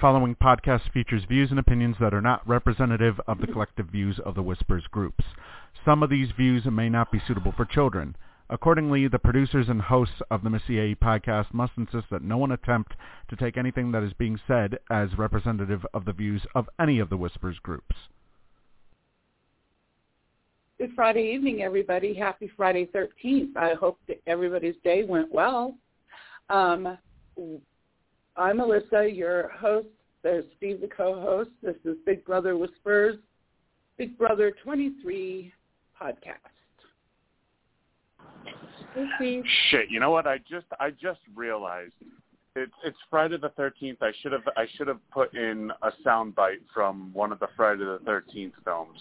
Following podcast features views and opinions that are not representative of the collective views of the Whispers groups. Some of these views may not be suitable for children. Accordingly, the producers and hosts of the Missy podcast must insist that no one attempt to take anything that is being said as representative of the views of any of the Whispers groups. Good Friday evening, everybody. Happy Friday 13th. I hope that everybody's day went well. Um, I'm Alyssa, your host. There's Steve, the co-host. This is Big Brother Whispers, Big Brother 23 podcast. Shit, you know what? I just I just realized it's it's Friday the thirteenth. I should have I should have put in a soundbite from one of the Friday the thirteenth films.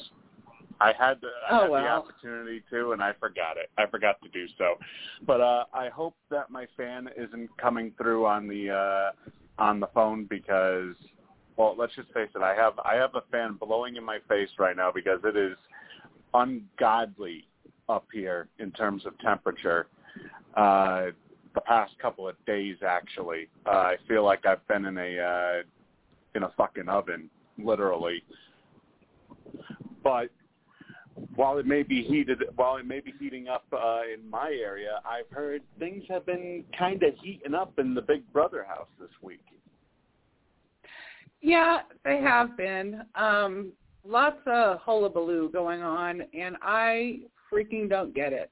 I had, the, I oh, had well. the opportunity to, and I forgot it. I forgot to do so. But uh, I hope that my fan isn't coming through on the uh, on the phone because, well, let's just face it. I have I have a fan blowing in my face right now because it is ungodly up here in terms of temperature. Uh, the past couple of days, actually, uh, I feel like I've been in a uh, in a fucking oven, literally. But while it may be heated, while it may be heating up uh, in my area, I've heard things have been kind of heating up in the Big Brother house this week. Yeah, they have been. Um, lots of hullabaloo going on, and I freaking don't get it.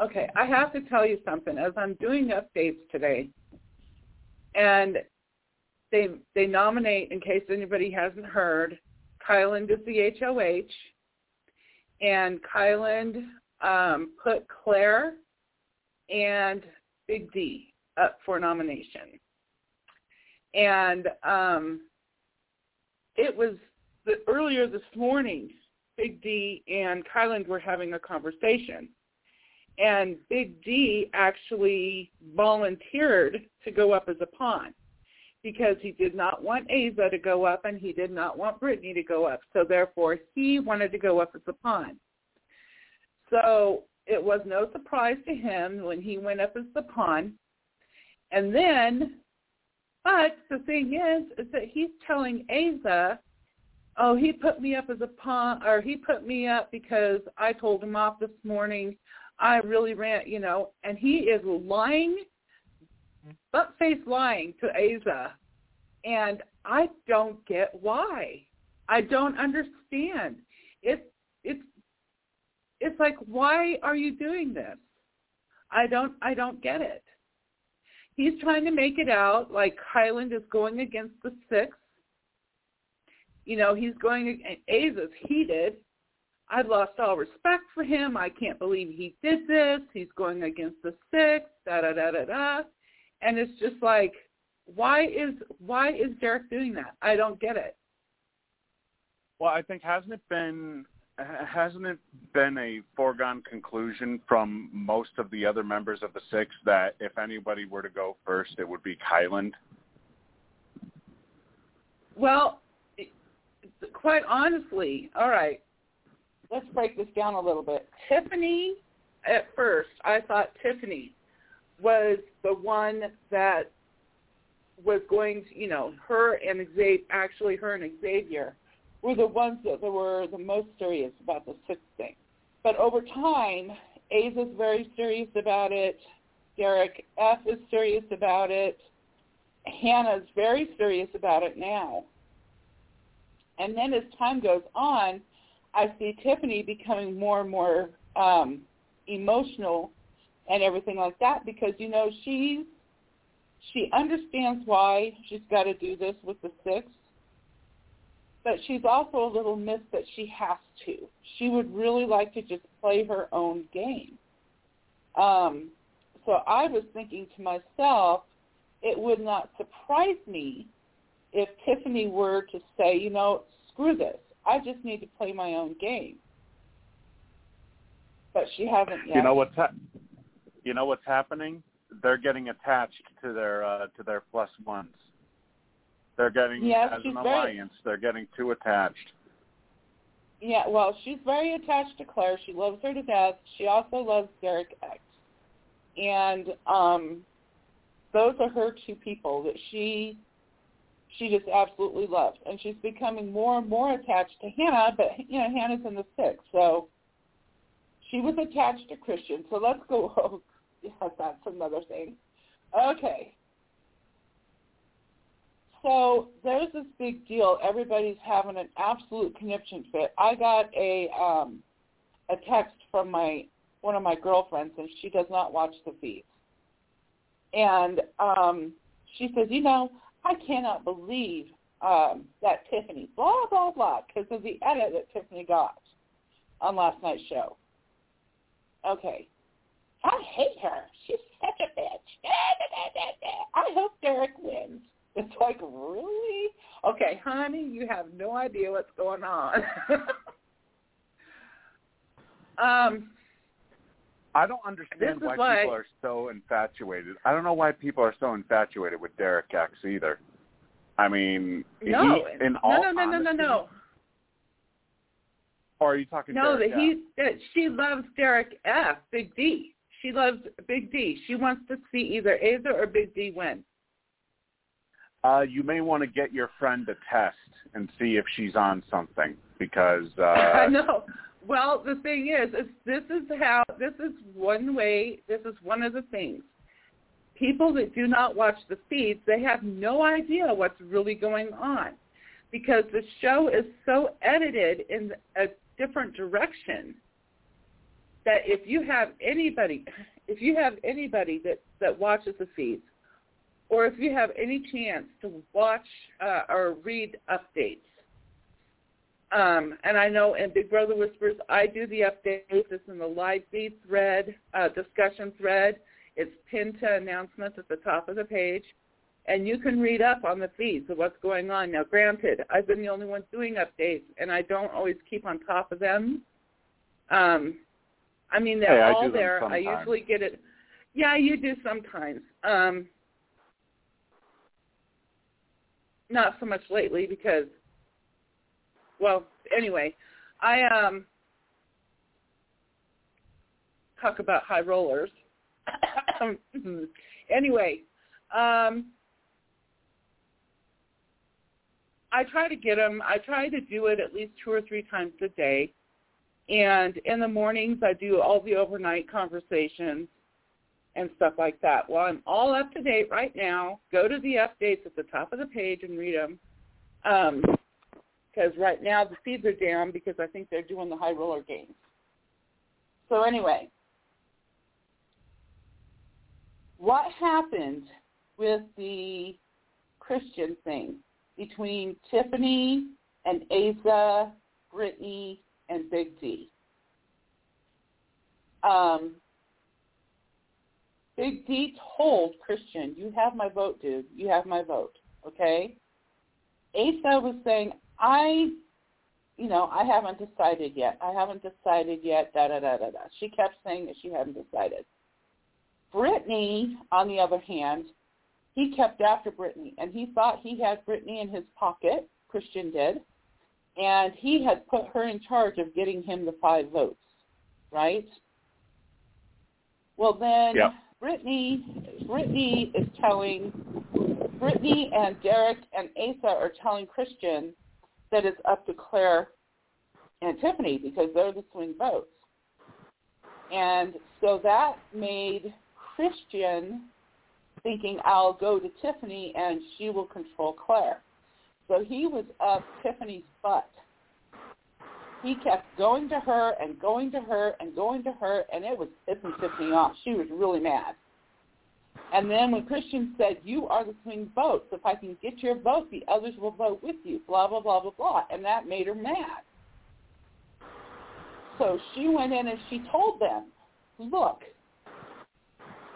Okay, I have to tell you something. As I'm doing updates today, and they they nominate, in case anybody hasn't heard, Kyland is the HOH, and Kyland um, put Claire and Big D up for nomination. And um, it was the, earlier this morning, Big D and Kyland were having a conversation. And Big D actually volunteered to go up as a pawn because he did not want Ava to go up and he did not want Brittany to go up. So therefore, he wanted to go up as a pawn. So it was no surprise to him when he went up as the pawn. And then, but the thing is, is that he's telling Ava, oh, he put me up as a pawn, or he put me up because I told him off this morning. I really ran, you know, and he is lying butt face lying to Azah. And I don't get why. I don't understand. It's it's it's like why are you doing this? I don't I don't get it. He's trying to make it out like Kyland is going against the six. You know, he's going Azah's heated. I've lost all respect for him. I can't believe he did this. He's going against the six. Da da da da da and it's just like why is why is Derek doing that? I don't get it. Well, I think hasn't it been hasn't it been a foregone conclusion from most of the other members of the six that if anybody were to go first, it would be Kyland? Well, quite honestly, all right, let's break this down a little bit. Tiffany, at first, I thought Tiffany was the one that was going to, you know, her and Xavier, actually her and Xavier were the ones that were the most serious about the sixth thing. But over time, Azah's very serious about it. Derek F is serious about it. Hannah's very serious about it now. And then as time goes on, I see Tiffany becoming more and more um, emotional and everything like that because you know she's she understands why she's got to do this with the six, but she's also a little miss that she has to. She would really like to just play her own game. Um, so I was thinking to myself, it would not surprise me if Tiffany were to say, you know, screw this. I just need to play my own game. But she hasn't yet. You know what's ha- you know what's happening? They're getting attached to their uh, to their plus ones. They're getting Yes, as an very- alliance. They're getting too attached. Yeah, well, she's very attached to Claire. She loves her to death. She also loves Derek X. And um those are her two people that she she just absolutely loves. And she's becoming more and more attached to Hannah, but you know, Hannah's in the six, so she was attached to Christian. So let's go oh, that's another thing. Okay. So there's this big deal. Everybody's having an absolute conniption fit. I got a um a text from my one of my girlfriends and she does not watch the feeds. And um she says, you know, I cannot believe um, that Tiffany, blah, blah, blah, because of the edit that Tiffany got on last night's show. Okay. I hate her. She's such a bitch. I hope Derek wins. It's like, really? Okay, honey, you have no idea what's going on. um, I don't understand why, why people are so infatuated. I don't know why people are so infatuated with Derek X either. I mean, no, he, in no, all no, no, honesty, no, no, no. Or are you talking no, Derek that he that she loves Derek F. Big D. She loves Big D. She wants to see either Azah or Big D win. Uh, you may want to get your friend a test and see if she's on something because uh, I know. Well, the thing is, is this is how this is one way. This is one of the things. People that do not watch the feeds, they have no idea what's really going on, because the show is so edited in a different direction that if you have anybody, if you have anybody that that watches the feeds, or if you have any chance to watch uh, or read updates um, and I know in Big Brother Whispers, I do the updates. It's in the live feed thread, uh, discussion thread. It's pinned to announcements at the top of the page. And you can read up on the feeds of what's going on. Now, granted, I've been the only one doing updates, and I don't always keep on top of them. Um, I mean, they're hey, all I there. I usually get it. Yeah, you do sometimes. Um, not so much lately because well, anyway, I um talk about high rollers. anyway, um I try to get them. I try to do it at least two or three times a day. And in the mornings, I do all the overnight conversations and stuff like that. Well, I'm all up to date right now. Go to the updates at the top of the page and read them. Um, because right now the feeds are down because I think they're doing the high roller games. So anyway, what happened with the Christian thing between Tiffany and Azah, Brittany, and Big D? Um, Big D told Christian, you have my vote, dude. You have my vote. Okay? Azah was saying, I, you know, I haven't decided yet. I haven't decided yet. Da da da da da. She kept saying that she hadn't decided. Brittany, on the other hand, he kept after Brittany, and he thought he had Brittany in his pocket. Christian did, and he had put her in charge of getting him the five votes, right? Well, then yep. Brittany, Brittany is telling Brittany and Derek and Azah are telling Christian that it's up to Claire and Tiffany because they're the swing votes. And so that made Christian thinking I'll go to Tiffany and she will control Claire. So he was up Tiffany's butt. He kept going to her and going to her and going to her and it was pissing Tiffany off. She was really mad. And then when Christian said, you are the swing vote, so if I can get your vote, the others will vote with you, blah, blah, blah, blah, blah. And that made her mad. So she went in and she told them, look,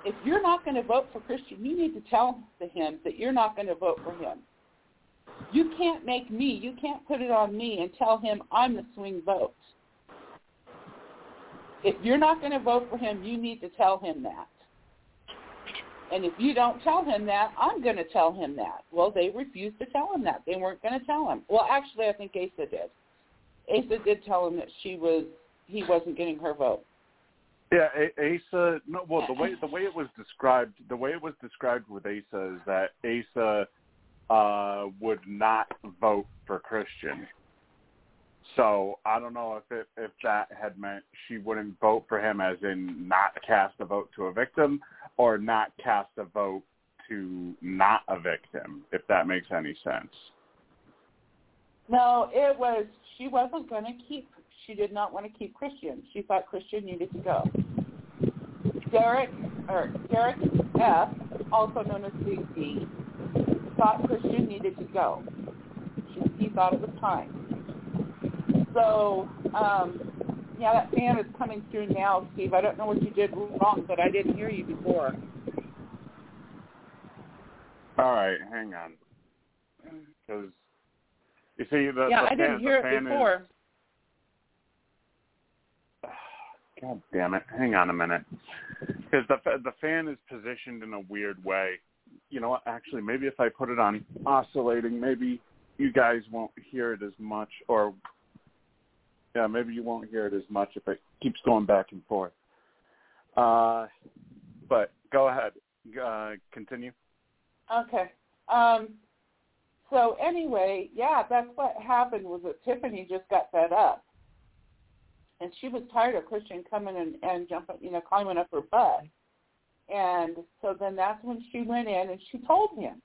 if you're not going to vote for Christian, you need to tell him that you're not going to vote for him. You can't make me, you can't put it on me and tell him I'm the swing vote. If you're not going to vote for him, you need to tell him that. And if you don't tell him that, I'm going to tell him that. Well, they refused to tell him that. They weren't going to tell him. Well, actually, I think Azah did. Azah did tell him that she was he wasn't getting her vote. Yeah, Azah. No, well, the way the way it was described, the way it was described with Azah is that Azah uh, would not vote for Christian. So I don't know if it, if that had meant she wouldn't vote for him, as in not cast a vote to evict him, or not cast a vote to not evict him. If that makes any sense. No, it was she wasn't going to keep. She did not want to keep Christian. She thought Christian needed to go. Derek or Derek F, also known as Big D, thought Christian needed to go. He, he thought it was time. So, um, yeah, that fan is coming through now, Steve. I don't know what you did wrong, but I didn't hear you before. All right, hang on, because you see the yeah, the I fan, didn't hear it before. Is, God damn it! Hang on a minute, because the the fan is positioned in a weird way. You know? Actually, maybe if I put it on oscillating, maybe you guys won't hear it as much, or yeah, maybe you won't hear it as much if it keeps going back and forth. Uh, but go ahead, uh, continue. Okay. Um, so anyway, yeah, that's what happened was that Tiffany just got fed up. And she was tired of Christian coming and, and jumping, you know, climbing up her butt. And so then that's when she went in and she told him,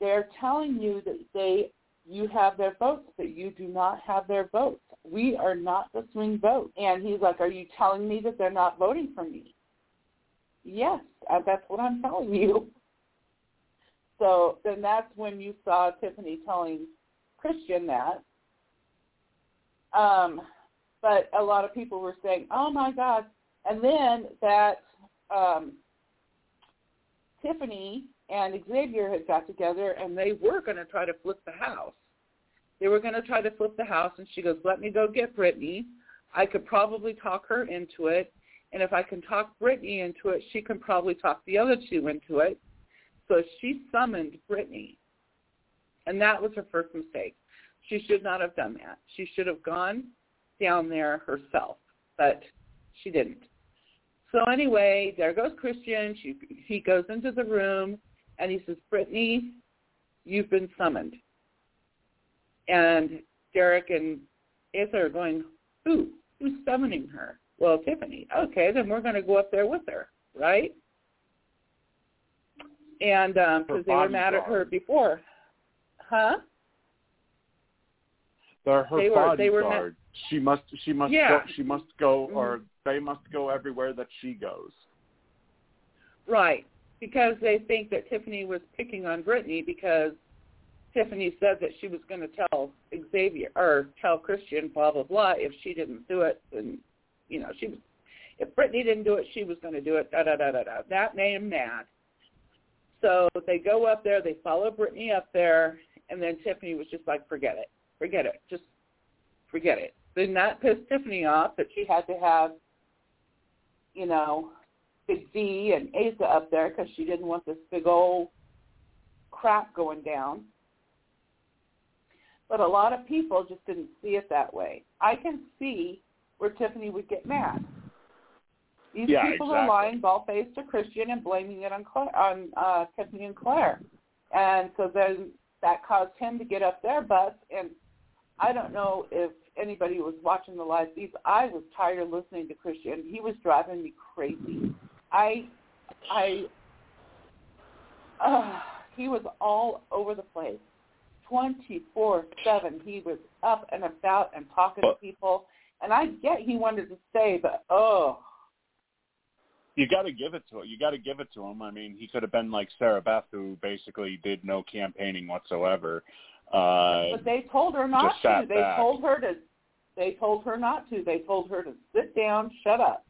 they're telling you that they, you have their votes, but you do not have their votes. We are not the swing vote. And he's like, are you telling me that they're not voting for me? Yes, uh, that's what I'm telling you. So then that's when you saw Tiffany telling Christian that. Um, but a lot of people were saying, "Oh my God!" And then that um, Tiffany and Xavier had got together, and they were going to try to flip the house. They were going to try to flip the house, and she goes, "Let me go get Brittany. I could probably talk her into it, and if I can talk Brittany into it, she can probably talk the other two into it." So she summoned Brittany, and that was her first mistake. She should not have done that. She should have gone down there herself, but she didn't. So anyway, there goes Christian. She, he goes into the room, and he says, Brittany, you've been summoned. And Derek and Azah are going, who? Who's summoning her? Well, Tiffany. Okay, then we're going to go up there with her, right? And because um, they were mad at her before. Huh? They're her they were, they were bodyguard. She must she must Yeah. go she must go Mhm. or they must go everywhere that she goes. Right. Because they think that Tiffany was picking on Brittany because Tiffany said that she was going to tell Xavier or tell Christian blah blah blah if she didn't do it and you know she was if Brittany didn't do it she was going to do it da da da da da that made him mad. So they go up there, they follow Brittany up there, and then Tiffany was just like, forget it, forget it, just forget it. Then that pissed Tiffany off that she had to have, you know, Big D and Azah up there because she didn't want this big old crap going down. But a lot of people just didn't see it that way. I can see where Tiffany would get mad. These Yeah, people are lying bald-faced to Christian and blaming it on Claire, on uh, Tiffany and Claire, and so then that caused him to get up their butts. And I don't know if anybody who was watching the live feeds. I was tired of listening to Christian. He was driving me crazy. I, I, uh, he was all over the place, twenty four seven. He was up and about and talking to people. And I get he wanted to stay, but oh, You got to give it to him. You got to give it to him. I mean, he could have been like Sarah Beth, who basically did no campaigning whatsoever. Uh, But they told her not to. They back. told her to. They told her not to. They told her to sit down, shut up.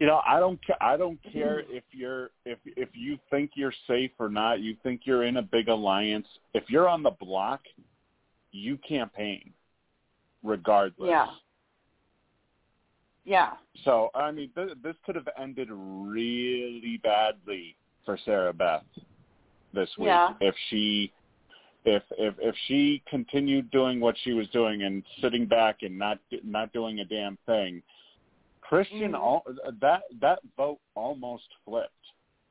you know, I don't. ca- I don't care if you're if if you think you're safe or not. You think you're in a big alliance. If you're on the block, you campaign, regardless. Yeah. Yeah. So I mean, th- this could have ended really badly for Sarah Beth this week Yeah. if she if if if she continued doing what she was doing and sitting back and not not doing a damn thing. Christian, Mhm. all, that that vote almost flipped.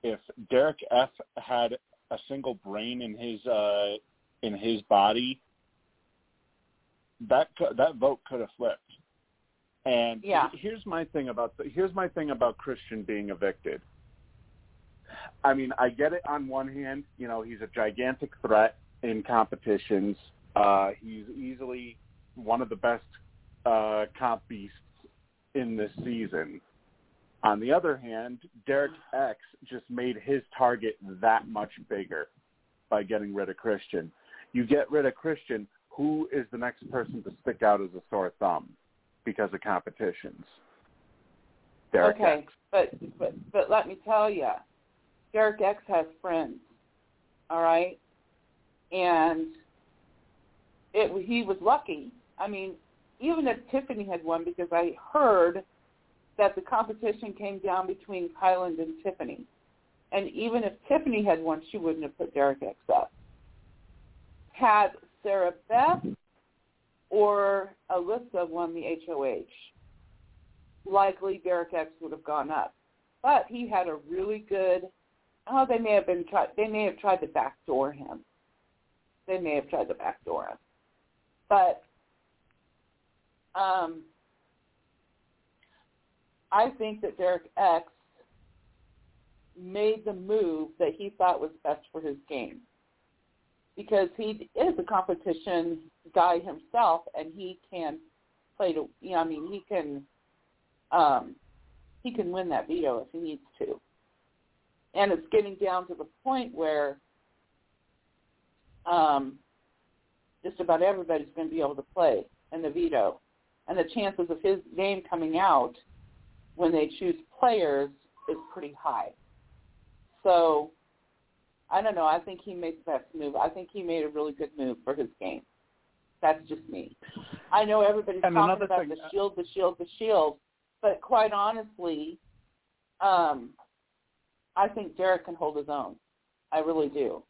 if Derek F had a single brain in his uh, in his body, that that vote could have flipped. And yeah. here's my thing about the, here's my thing about Christian being evicted. I mean, I get it on one hand, you know, he's a gigantic threat in competitions. Uh, he's easily one of the best uh, comp beasts in this season. On the other hand, Derek X just made his target that much bigger by getting rid of Christian. You get rid of Christian, who is the next person to stick out as a sore thumb because of competitions? Derek okay, X. but but but let me tell you, Derek X has friends. All right, and it he was lucky. I mean, even if Tiffany had won, because I heard that the competition came down between Kyland and Tiffany. And even if Tiffany had won, she wouldn't have put Derek X up. Had Sarah Beth or Alyssa won the HOH, likely Derek X would have gone up. But he had a really good. Oh, they may have been tried. They may have tried to backdoor him. They may have tried to backdoor him. But um, I think that Derek X made the move that he thought was best for his game because he is a competition guy himself and he can play to you know I mean he can um he can win that veto if he needs to. And it's getting down to the point where um just about everybody's going to be able to play in the veto. And the chances of his name coming out when they choose players is pretty high. So I don't know. I think he made the best move. I think he made a really good move for his game. That's just me. I know everybody's and talking about thing, the shield, the shield, the shield, but quite honestly, um, I think Derek can hold his own. I really do.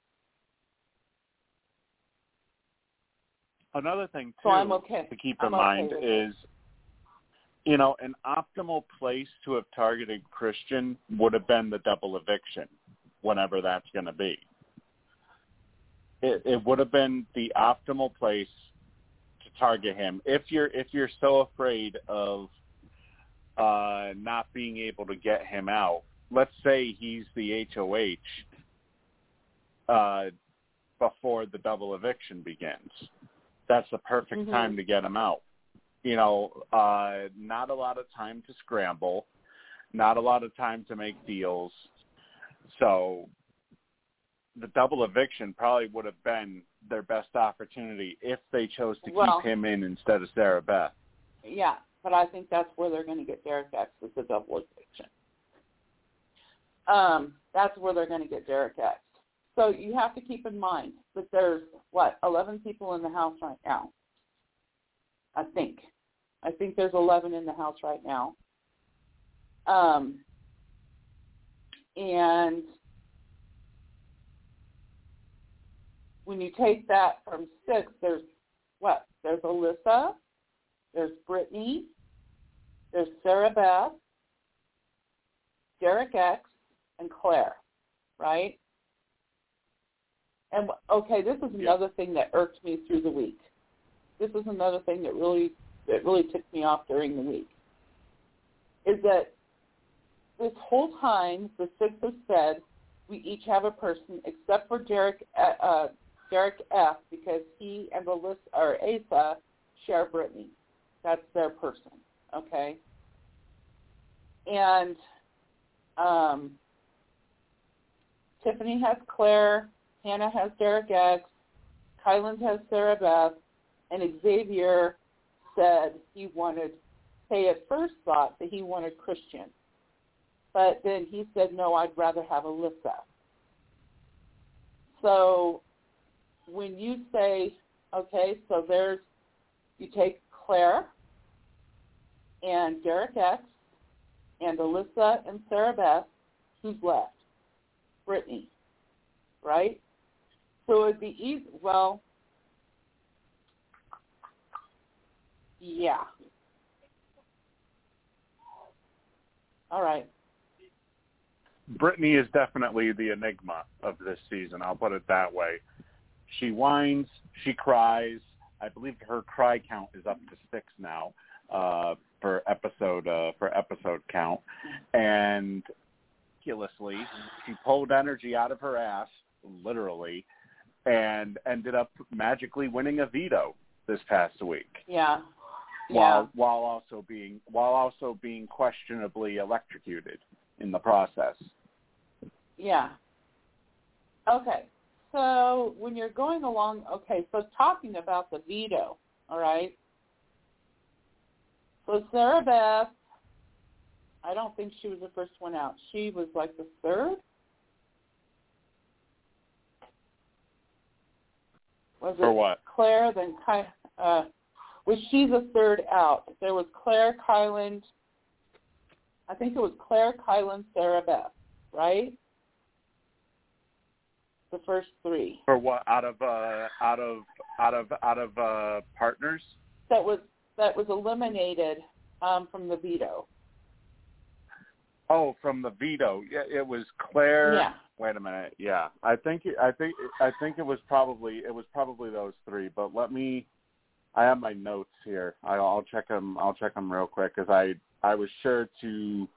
Another thing too so I'm okay. to keep I'm in mind okay is, you know, an optimal place to have targeted Christian would have been the double eviction, whenever that's going to be. It, it would have been the optimal place to target him if you're if you're so afraid of uh, not being able to get him out. Let's say he's the HOH uh, before the double eviction begins that's the perfect Mhm. time to get him out. You know, uh, not a lot of time to scramble, not a lot of time to make deals. So the double eviction probably would have been their best opportunity if they chose to Well- keep him in instead of Sarah Beth. Yeah, but I think that's where they're going to get Derek X with the double eviction. Um, that's where they're going to get Derek X. So you have to keep in mind that there's what 11 people in the house right now. I think. I think there's 11 in the house right now. Um, and when you take that from six, there's what? There's Alyssa, there's Brittany, there's Sarah Beth, Derek X, and Claire, right? And okay, this is another thing that irked me through the week. This is another thing that really that really ticked me off during the week. Is that this whole time the six have said we each have a person except for Derek uh, uh, Derek F because he and the list or Azah share Brittany. That's their person. Okay. And um, Tiffany has Claire, Hannah has Derek X, Kylan has Sarah Beth, and Xavier said he wanted, they at first thought that he wanted Christian. But then he said, no, I'd rather have Alyssa. So when you say, okay, so there's, you take Claire and Derek X and Alyssa and Sarah Beth, who's left? Brittany, right? So it'd be easy. Well, yeah. All right. Brittany is definitely the enigma of this season. I'll put it that way. She whines, she cries. I believe her cry count is up to six now uh, for episode uh, for episode count, and miraculously she pulled energy out of her ass, literally, and ended up magically winning a veto this past week. Yeah. While yeah. while also being while also being questionably electrocuted in the process. Yeah. Okay. So when you're going along, okay, so talking about the veto, all right. So Sarah Beth, I don't think she was the first one out. She was like the third. Was it what? Claire? Then Ky, uh, was she the third out? There was Claire, Kyland. I think it was Claire, Kyland, Sarah Beth, right? The first three. For what? Out of uh, out of out of out of uh, partners. that was that was eliminated um, from the veto. Oh, from the veto. Yeah, it was Claire. Yeah. Wait a minute. Yeah, I think it, I think I think it was probably it was probably those three. But let me. I have my notes here. I, I'll check them. I'll check them real quick because I I was sure to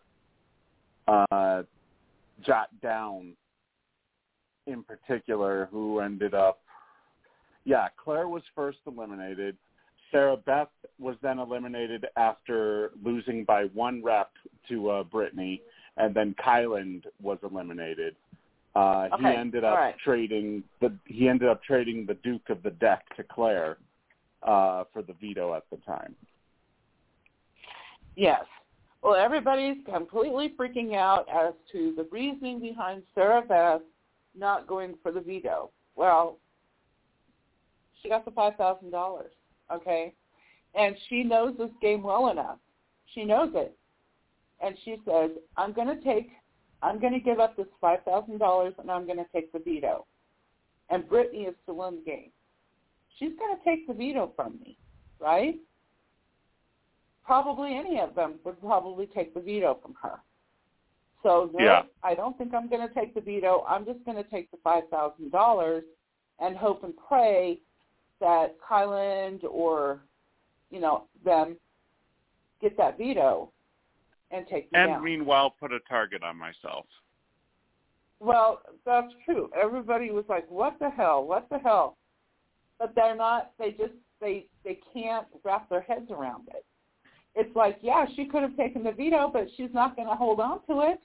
uh, jot down in particular who ended up. Yeah, Claire was first eliminated. Sarah Beth was then eliminated after losing by one rep to uh, Brittany, and then Kyland was eliminated. Uh, he ended up right. trading the he ended up trading the Duke of the Deck to Claire uh, for the veto at the time. Yes. Well, everybody's completely freaking out as to the reasoning behind Sarah Beth not going for the veto. Well, she got the five thousand dollars, okay, and she knows this game well enough. She knows it, and she says, "I'm going to take, I'm going to give up this five thousand dollars, and I'm going to take the veto." And Brittany is still in the game. She's going to take the veto from me, right? probably any of them would probably take the veto from her. So no, Yeah. I don't think I'm going to take the veto. I'm just going to take the five thousand dollars and hope and pray that Kyland or you know them get that veto and take me And down. meanwhile, put a target on myself. Well, that's true. Everybody was like, "What the hell? What the hell?" But they're not. They just they they can't wrap their heads around it. It's like, yeah, she could have taken the veto, but she's not going to hold on to it.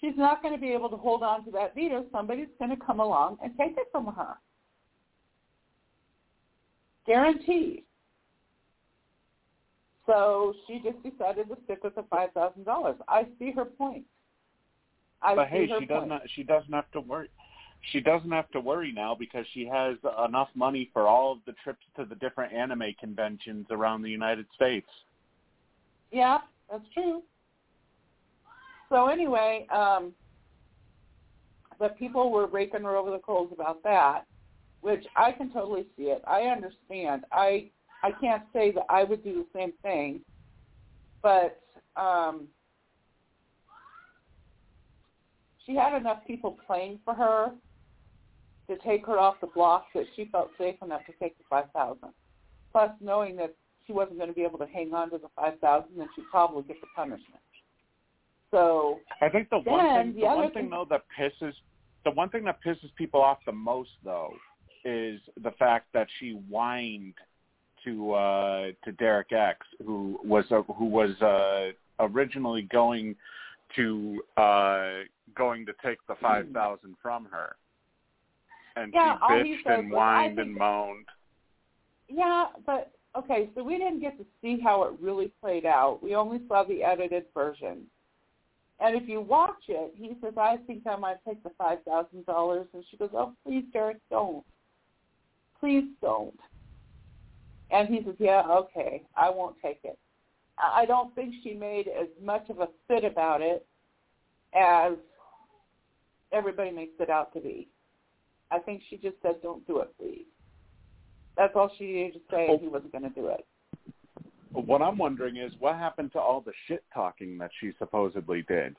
She's not going to be able to hold on to that veto. Somebody's going to come along and take it from her. Guaranteed. So she just decided to stick with the five thousand dollars. I see her point. I but hey, she point. doesn't. She doesn't have to worry. She doesn't have to worry now because she has enough money for all of the trips to the different anime conventions around the United States. Yeah, that's true. So anyway, um, but people were raking her over the coals about that, which I can totally see it. I understand. I I can't say that I would do the same thing, but um, she had enough people playing for her to take her off the block that she felt safe enough to take the five thousand. Plus, knowing that she wasn't going to be able to hang on to the five thousand, then she'd probably get the punishment. So I think the one thing, the the one thing thing- though that pisses, the one thing that pisses people off the most though, is the fact that she whined to uh to Derek X, who was uh, who was uh originally going to uh going to take the five thousand from her, and Yeah, she he bitched said and whined think and moaned. yeah, but okay, so we didn't get to see how it really played out. We only saw the edited version. And if you watch it, he says, I think I might take the five thousand dollars and she goes, Oh, please, Derek, don't. Please don't. And he says, Yeah, okay, I won't take it. I don't think she made as much of a fit about it as everybody makes it out to be. I think she just said, Don't do it, please. That's all she needed to say, and he wasn't going to do it. What I'm wondering is what happened to all the shit talking that she supposedly did.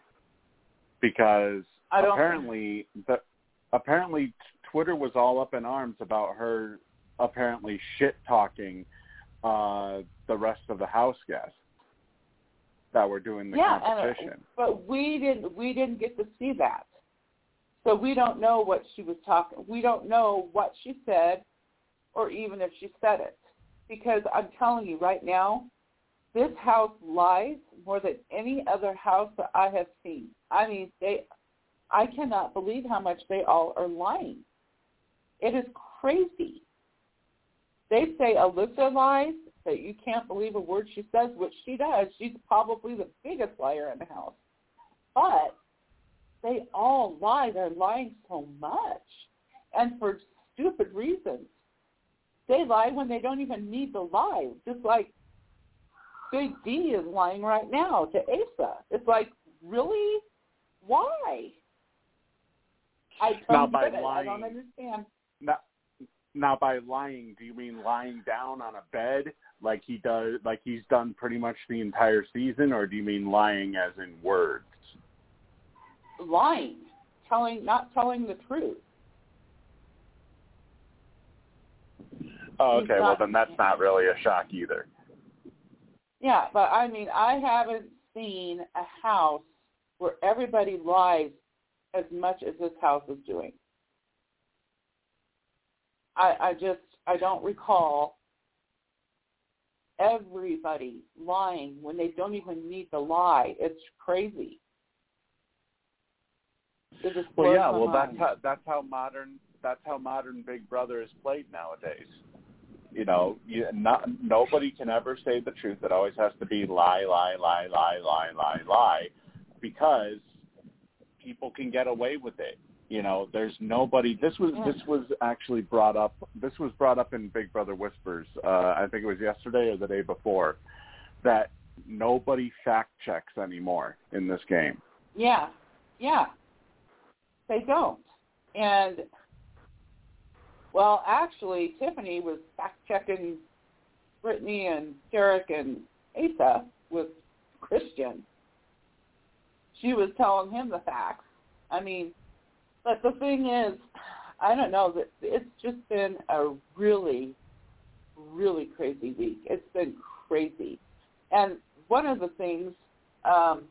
because apparently the apparently Twitter was all up in arms about her apparently shit talking uh the rest of the house guests that were doing the yeah, competition. And, but we didn't we didn't get to see that. So we don't know what she was talking. We don't know what she said or even if she said it. Because I'm telling you right now, this house lies more than any other house that I have seen. I mean, they I cannot believe how much they all are lying. It is crazy. They say Alyssa lies, that you can't believe a word she says, which she does. She's probably the biggest liar in the house. But they all lie. They're lying so much. And for stupid reasons. They lie when they don't even need to lie. Just like Big D is lying right now to Azah. It's like, really? Why? I don't by lying- I don't understand. Now, now by lying, do you mean lying down on a bed like he does like he's done pretty much the entire season or do you mean lying as in words? Lying, telling, not telling the truth. Oh, okay. Well, then that's not really a shock either. Yeah, but I mean, I haven't seen a house where everybody lies as much as this house is doing. I, I just, I don't recall everybody lying when they don't even need to lie. It's crazy. It Well, yeah. Well, mind. that's how that's how modern that's how modern Big Brother is played nowadays. You know, you, not nobody can ever say the truth. It always has to be lie, lie, lie, lie, lie, lie, lie, because people can get away with it. You know, there's nobody. This was Yeah. this was actually brought up. This was brought up in Big Brother Whispers. Uh, I think it was yesterday or the day before. That nobody fact checks anymore in this game. Yeah, yeah. They don't. And well, actually, Tiffany was fact checking Brittany and Derek and Azah with Christian. She was telling him the facts. I mean, but the thing is, I don't know it's just been a really, really crazy week. It's been crazy, and one of the things, um,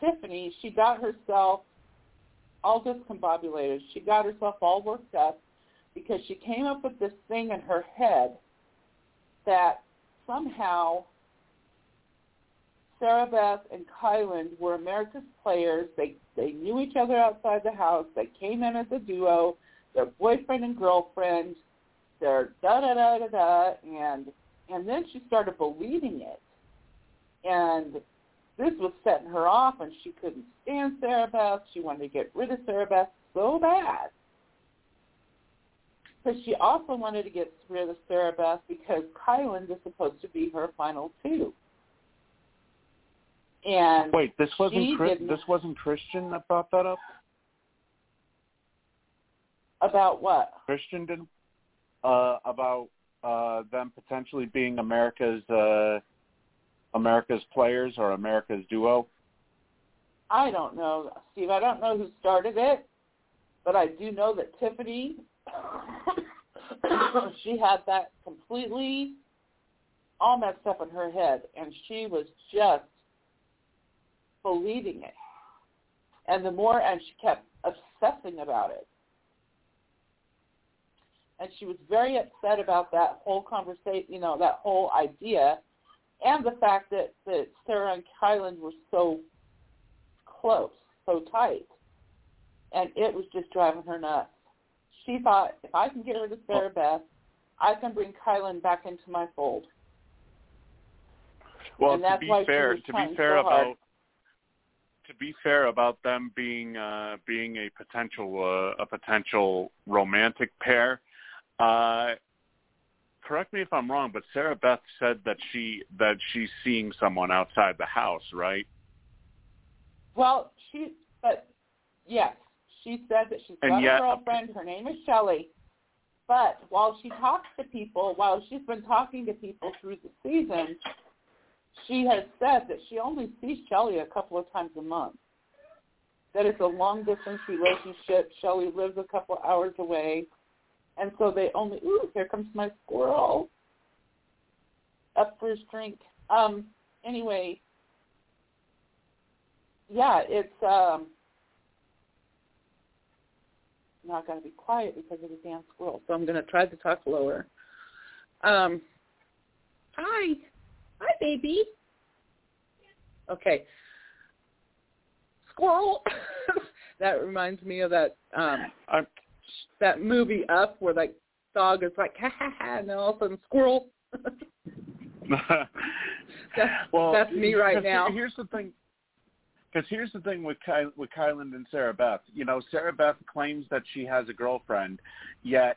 Tiffany, she got herself all discombobulated. She got herself all worked up because she came up with this thing in her head that somehow Sarah Beth and Kylan were America's players. They they knew each other outside the house. They came in as a duo. They're boyfriend and girlfriend. They're da da da da da and and then she started believing it. And this was setting her off and she couldn't stand Sarah Beth. She wanted to get rid of Sarah Beth so bad. Because she also wanted to get rid of Sarah Beth because Kylan was supposed to be her final two. And Wait, this wasn't Chris, this wasn't Christian that brought that up. about what? Christian didn't uh, about uh, them potentially being America's uh, America's players or America's duo. I don't know, Steve. I don't know who started it, but I do know that Tiffany, she had that completely all messed up in her head, and she was just believing it. And the more, and she kept obsessing about it. And she was very upset about that whole conversation, you know, that whole idea, and the fact that, that Sarah and Kylan were so close, so tight. And it was just driving her nuts. She thought, if I can get rid of Sarah Beth, I can bring Kylan back into my fold. Well, And to that's be fair, to be fair so hard. about to be fair about them being uh, being a potential uh, a potential romantic pair. Uh, correct me if I'm wrong, but Sarah Beth said that she that she's seeing someone outside the house, right? Well, she, but yes, she said that she's And got yet- a girlfriend. Her name is Shelley. But while she talks to people, while she's been talking to people through the season, she has said that she only sees Shelley a couple of times a month. that it's a long distance relationship. Shelly lives a couple hours away, and so they only. Ooh, here comes my squirrel. Up for his drink. Um. Anyway. Yeah, it's um. I got to be quiet because of the damn squirrel, so I'm going to try to talk lower. Um. Hi. Hi, baby. Okay. Squirrel. that reminds me of that um I'm, that movie Up where that dog is like ha ha ha and then all of a sudden squirrel. That's, well, that's me right now. Here's the thing. Because here's the thing with Ky- with Kyland and Sarah Beth. You know, Sarah Beth claims that she has a girlfriend, yet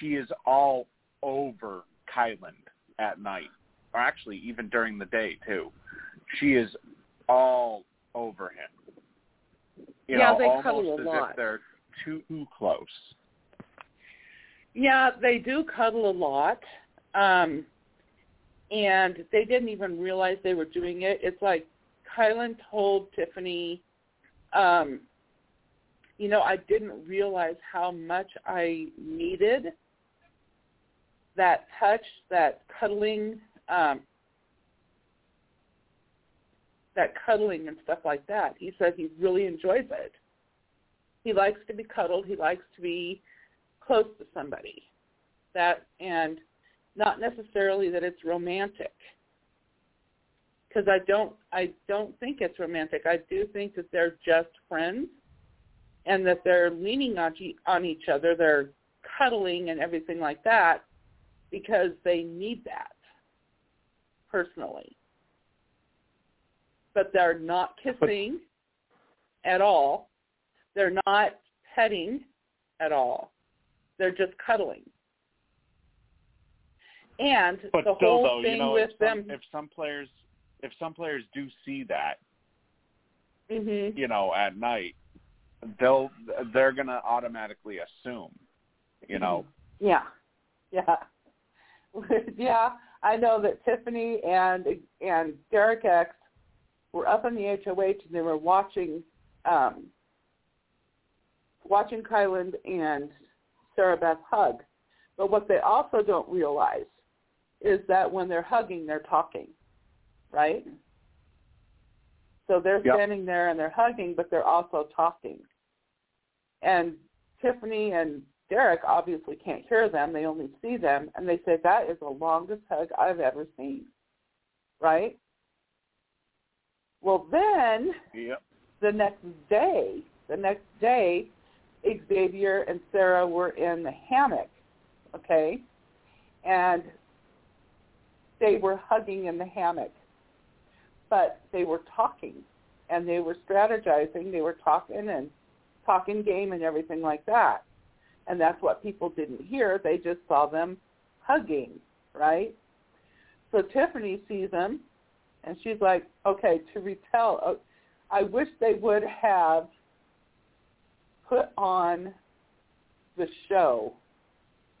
she is all over Kyland at night, or actually even during the day too. She is all over him. You Yeah, know, they cuddle a as lot. if they're too close. Yeah, they do cuddle a lot. Um and they didn't even realize they were doing it. It's like Kyland told Tiffany, um, you know, I didn't realize how much I needed that touch, that cuddling, um, that cuddling and stuff like that. He said he really enjoys it. He likes to be cuddled. He likes to be close to somebody. That and not necessarily that it's romantic because I don't I don't think it's romantic. I do think that they're just friends and that they're leaning on on each other. They're cuddling and everything like that because they need that personally. But they're not kissing at all. They're not petting at all. They're just cuddling. And But the still, whole though, thing you know, with if some, them, if some players if some players do see that, hmm you know, at night, they'll they're gonna automatically assume, you know. yeah, yeah, yeah. I know that Tiffany and and Derek X were up in the HOH and they were watching um, watching Kyland and Sarah Beth hug. But what they also don't realize is that when they're hugging, they're talking, right? So they're Yep. standing there and they're hugging, but they're also talking. And Tiffany and Derek obviously can't hear them. They only see them. And they say, that is the longest hug I've ever seen, right? Well, then Yep. the next day, the next day, Xavier and Sarah were in the hammock, okay? And they were hugging in the hammock. But they were talking and they were strategizing, they were talking and talking game and everything like that. And that's what people didn't hear. They just saw them hugging, right? So Tiffany sees them and she's like, okay, to retell, uh, I wish they would have put on the show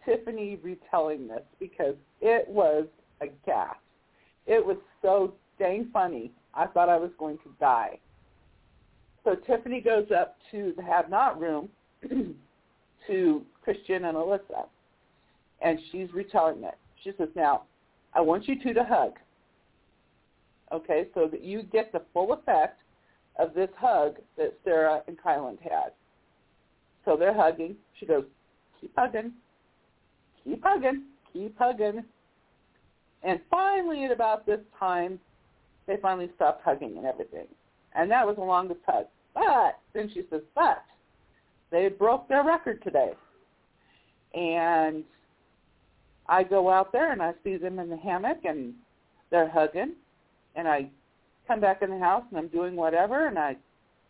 Tiffany retelling this because it was a gas. It was so dang funny. I thought I was going to die. So Tiffany goes up to the have not room to Christian and Alyssa, and she's retelling it. She says, now, I want you two to hug okay, so that you get the full effect of this hug that Sarah and Kyland had. So they're hugging. She goes, keep hugging, keep hugging, keep hugging. And finally, at about this time, they finally stopped hugging and everything. And that was the longest hug. But then she says, but they broke their record today. And I go out there and I see them in the hammock and they're hugging and I come back in the house and I'm doing whatever and I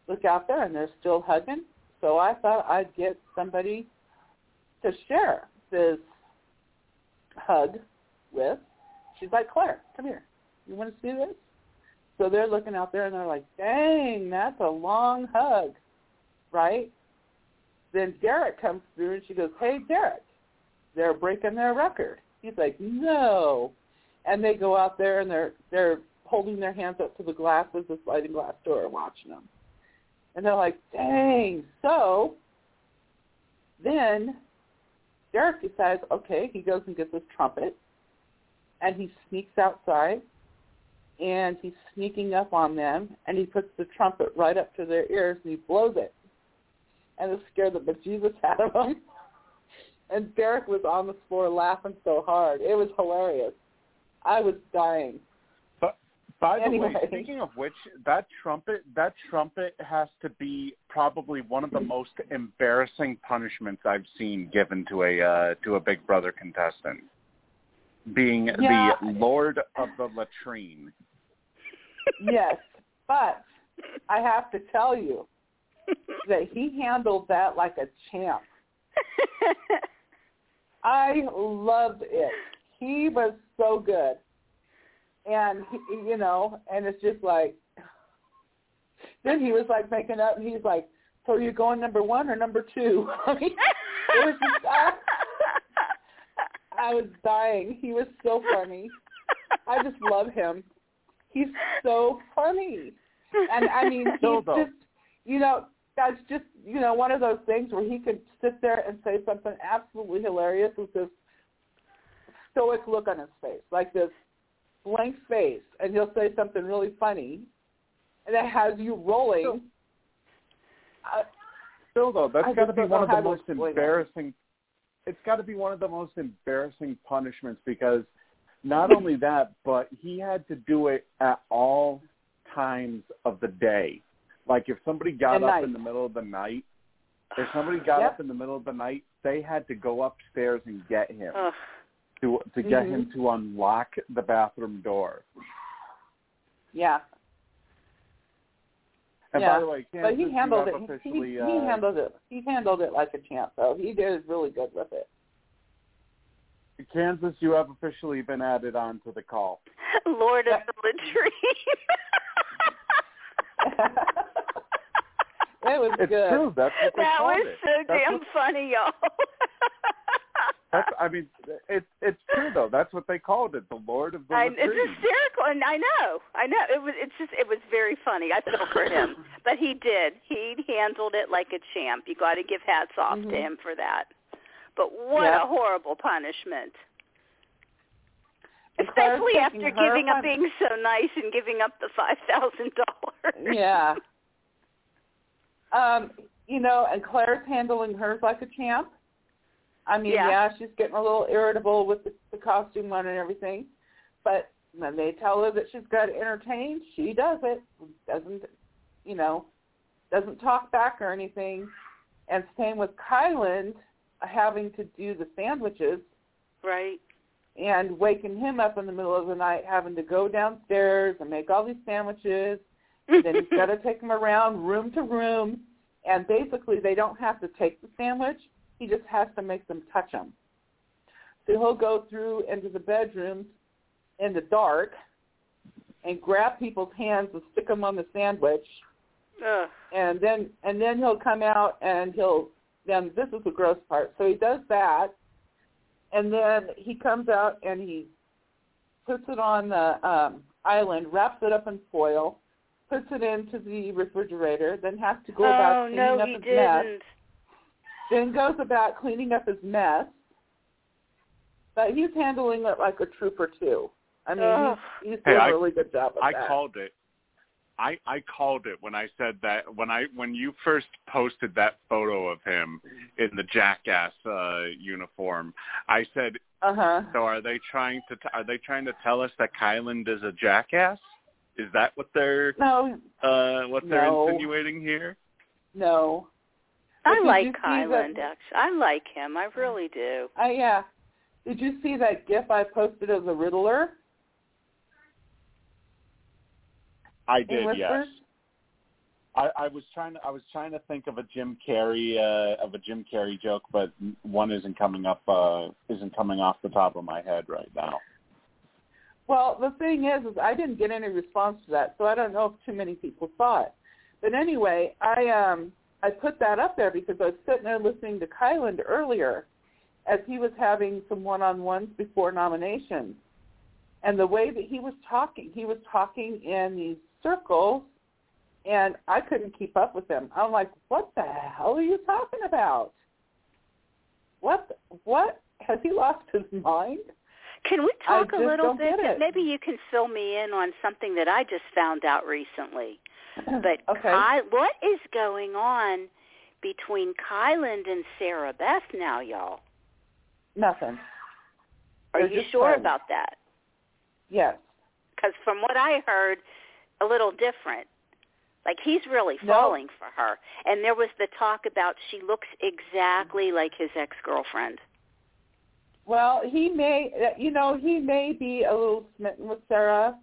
look out there and they're still hugging. So I thought I'd get somebody to share this hug with. She's like, Claire, come here. You want to see this? So they're looking out there and they're like, dang, that's a long hug, right? Then Derek comes through and she goes, hey, Derek, they're breaking their record. He's like, no. And they go out there and they're they're holding their hands up to the glass of the sliding glass door watching them. And they're like, dang. So then Derek decides, okay, he goes and gets his trumpet, and he sneaks outside, and he's sneaking up on them, and he puts the trumpet right up to their ears, and he blows it. And it scared the bejesus out of them. And Derek was on the floor laughing so hard. It was hilarious. I was dying. But by the Anyway. way, speaking of which, that trumpet that trumpet has to be probably one of the most embarrassing punishments I've seen given to a uh, to a Big Brother contestant. Being Yeah. the Lord of the latrine. Yes, but I have to tell you that he handled that like a champ. I loved it. He was so good. And he, you know, and it's just like then he was like making up and he's like, So are you going number one or number two? I mean, it was just I, I was dying. He was so funny. I just love him. He's so funny. And I mean he's just you know, that's just, you know, one of those things where he could sit there and say something absolutely hilarious with this stoic look on his face, like this blank face, and he'll say something really funny, and it has you rolling. Still though, that's got to be one of the most explain it. embarrassing. It's got to be one of the most embarrassing punishments because not only that, but he had to do it at all times of the day. Like if somebody got At up night. in the middle of the night, if somebody got Yep. up in the middle of the night, they had to go upstairs and get him Ugh. to to get Mhm. him to unlock the bathroom door. yeah, And Yeah, by the way, Kansas, but he you handled it. have He, officially, he, uh, he handled it. He handled it like a champ, though. He did really good with it. Kansas, you have officially been added on to the call. Lord of the latrine. it was It's good. true. That's what that was it. so That's damn what- funny, y'all. That's, I mean, it's it's true though. That's what they called it, the Lord of the I, it's hysterical, and I know, I know. It was, it's just, it was very funny. I feel for him, but he did. He handled it like a champ. You got to give hats off to Mhm. him for that. But what Yeah. a horrible punishment, especially after giving up fun- being so nice and giving up the five thousand dollars. Yeah. Um, you know, and Claire's handling hers like a champ. I mean, Yeah. yeah, she's getting a little irritable with the, the costume on and everything, but when they tell her that she's got to entertain, she does it. Doesn't, you know, doesn't talk back or anything. And same with Kyland having to do the sandwiches Right. and waking him up in the middle of the night, having to go downstairs and make all these sandwiches and then he's got to take them around room to room, and basically they don't have to take the sandwich. He just has to make them touch them. So he'll go through into the bedrooms in the dark and grab people's hands and stick them on the sandwich, Ugh. and then and then he'll come out and he'll then this is the gross part. So he does that, and then he comes out and he puts it on the um, island, wraps it up in foil, puts it into the refrigerator, then has to go about oh cleaning no, up his mess, didn't. then goes about cleaning up his mess. But he's handling it like a trooper too. I mean, Ugh. he's, he's Hey, doing I- a really good job of that. I that. called it. I I called it when I said that when I when you first posted that photo of him in the jackass uh uniform. I said, Uh huh. so are they trying to t- are they trying to tell us that Kyland is a jackass? Is that what they're No, uh what they're No. insinuating here? no. I But did like you see Kyland. Actually, I like him. I really do. I yeah. Did you see that GIF I posted of the Riddler I did, yes. I, I was trying to I was trying to think of a Jim Carrey uh, of a Jim Carrey joke, but one isn't coming up uh, isn't coming off the top of my head right now. Well, the thing is, is I didn't get any response to that, so I don't know if too many people saw it. But anyway, I um I put that up there because I was sitting there listening to Kyland earlier, as he was having some one-on-ones before nominations, and the way that he was talking, he was talking in these circles, and I couldn't keep up with him. I'm like, what the hell are you talking about? What? What? Has he lost his mind? Can we talk a little bit? Maybe you can fill me in on something that I just found out recently. But okay. Ky- what is going on between Kyland and Sarah Beth now, y'all? Nothing. Are They're you sure friends. about that? Yes. Because from what I heard, a little different. Like he's really No. falling for her. And there was the talk about she looks exactly like his ex-girlfriend. Well, he may, you know, he may be a little smitten with Sarah,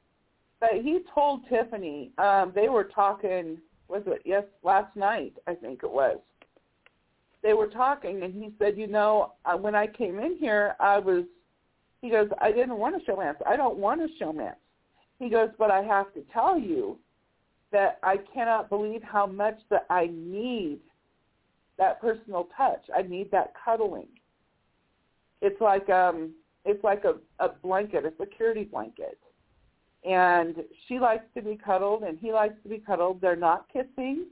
but he told Tiffany um, they were talking. Was it yes last night? I think it was. They were talking, and he said, you know, uh, when I came in here, I was. He goes, I didn't want a showmance. I don't want a showmance. He goes, but I have to tell you that I cannot believe how much that I need that personal touch. I need that cuddling it's like um it's like a, a blanket, a security blanket. And she likes to be cuddled and he likes to be cuddled. They're not kissing.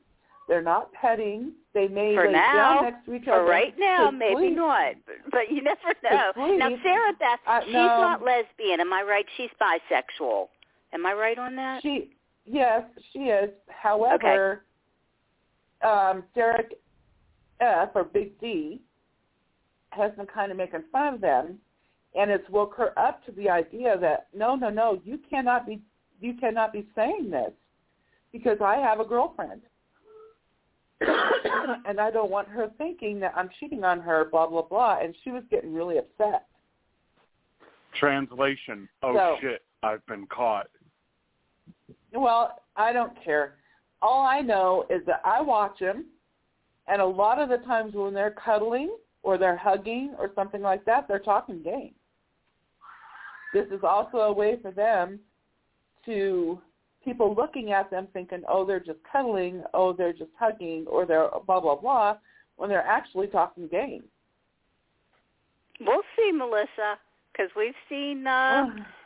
They're not petting. They may For lay now, down next to each other. For right now, maybe not. But, but you never know. Now, Sarah Beth, Uh, she's no. not lesbian. Am I right? She's bisexual. Am I right on that? She yes, she is. However, um, Derek F or Big D has been kind of making fun of them, and it's woke her up to the idea that no, no, no, you cannot be you cannot be saying this because I have a girlfriend. and I don't want her thinking that I'm cheating on her, blah blah blah. And she was getting really upset. Translation. Oh So- shit, I've been caught. Well, I don't care. All I know is that I watch them, and a lot of the times when they're cuddling or they're hugging or something like that, they're talking game. This is also a way for them to people looking at them thinking, oh, they're just cuddling, oh, they're just hugging, or they're blah blah blah, when they're actually talking game. We'll see, Melissa, because we've seen uh,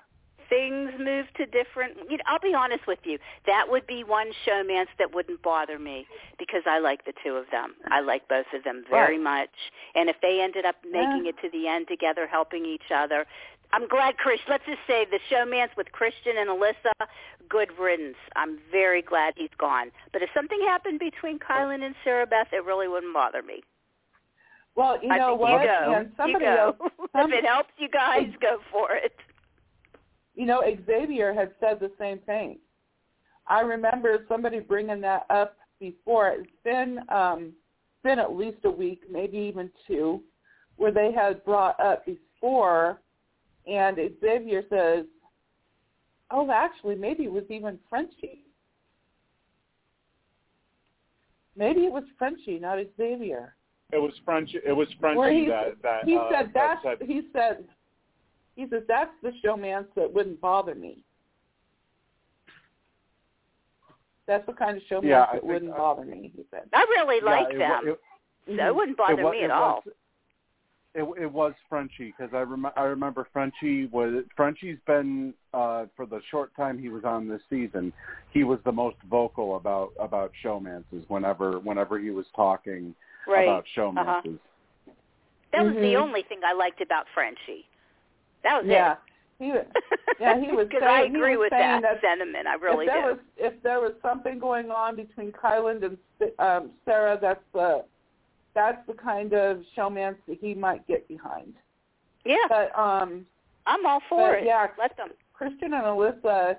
things move to different. You know, I'll be honest with you. That would be one showmance that wouldn't bother me because I like the two of them. I like both of them very Right. much. And if they ended up making Yeah. it to the end together, helping each other, I'm glad Chris. Let's just say the showmance with Christian and Alyssa, good riddance. I'm very glad he's gone. But if something happened between Kyland and Sarah Beth, it really wouldn't bother me. Well, you I know what? you go. Somebody you go. else, some- if it helps you guys, go for it. You know, Xavier had said the same thing. I remember somebody bringing that up before. It's been um, been at least a week, maybe even two, where they had brought up before, and Xavier says, "Oh, actually, maybe it was even Frenchie. Maybe it was Frenchie, not Xavier." It was French. It was Frenchie he, that that he uh, said that that's said he said he says that's the showmance that wouldn't bother me. That's the kind of showmance Yeah, that wouldn't uh, bother me. He said. I really yeah, like it, them, wa- It, so it wouldn't bother it, wa- me it at all. Was, it, it was Frenchie because I, rem- I remember Frenchie was Frenchie's been uh, for the short time he was on this season. He was the most vocal about about showmances whenever whenever he was talking Right. about Uh-huh. showmances. That was the Mhm. only thing I liked about Frenchie. That was Yeah, it. he. Yeah, he was Because I agree with that, that sentiment. I really if there do. was if there was something going on between Kyland and um, Sarah, that's the that's the kind of showmance that he might get behind. yeah, But um, I'm all for it. yeah. Let them. Christian and Alyssa,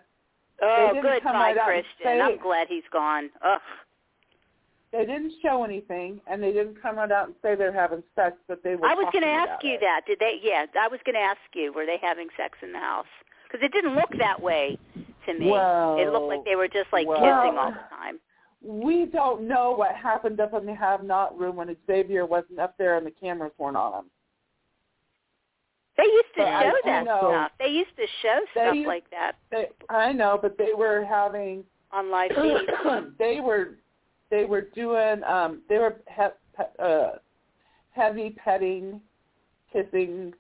Oh, good come by right out and Christian. I'm glad he's gone. Ugh. They didn't show anything, and they didn't come right out and say they're having sex, but they were. I was going to ask you that. Did they? Yeah, I was going to ask you. Were they having sex in the house? Because it didn't look that way to me. Well, it looked like they were just like well- kissing all the time. We don't know what happened up in the have-not room when Xavier wasn't up there and the cameras weren't on him. They used to But show do that know- stuff. They used to show stuff used- like that They, I know, but they were having on live feed. they were they were doing um they were he, pe- uh heavy petting kissing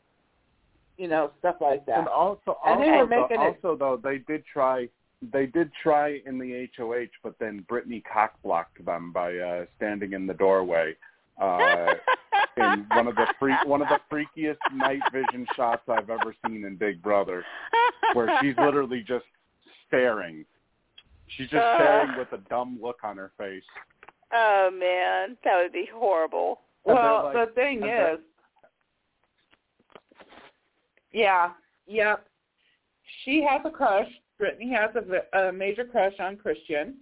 you know stuff like that And also, And they also, were making though, it- also though they did try they did try in the HOH, but then Britini cockblocked them by uh, standing in the doorway uh, in one of the freak, one of the freakiest night vision shots I've ever seen in Big Brother, where she's literally just staring. She's just uh, staring with a dumb look on her face. Oh man, that would be horrible. Well, like- the thing is, they're- yeah, yep. She has a crush. Britini has a, a major crush on Christian.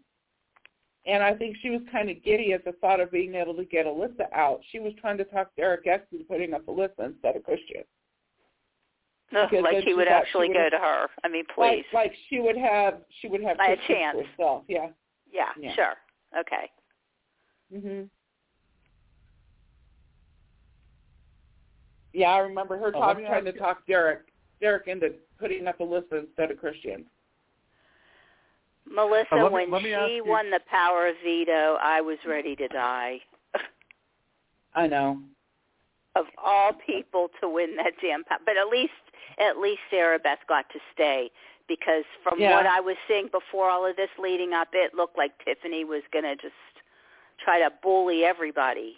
And I think she was kind of giddy at the thought of being able to get Alyssa out. She was trying to talk Derek X into putting up Alyssa instead of Christian. Ugh, like he would thought actually she go would- to her. I mean, please. Like, like she would have, she would have By a chance. for herself. Yeah. yeah, yeah. sure. Okay. Mhm. Yeah, I remember her Oh, talk, let me trying to talk Derek, Derek into putting up Alyssa instead of Christian. Melissa, Uh, me- when let me ask she you- won the power of veto, I was ready to die. I know. of all people to win that damn power. But at least at least Sarah Beth got to stay because from Yeah. what I was seeing before all of this leading up, it looked like Tiffany was going to just try to bully everybody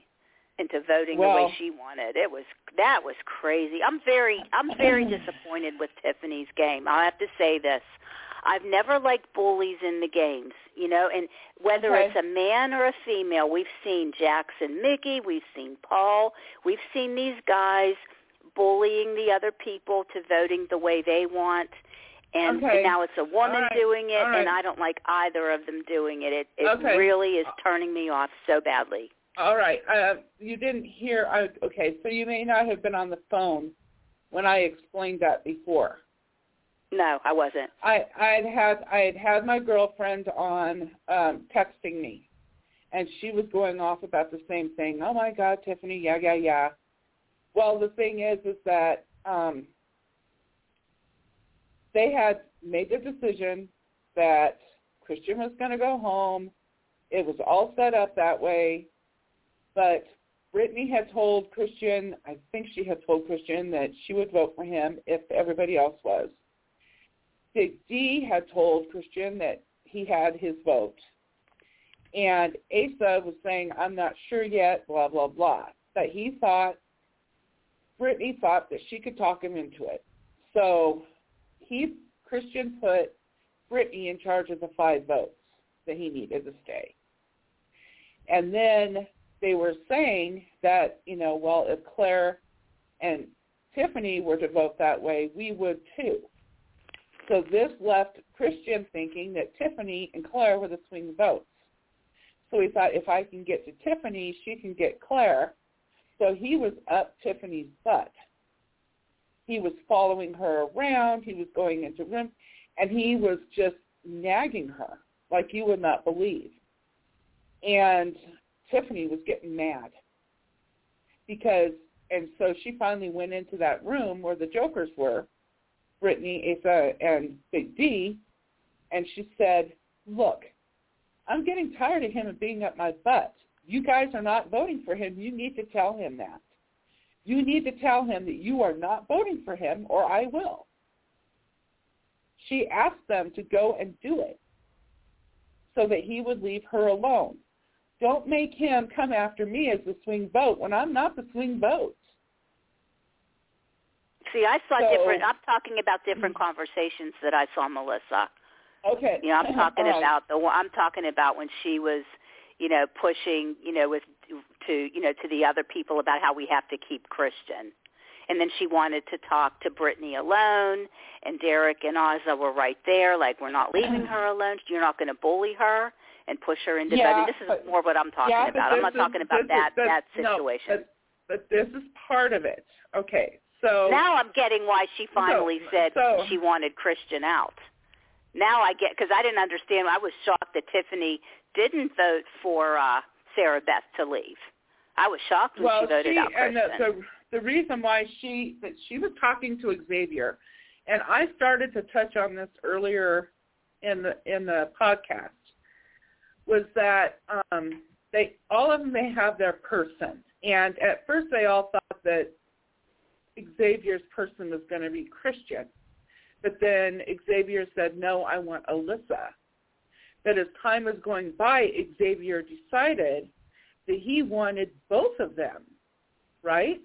into voting the way she wanted. It was that was crazy. I'm very I'm very disappointed with Tiffany's game. I have to say this. I've never liked bullies in the games, you know, and whether Okay. it's a man or a female, we've seen Jackson Michie, we've seen Paul, we've seen these guys bullying the other people to voting the way they want. And Okay. now it's a woman right. doing it, right. and I don't like either of them doing it. It, it Okay. really is turning me off so badly. All right. Uh, you didn't hear. I, okay, so you may not have been on the phone when I explained that before. No, I wasn't. I I had had I had had my girlfriend on um texting me and she was going off about the same thing. Oh my god, Tiffany, yeah, yeah, yeah. Well, the thing is is that um they had made the decision that Christian was going to go home. It was all set up that way. But Britini had told Christian, I think she had told Christian that she would vote for him if everybody else was. Big D had told Christian that he had his vote. And Azah was saying, I'm not sure yet, blah, blah, blah. But he thought, Britini thought that she could talk him into it. So he, Christian put Britini in charge of the five votes that he needed to stay. And then they were saying that, you know, well, if Claire and Tiffany were to vote that way, we would too. So this left Christian thinking that Tiffany and Claire were the swing votes. So he thought if I can get to Tiffany, she can get Claire. So he was up Tiffany's butt. He was following her around. He was going into rooms, and he was just nagging her like you would not believe. And Tiffany was getting mad because, and so she finally went into that room where the jokers were, Britini, Azah, and Big D, and she said, look, I'm getting tired of him being up my butt. You guys are not voting for him. You need to tell him that. You need to tell him that you are not voting for him or I will. She asked them to go and do it so that he would leave her alone. Don't make him come after me as the swing vote when I'm not the swing vote. See, I saw So- different. I'm talking about different conversations that I saw Melissa. Okay. You know, I'm talking right. about the. I'm talking about when she was, you know, pushing, you know, with to you know to the other people about how we have to keep Christian, and then she wanted to talk to Britini alone, and Derek and Azah were right there, like we're not leaving mm. her alone. You're not going to bully her and push her into Yeah, voting. This is more what I'm talking yeah, about. I'm not is- talking about that is, that no, situation. but, but this is part of it. Okay. So now I'm getting why she finally said so- she wanted Christian out. Now I get because I didn't understand. I was shocked that Tiffany didn't vote for uh Sarah Beth to leave. I was shocked when well, she voted she, out and the, the the reason why she that she was talking to Xavier, and I started to touch on this earlier in the in the podcast, was that um, they all of them they have their person, and at first they all thought that Xavier's person was going to be Christian, But then Xavier said, no, I want Alyssa. But as time was going by, Xavier decided that he wanted both of them, right?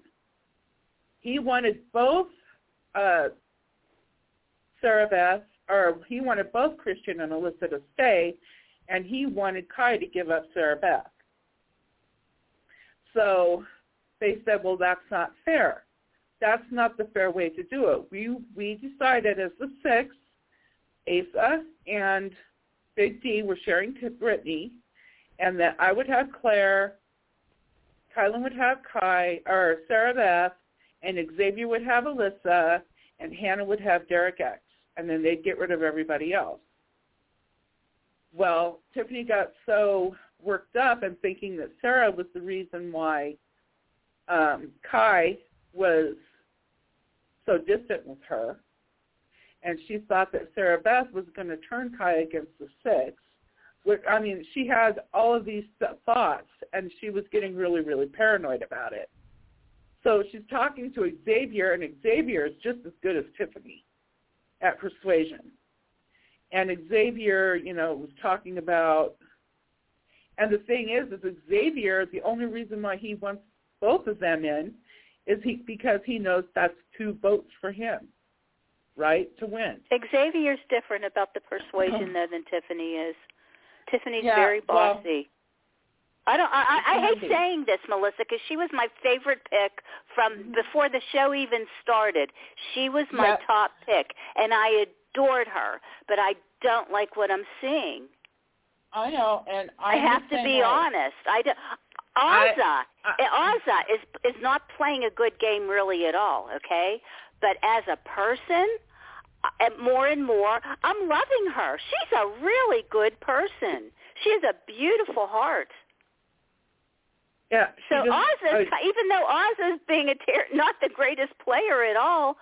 He wanted both uh, Sarah Beth, or he wanted both Christian and Alyssa to stay, and he wanted Kai to give up Sarah Beth. So they said, well, that's not fair. That's not the fair way to do it. We we decided as the six, Azah and Big D were sharing to Brittany, and that I would have Claire, Kyland would have Kai or Sarah Beth, and Xavier would have Alyssa, and Hannah would have Derek X, and then they'd get rid of everybody else. Well, Tiffany got so worked up and thinking that Sarah was the reason why um, Kai was so distant with her, and she thought that Sarah Beth was going to turn Kai against the six. Which, I mean, she had all of these thoughts, and she was getting really, really paranoid about it. So she's talking to Xavier, and Xavier is just as good as Tiffany at persuasion. And Xavier, you know, was talking about, and the thing is, is Xavier, the only reason why he wants both of them in is he because he knows that's two votes for him, right, to win. Xavier's different about the persuasion though than Tiffany is. Tiffany's Yeah, very well- bossy. I don't. I, I, I hate saying this, Melissa, because she was my favorite pick from mm-hmm. before the show even started. She was my Yeah. top pick, and I adored her. But I don't like what I'm seeing. I know, and I I'm have to be way. honest. I do, I- Azah, I- Azah is is not playing a good game really at all. Okay, but as a person, uh, more and more, I'm loving her. She's a really good person. She has a beautiful heart. Yeah. So just- Azah's, uh, even though Azah's being a ter- not the greatest player at all,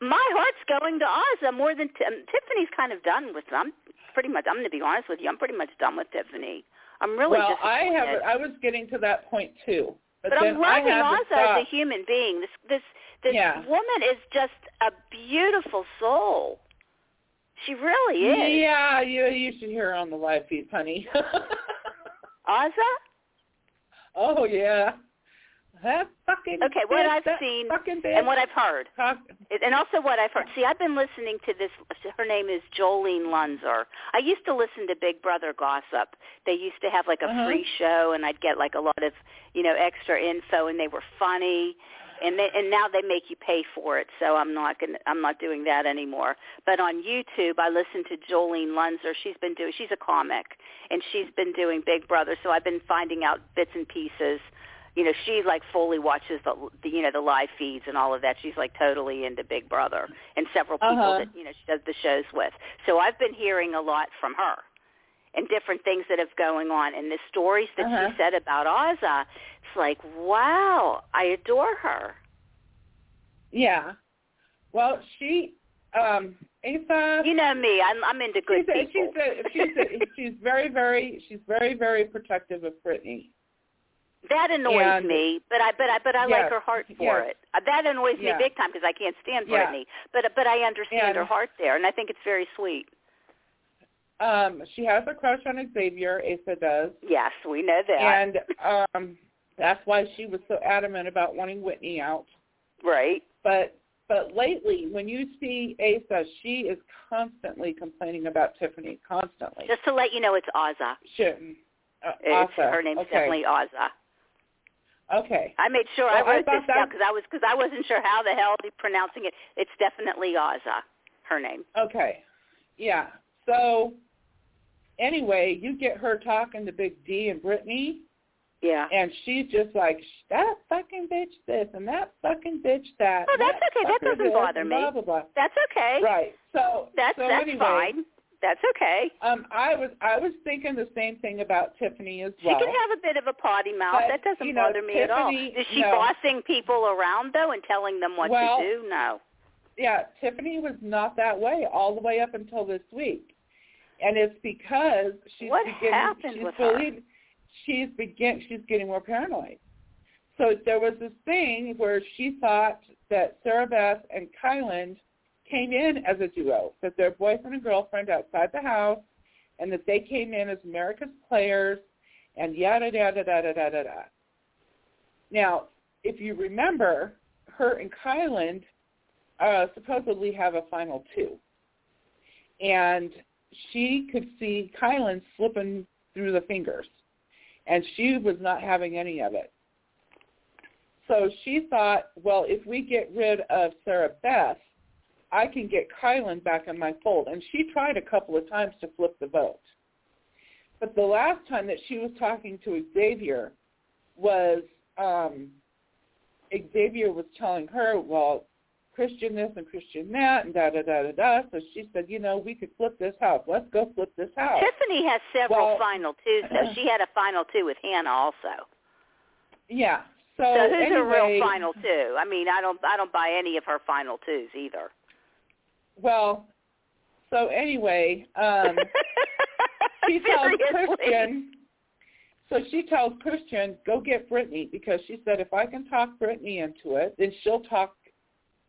my heart's going to Azah more than T- um, Tiffany's. Kind of done with. I'm pretty much. I'm going to be honest with you. I'm pretty much done with Tiffany. I'm really well, I have. I was getting to that point too. But, But I'm loving to as a human being. This this this Yeah. woman is just a beautiful soul. She really is. Yeah, you you should hear her on the live feeds, honey. Azah? oh yeah, that fucking. Okay, what bitch, I've seen and what I've heard. Talk, And also what I've heard. See, I've been listening to this. Her name is Jolene Lunzer. I used to listen to Big Brother Gossip. They used to have like a Uh-huh. free show, and I'd get like a lot of, you know, extra info, and they were funny. And they, and now they make you pay for it, so I'm not gonna I'm not doing that anymore. But on YouTube, I listen to Jolene Lunzer. She's been doing she's a comic, and she's been doing Big Brother. So I've been finding out bits and pieces you know she like fully watches the, the you know the live feeds and all of that she's like totally into big brother and several people Uh-huh. that you know she does the shows with so i've been hearing a lot from her and different things that have going on and the stories that Uh-huh. she said about Azah like wow i adore her yeah. Well, she, um, Azah. you know me i'm i'm into good she's a, people she's a, she's a, she's very very she's very very protective of Britini. that annoys and- me but i but i but i Yes, like her heart for yes. it Uh, that annoys Yeah. me big time because i can't stand Yeah. brittany but but i understand And- her heart there and i think it's very sweet Um, she has a crush on Xavier. Azah does. Yes, we know that. and um that's why she was so adamant about wanting Whitney out. right. But but lately, when you see Azah, she is constantly complaining about Tiffany. Constantly. Just to let you know, it's Azah. She, uh, It's, her name's okay. definitely Azah. Okay. I made sure Well, I I wrote thought this down because I was because I wasn't sure how the hell to be pronouncing it. It's definitely Azah. Her name. Okay. Yeah. So anyway, you get her talking to Big D and Britini, Yeah. and she's just like that fucking bitch this and that fucking bitch that. Oh, that's okay. That doesn't bother me. Blah blah blah. That's okay. Right. So That's so that's anyway, fine. That's okay. Um, I was I was thinking the same thing about Tiffany as well. she can have a bit of a potty mouth. But, that doesn't you know, bother me at all. Is she no. bossing people around though and telling them what Well, to do? No. yeah, Tiffany was not that way all the way up until this week, and it's because she's What beginning. happened she's with her? She's begin. She's getting more paranoid. So there was this thing where she thought that Sarah Beth and Kyland came in as a duo, that they're boyfriend and girlfriend outside the house, and that they came in as America's players, and yada yada yada yada yada. Now, if you remember, her and Kyland uh, supposedly have a final two, and she could see Kyland slipping through the fingers, and she was not having any of it. So she thought, well, if we get rid of Sarah Beth, I can get Kyland back in my fold. And she tried a couple of times to flip the vote. But the last time that she was talking to Xavier was um, Xavier was telling her, well, Christian this and Christian that and da da da da da. So she said, you know, we could flip this house. Let's go flip this house. Tiffany has several Well- final twos, though. She had a final two with Hannah also. Yeah. So, So who's anyway, her real final two? I mean, I don't, I don't buy any of her final twos either. Well, so anyway, um, she tells Christian. So she tells Christian, go get Britini because she said if I can talk Britini into it, then she'll talk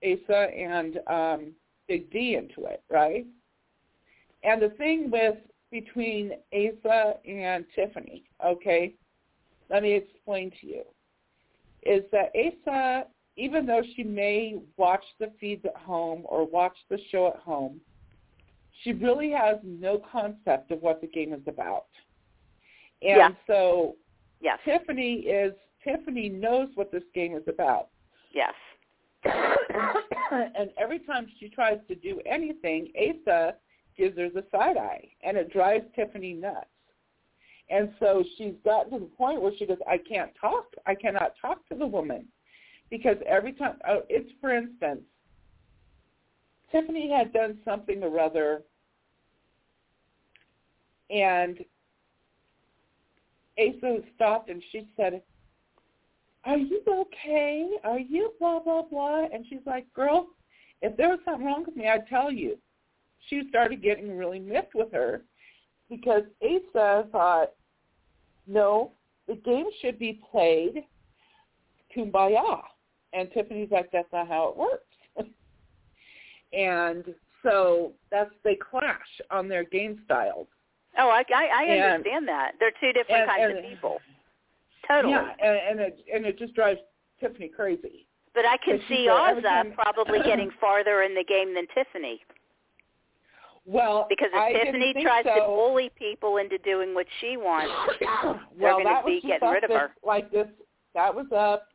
Azah and um, Big D into it, right? And the thing with between Azah and Tiffany, okay, let me explain to you, is that Azah, even though she may watch the feeds at home or watch the show at home, she really has no concept of what the game is about. And Yeah. so Yes, Tiffany is Tiffany knows what this game is about. yes. and every time she tries to do anything, Azah gives her the side eye, and it drives Tiffany nuts. And so she's gotten to the point where she goes, I can't talk. I cannot talk to the woman. Because every time, oh, it's for instance, Tiffany had done something or other, and Azah stopped and she said, are you okay? Are you blah, blah, blah? And she's like, girl, if there was something wrong with me, I'd tell you. She started getting really miffed with her because Azah thought, no, the game should be played kumbaya. And Tiffany's like, that's not how it works. and so that's they clash on their game styles. Oh, I, I, I And- understand that. They're two different and- kinds and- of people. Totally. Yeah, and, and it and it just drives Tiffany crazy. But I can see Azah time- probably getting farther in the game than Tiffany Well, because if I Tiffany tries to bully people into doing what she wants, well, gonna be getting rid of her. Like this, that was up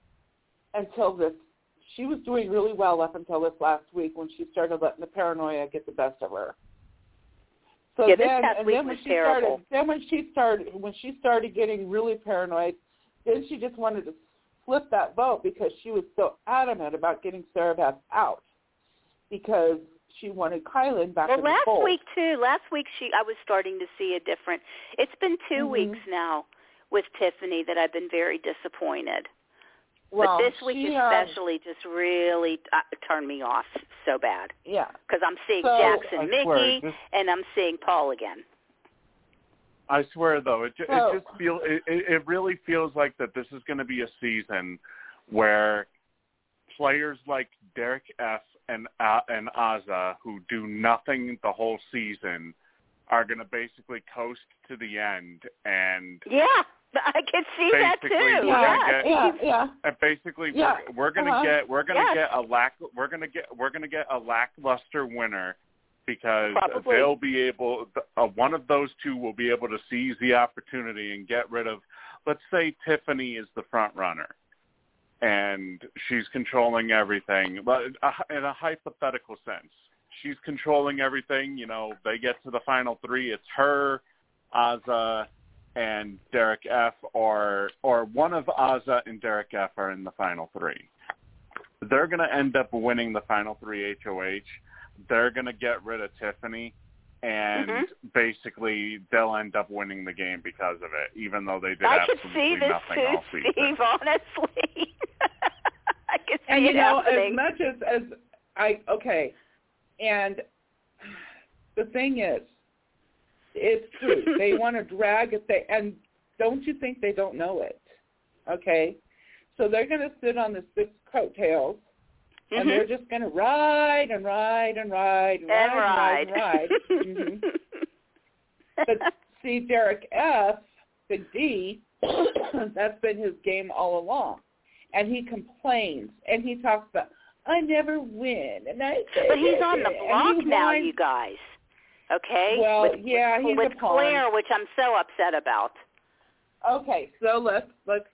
until this. She was doing really well up until this last week when she started letting the paranoia get the best of her. So Yeah, this then, and week then when was she terrible. started, then when she started, when she started getting really paranoid, then she just wanted to flip that vote because she was so adamant about getting Sarah Beth out because she wanted Kyland back well, in the last fold. week too. Last week she, I was starting to see a different. It's been 2 Mhm. weeks now with Tiffany that I've been very disappointed. well, but this week she, um, especially just really uh, turned me off so bad yeah. because I'm seeing So- Jackson Michie swear, and I'm seeing Paul again. I swear though, it Oh. it just feel it, it really feels like that this is going to be a season where players like Derek F and uh, and Azah who do nothing the whole season are going to basically coast to the end and Yeah, I can see that too. We're Yeah, gonna get- yeah, yeah. and basically Yeah, we're, we're going to uh-huh. get we're going to Yes. get a lack we're going to get we're going to get a lackluster winner because Probably. they'll be able uh, one of those two will be able to seize the opportunity and get rid of let's say Tiffany is the front runner and she's controlling everything but uh, in a hypothetical sense she's controlling everything you know they get to the final 3 it's her Azah and Derek F or or one of Azah and Derek F are in the final 3 they're going to end up winning the final 3 HOH they're going to get rid of Tiffany and Mhm. basically they'll end up winning the game because of it, even though they did I could absolutely see this nothing too, all season. Steve. Honestly, I could see and you it know, as much as as I okay, and the thing is, it's true. they want to drag it. They and don't you think they don't know it? Okay, so they're going to sit on the six coattails and Mhm. they're just going to ride and ride and ride and and ride ride. and ride. And ride. hmm But see, Derek F, Big D, that's been his game all along, and he complains and he talks about I never win, and I. But he's on the block he now, you guys. Okay. Well, with, yeah, with, he's with. Claire, which I'm so upset about. Okay, so let's let's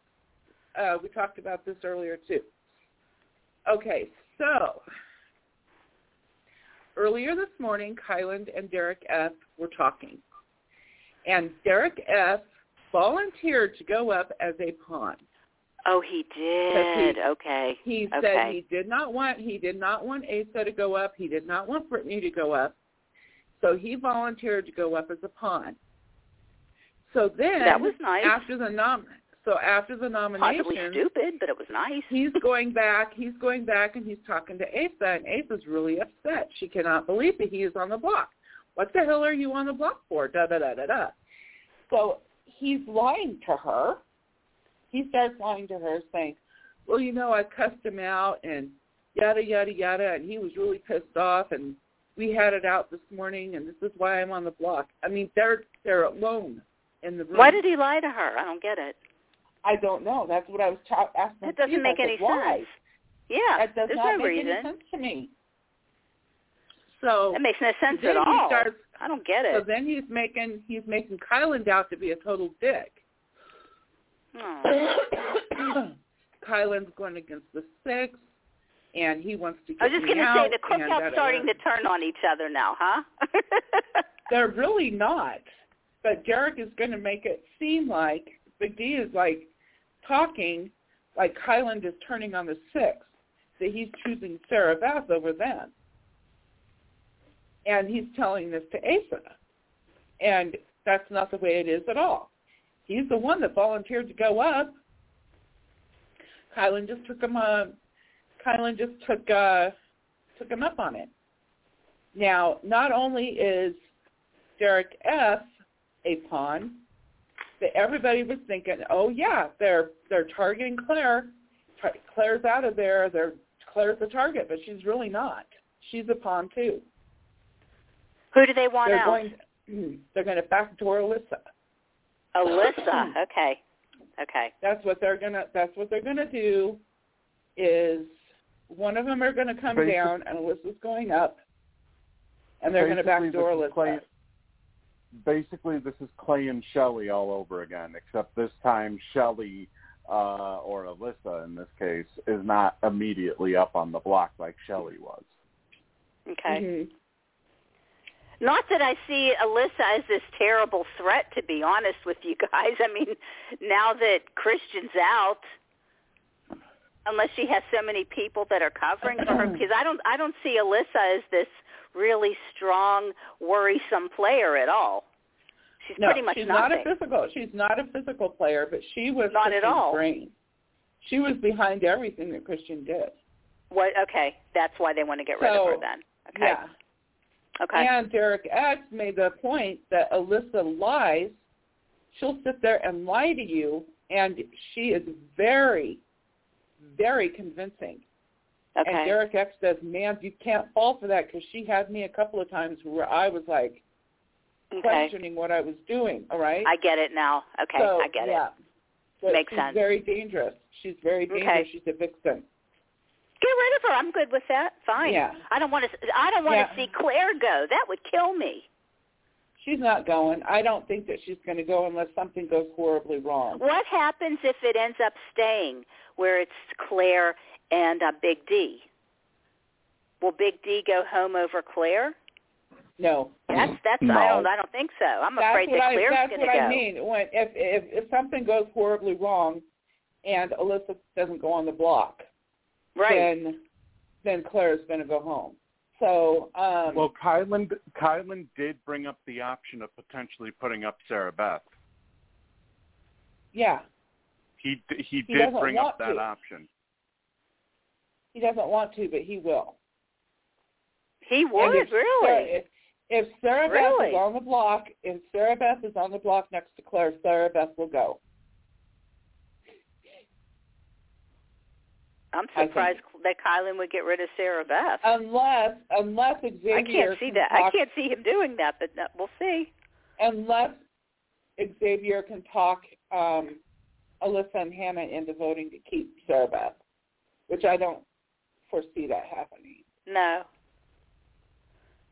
uh, we talked about this earlier too. Okay, so earlier this morning, Kyland and Derek F were talking, and Derek F volunteered to go up as a pawn. Oh, he did. okay. He Okay. said he did not want he did not want Azah to go up. He did not want Britini to go up. So he volunteered to go up as a pawn. So then That was nice. after the nom so after the nomination, Possibly stupid, but it was nice. he's going back he's going back and he's talking to Azah and Azah's really upset. She cannot believe that he is on the block. What the hell are you on the block for? Da da da da da. So he's lying to her. He starts lying to her saying, Well, you know, I cussed him out and yada yada yada and he was really pissed off and we had it out this morning and this is why I'm on the block. I mean they're they're alone in the room. Why did he lie to her? I don't get it. I don't know. That's what I was ta- asking. That doesn't Steve. Make any Why? sense. Yeah, That does there's not no make reason. any sense to me. So That makes no sense at all. starts. I don't get it. So then he's making he's making Kyland out to be a total dick. Hmm. Oh. Kyland's going against the six, and he wants to get I was just going to say the and cookout's starting to turn on each other now, huh? They're really not. But Derek is going to make it seem like Big D is like talking like Kyland is turning on the six, that he's choosing Sarah Beth over them. And he's telling this to Azah. And that's not the way it is at all. He's the one that volunteered to go up. Kyland just took him uh Kyland just took uh took him up on it. Now, not only is Derek F a pawn, but everybody was thinking, oh yeah, they're they're targeting Claire. Claire's out of there. They're Claire's the target, but she's really not. She's a pawn too. Who do they want they're out? going. Hmm, they're going to backdoor Alyssa. Alyssa. Okay. Okay. That's what they're gonna. That's what they're gonna do. Is one of them are going to come Basic- down, and Alyssa's going up, and they're going to Basically, backdoor Alyssa. Clay- Basically, this is Clay and Shelley all over again, except this time Shelley uh, or Alyssa, in this case, is not immediately up on the block like Shelley was. Okay. Mhm. Not that I see Alyssa as this terrible threat, to be honest with you guys. I mean, now that Christian's out, unless she has so many people that are covering for her, because I don't, I don't see Alyssa as this really strong, worrisome player at all. She's No, pretty much she's nothing. not a physical. She's not a physical player, but she was Not at all. brain. She was behind everything that Christian did. what? Okay, that's why they want to get rid of her then. Okay. Yeah. Okay. And Derek X made the point that Alyssa lies. She'll sit there and lie to you, and she is very, very convincing. Okay. And Derek X says, "Man, you can't fall for that," because she had me a couple of times where I was like okay. questioning what I was doing. All right. I get it now. Okay, so, I get it. yeah. So Makes she's sense. very dangerous. She's very Okay. dangerous. She's a vixen. Get rid of her. I'm good with that. Fine. Yeah. I don't want to. I don't want Yeah. to see Claire go. That would kill me. She's not going. I don't think that she's going to go unless something goes horribly wrong. What happens if it ends up staying where it's Claire and uh, Big D? Will Big D go home over Claire? No. That's that's. No. I don't. I don't think so. I'm That's afraid that Claire's That's going what to go. That's what I mean. When if if if something goes horribly wrong, and Alyssa doesn't go on the block, Right. then then Claire's going to go home. So um, Well, Kyland, Kyland did bring up the option of potentially putting up Sarah Beth. yeah, He d- he He did doesn't bring up that to. option. He doesn't want to, but he will. he would if really. If, if Sarah Beth is on the block, if Sarah Beth is on the block next to Claire, Sarah Beth will go. I'm surprised that Kyland would get rid of Sarah Beth. unless unless Xavier I can't see can that. I can't see him doing that, but no, we'll see. unless Xavier can talk um, Alyssa and Hannah into voting to keep Sarah Beth, which I don't foresee that happening. No.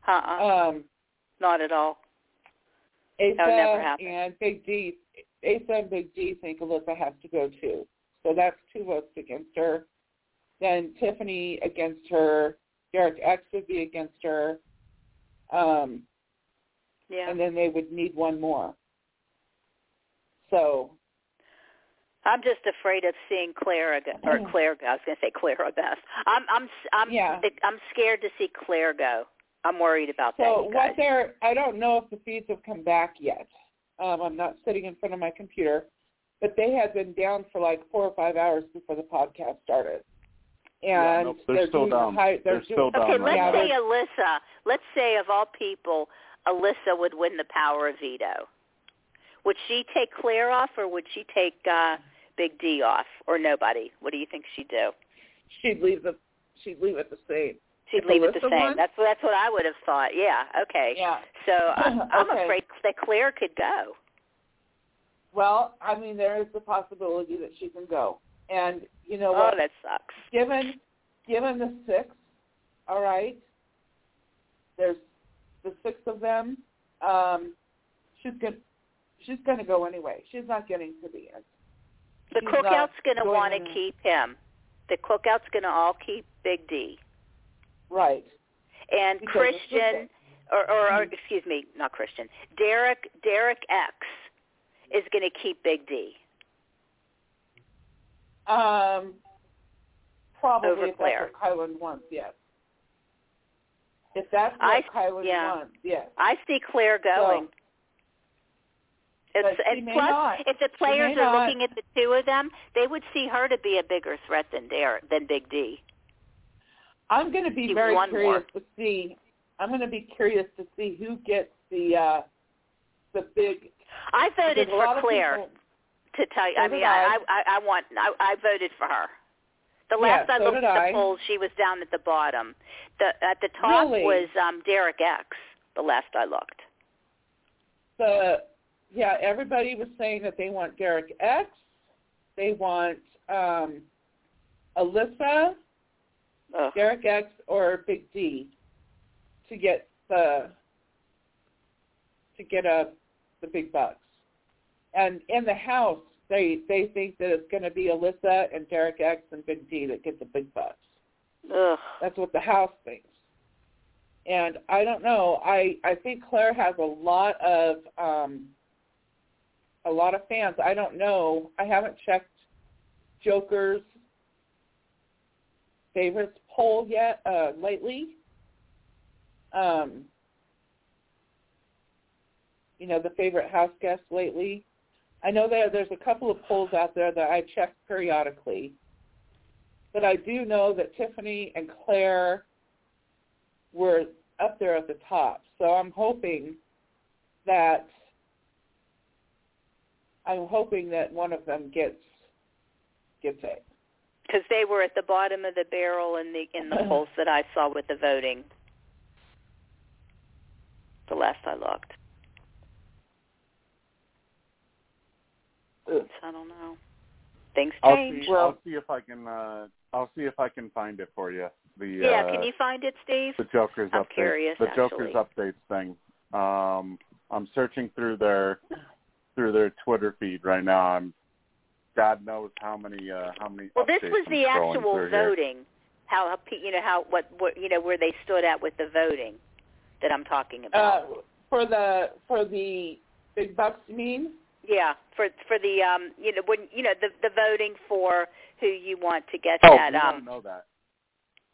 Uh-uh. Um, Not at all. Azah That would never happen. and Big D, Azah and Big D think Alyssa has to go too. So that's two votes against her. Then Tiffany against her. Derek X would be against her. Um, Yeah. and then they would need one more. So I'm just afraid of seeing Clara go, or Claire go. I was going to say Clara Beth. I'm I'm I'm Yeah. I'm scared to see Claire go. I'm worried about that. So what they're, I don't know if the feeds have come back yet. Um, I'm not sitting in front of my computer, but they had been down for like four or five hours before the podcast started. And Yeah, nope, they're they're still doing down. High, They're doing, still down Okay, right let's now. say Alyssa. Let's say of all people, Alyssa would win the power of veto. Would she take Claire off, or would she take uh, Big D off, or nobody? What do you think she'd do? She'd leave the, she'd leave it the same. She'd leave it the same. That's that's what I would have thought. Yeah. Okay. Yeah. So I'm, I'm Okay. afraid that Claire could go. Well, I mean, there is the possibility that she can go. And you know what? Oh, what? that sucks. given given the six, all right, there's the six of them. Um, she's gonna she's gonna go anyway. She's not getting to the end. The She's cookout's going to want to keep him. The cookout's going to all keep Big D. Right. And Because Christian, or, or, or excuse me, not Christian. Derek Derek X is going to keep Big D. Um, probably Over if Claire. that's what Kyland wants. Yes. If that's what I- Kyland yeah. wants, yes. I see Claire going. But it's, and plus, not. if the players are not. looking at the two of them, they would see her to be a bigger threat than Derek than Big D. I'm going to be very won more. curious to see. I'm going to be curious to see who gets the uh, the big. I voted because a lot for Claire. people- to tell you. So I mean, I. I, I, I want. I, I voted for her. The Yeah, last I so looked at the I. polls, she was down at the bottom. The at the top Really? was um Derek X. The last I looked. the yeah, everybody was saying that they want Derek X, they want um, Alyssa, Ugh. Derek X, or Big D to get the to get a the big bucks. And in the House, they they think that it's going to be Alyssa and Derek X and Big D that get the big bucks. Ugh. That's what the House thinks. And I don't know. I I think Claire has a lot of um a lot of fans. I don't know. I haven't checked Joker's favorites poll yet uh lately. Um you know, the favorite house guest lately. I know that there's a couple of polls out there that I check periodically. But I do know that Tiffany and Claire were up there at the top. So I'm hoping that I'm hoping that one of them gets gets it. Because they were at the bottom of the barrel in the in the polls that I saw with the voting. The last I looked. Ugh. I don't know. Things I'll change. see. I'll see if I can. Uh, I'll see if I can find it for you. The yeah, uh, can you find it, Steve? the Joker's I'm update. curious, the actually. Joker's updates thing. Um, I'm searching through their through their Twitter feed right now. I'm God knows how many uh, how many. Well, this was the actual through here. voting. How, how pe- you know how what, what you know where they stood at with the voting that I'm talking about. Uh, for the for the big bucks you mean? yeah, for for the um you know when you know the the voting for who you want to get Oh, that we um won't know that.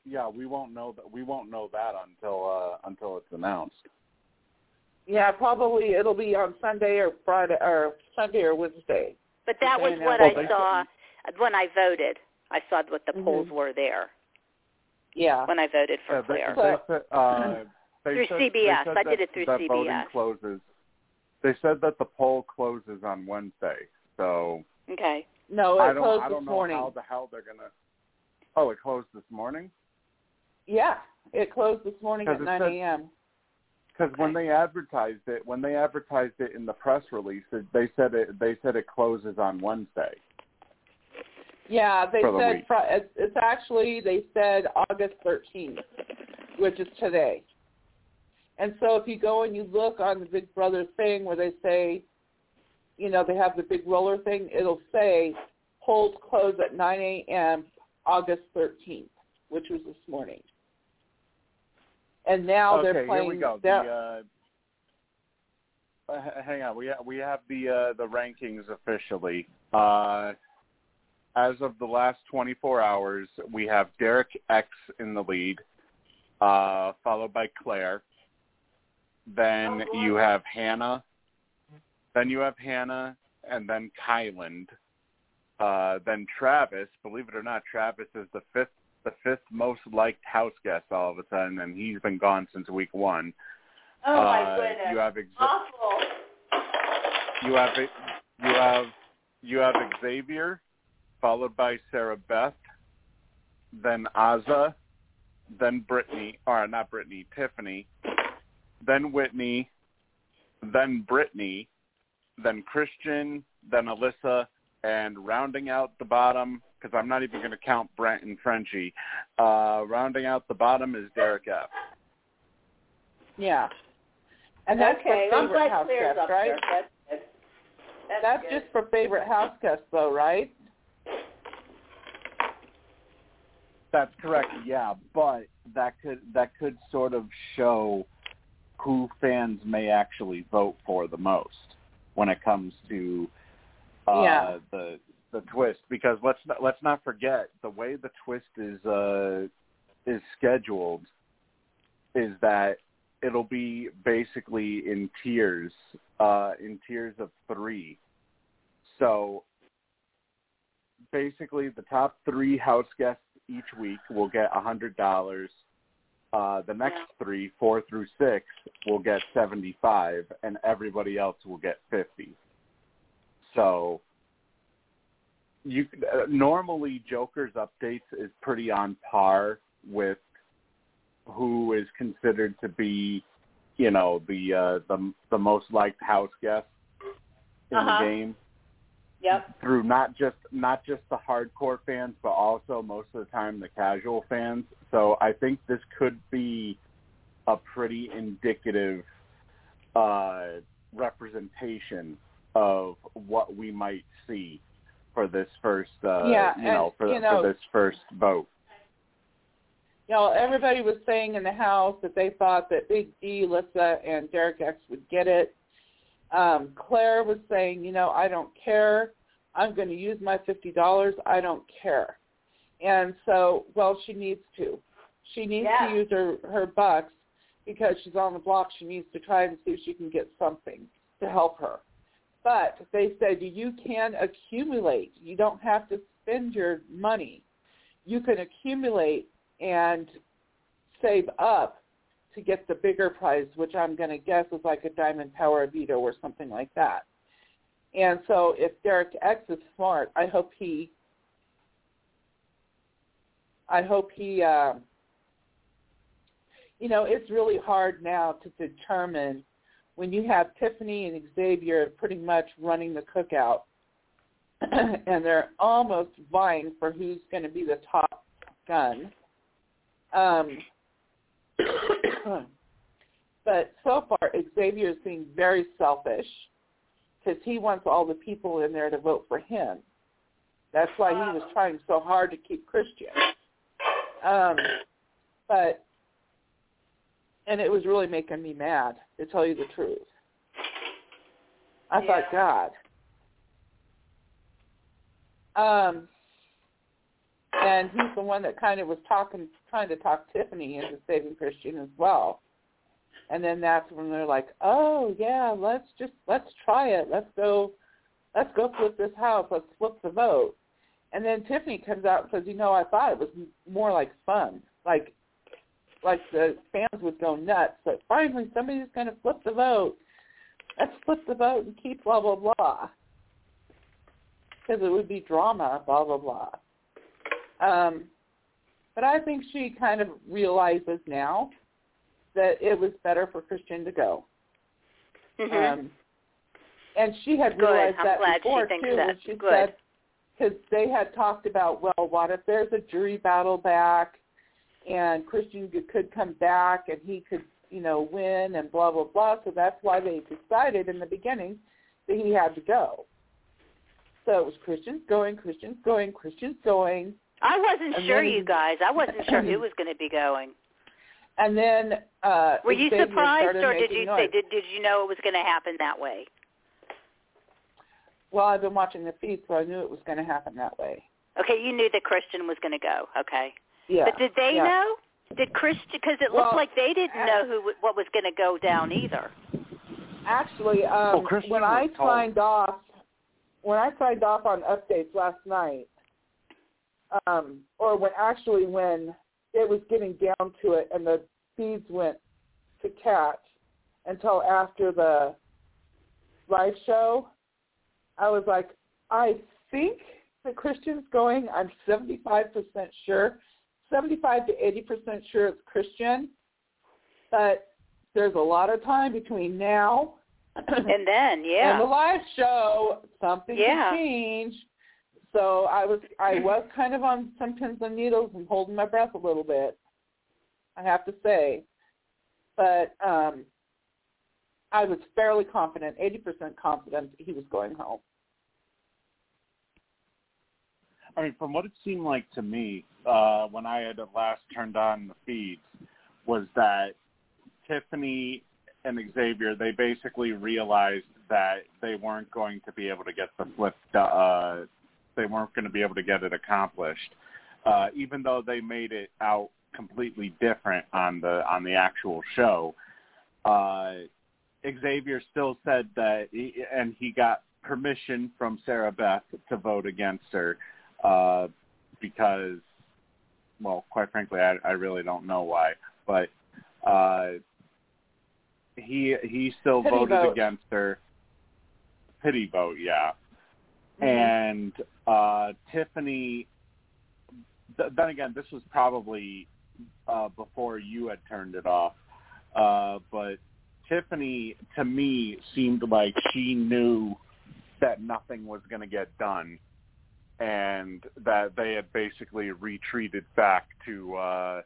Yeah, we won't know that. We won't know that until uh, until it's announced. Yeah, probably it'll be on Sunday or Friday or Sunday or Wednesday. but that was what now- I Well, they- saw when I voted. I saw what the Mhm. polls were there Yeah. when I voted for Yeah, they, Claire. they said, uh, they Through said, CBS. They said I did that, it through that voting CBS. closes. They said that the poll closes on Wednesday, so okay. No, I it don't. closed I don't this know morning. how the hell they're gonna. Oh, it closed this morning. Yeah, it closed this morning at 9 a.m. Because when they advertised it, when they advertised it in the press release, it, they said it. They said it closes on Wednesday. Yeah, they the said. Fri- it's, it's actually they said August 13th, which is today. And so if you go and you look on the Big Brother thing where they say, you know, they have the big roller thing, it'll say polls close at 9 a.m. August 13th, which was this morning. And now okay, they're playing. here we go. The, uh, uh, hang on, we ha- we have the uh, the rankings officially. Uh, as of the last 24 hours, we have Derek X in the lead, uh, followed by Claire. Then you have Hannah. Then you have Hannah, and then Kyland. Uh, then Travis. Believe it or not, Travis is the fifth the fifth most liked house guest all of a sudden, and he's been gone since week one. Oh uh, my goodness. You have ex- Awful. you have you have you have Xavier, followed by Sarah Beth, then Azah, then Britini, or not Britini, Tiffany, then Whitney, then Britini, then Christian, then Alyssa, and rounding out the bottom, because I'm not even going to count Brent and Frenchie, uh, rounding out the bottom is Derek F. yeah. And that's okay, for I'm favorite glad house Claire's guest, up right? there. That's good. That's, That's good. just for favorite house guests, though, right? That's correct. Yeah, but that could that could sort of show who fans may actually vote for the most when it comes to uh, Yeah. the the twist. Because let's not, let's not forget the way the twist is uh, is scheduled is that it'll be basically in tiers uh, in tiers of three. So basically the top three house guests each week will get a hundred dollars. Uh, the next three, four through six, will get seventy-five, and everybody else will get fifty. So, you uh, normally Joker's updates is pretty on par with who is considered to be, you know, the uh, the the most liked house guest in Uh-huh. the game Yep. through not just not just the hardcore fans, but also most of the time the casual fans. So I think this could be a pretty indicative uh, representation of what we might see for this first, uh, Yeah, you know, for, you know- for this first vote. You know, everybody was saying in the house that they thought that Big D, Lissa, and Derek X would get it. Um, Claire was saying, you know, I don't care. I'm going to use my fifty dollars. I don't care. And so, well, she needs to. She needs Yeah. to use her her bucks because she's on the block. She needs to try and see if she can get something to help her. But they said you can accumulate. You don't have to spend your money. You can accumulate and save up to get the bigger prize, which I'm going to guess is like a Diamond Power Veto or something like that. And so if Derek X is smart, I hope he, I hope he, uh, you know, it's really hard now to determine when you have Tiffany and Xavier pretty much running the cookout and they're almost vying for who's going to be the top gun. Um, but so far, Xavier is being very selfish because he wants all the people in there to vote for him. That's why he was trying so hard to keep Christian. Um, but and it was really making me mad to tell you the truth. I thought, God. Um, and he's the one that kind of was talking, trying to talk Tiffany into saving Christian as well. And then that's when they're like, "Oh yeah, let's just let's try it. Let's go, let's go flip this house. Let's flip the vote." And then Tiffany comes out and says, "You know, I thought it was more like fun, like like the fans would go nuts. But finally, somebody's going to flip the vote. Let's flip the vote and keep blah blah blah." Because it would be drama, blah blah blah. Um, but I think she kind of realizes now that it was better for Christian to go. Mm-hmm. Um, and she had Good. realized I'm that she before thinks too. When she Good. said, because they had talked about, well, what if there's a jury battle back, and Christian could- come back and he could, you know, win and blah blah blah. So that's why they decided in the beginning that he had to go. So it was Christian's going, Christian's going, Christian's going, I wasn't And sure, then- you guys. I wasn't sure who was going to be going. and then uh Were you surprised, or did you say did did you know it was going to happen that way? Well, I've been watching the feed, so I knew it was going to happen that way. Okay, you knew that Christian was going to go. Okay, Yeah. but did they yeah. know? Did Christian? Because it looked like they didn't uh, know who what was going to go down either. Actually, um, Well, when was I told. signed off, when I signed off on updates last night, um, or when actually when it was getting down to it and the feeds went to catch until after the live show, I was like, I think the Christian's going. I'm 75% sure, 75 to 80% sure it's Christian, but there's a lot of time between now And then, yeah, and the live show, something Yeah. could change. So I was I was kind of on some pins and needles and holding my breath a little bit. I have to say, but um, I was fairly confident, eighty percent confident he was going home. I mean, from what it seemed like to me uh, when I had last turned on the feeds, was that Tiffany and Xavier they basically realized that they weren't going to be able to get the flip. Uh, they weren't going to be able to get it accomplished, uh, even though they made it out completely different on the on the actual show. Uh, Xavier still said that, he, and he got permission from Sarah Beth to vote against her uh, because, well, quite frankly, I, I really don't know why, but uh, he he still Pity voted vote. against her. Pity vote, yeah. Mhm. And uh, Tiffany. Th- then again, this was probably uh, before you had turned it off, uh, but Tiffany, to me, seemed like she knew that nothing was going to get done and that they had basically retreated back to uh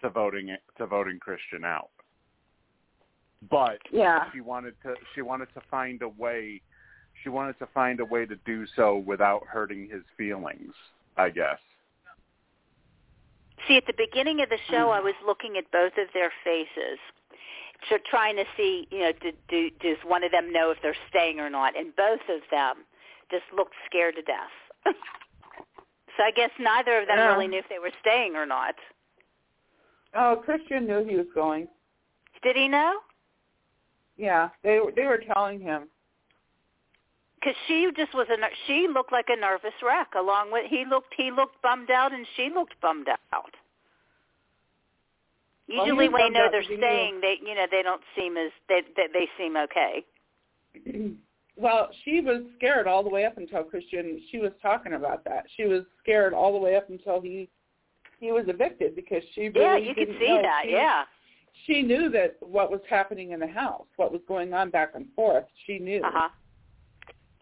to voting to voting Christian out. But Yeah. she wanted to she wanted to find a way she wanted to find a way to do so without hurting his feelings, I guess. See, at the beginning of the show. I was looking at both of their faces, so trying to see, you know, do, do, does one of them know if they're staying or not? And both of them just looked scared to death. so I guess neither of them Yeah. really knew if they were staying or not. Oh, Christian knew he was going. Did he know? Yeah, they were they were telling him. Because she just was a she looked like a nervous wreck. Along with he looked he looked bummed out and she looked bummed out. Usually was when they know they're staying, they you know they don't seem as they they, they seem okay. Well, she was scared all the way up until Christian. She was talking about that. She was scared all the way up until he he was evicted because she really yeah, you could see know. that. She, yeah. she knew that what was happening in the house, what was going on back and forth. She knew. Uh huh.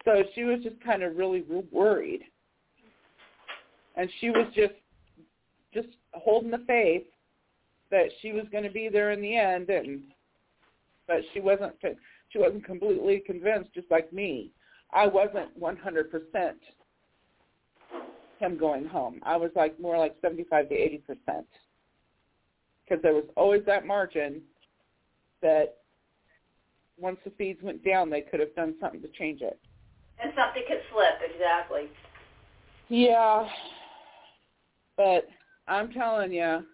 So she was just kind of really real worried, and she was just just holding the faith that she was going to be there in the end, and but she wasn't she wasn't completely convinced, just like me. I wasn't 100% him going home. I was like more like 75 to 80 percent because there was always that margin that once the feeds went down, they could have done something to change it. And something could slip exactly. Yeah, but I'm telling you,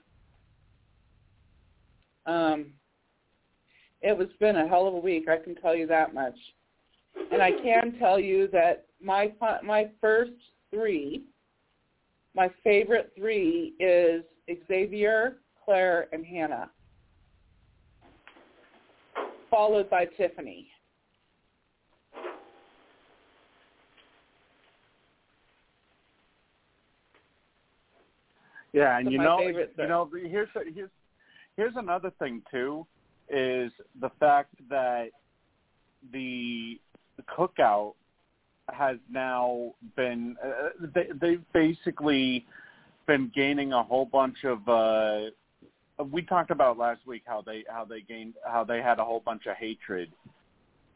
um, it was been a hell of a week. I can tell you that much, and I can tell you that my my first three, my favorite three is Xavier, Claire, and Hannah, followed by Tiffany. Yeah, and you know, you know, here's here's here's another thing too, is the fact that the, cookout has now been uh, they they've basically been gaining a whole bunch of uh we talked about last week how they how they gained how they had a whole bunch of hatred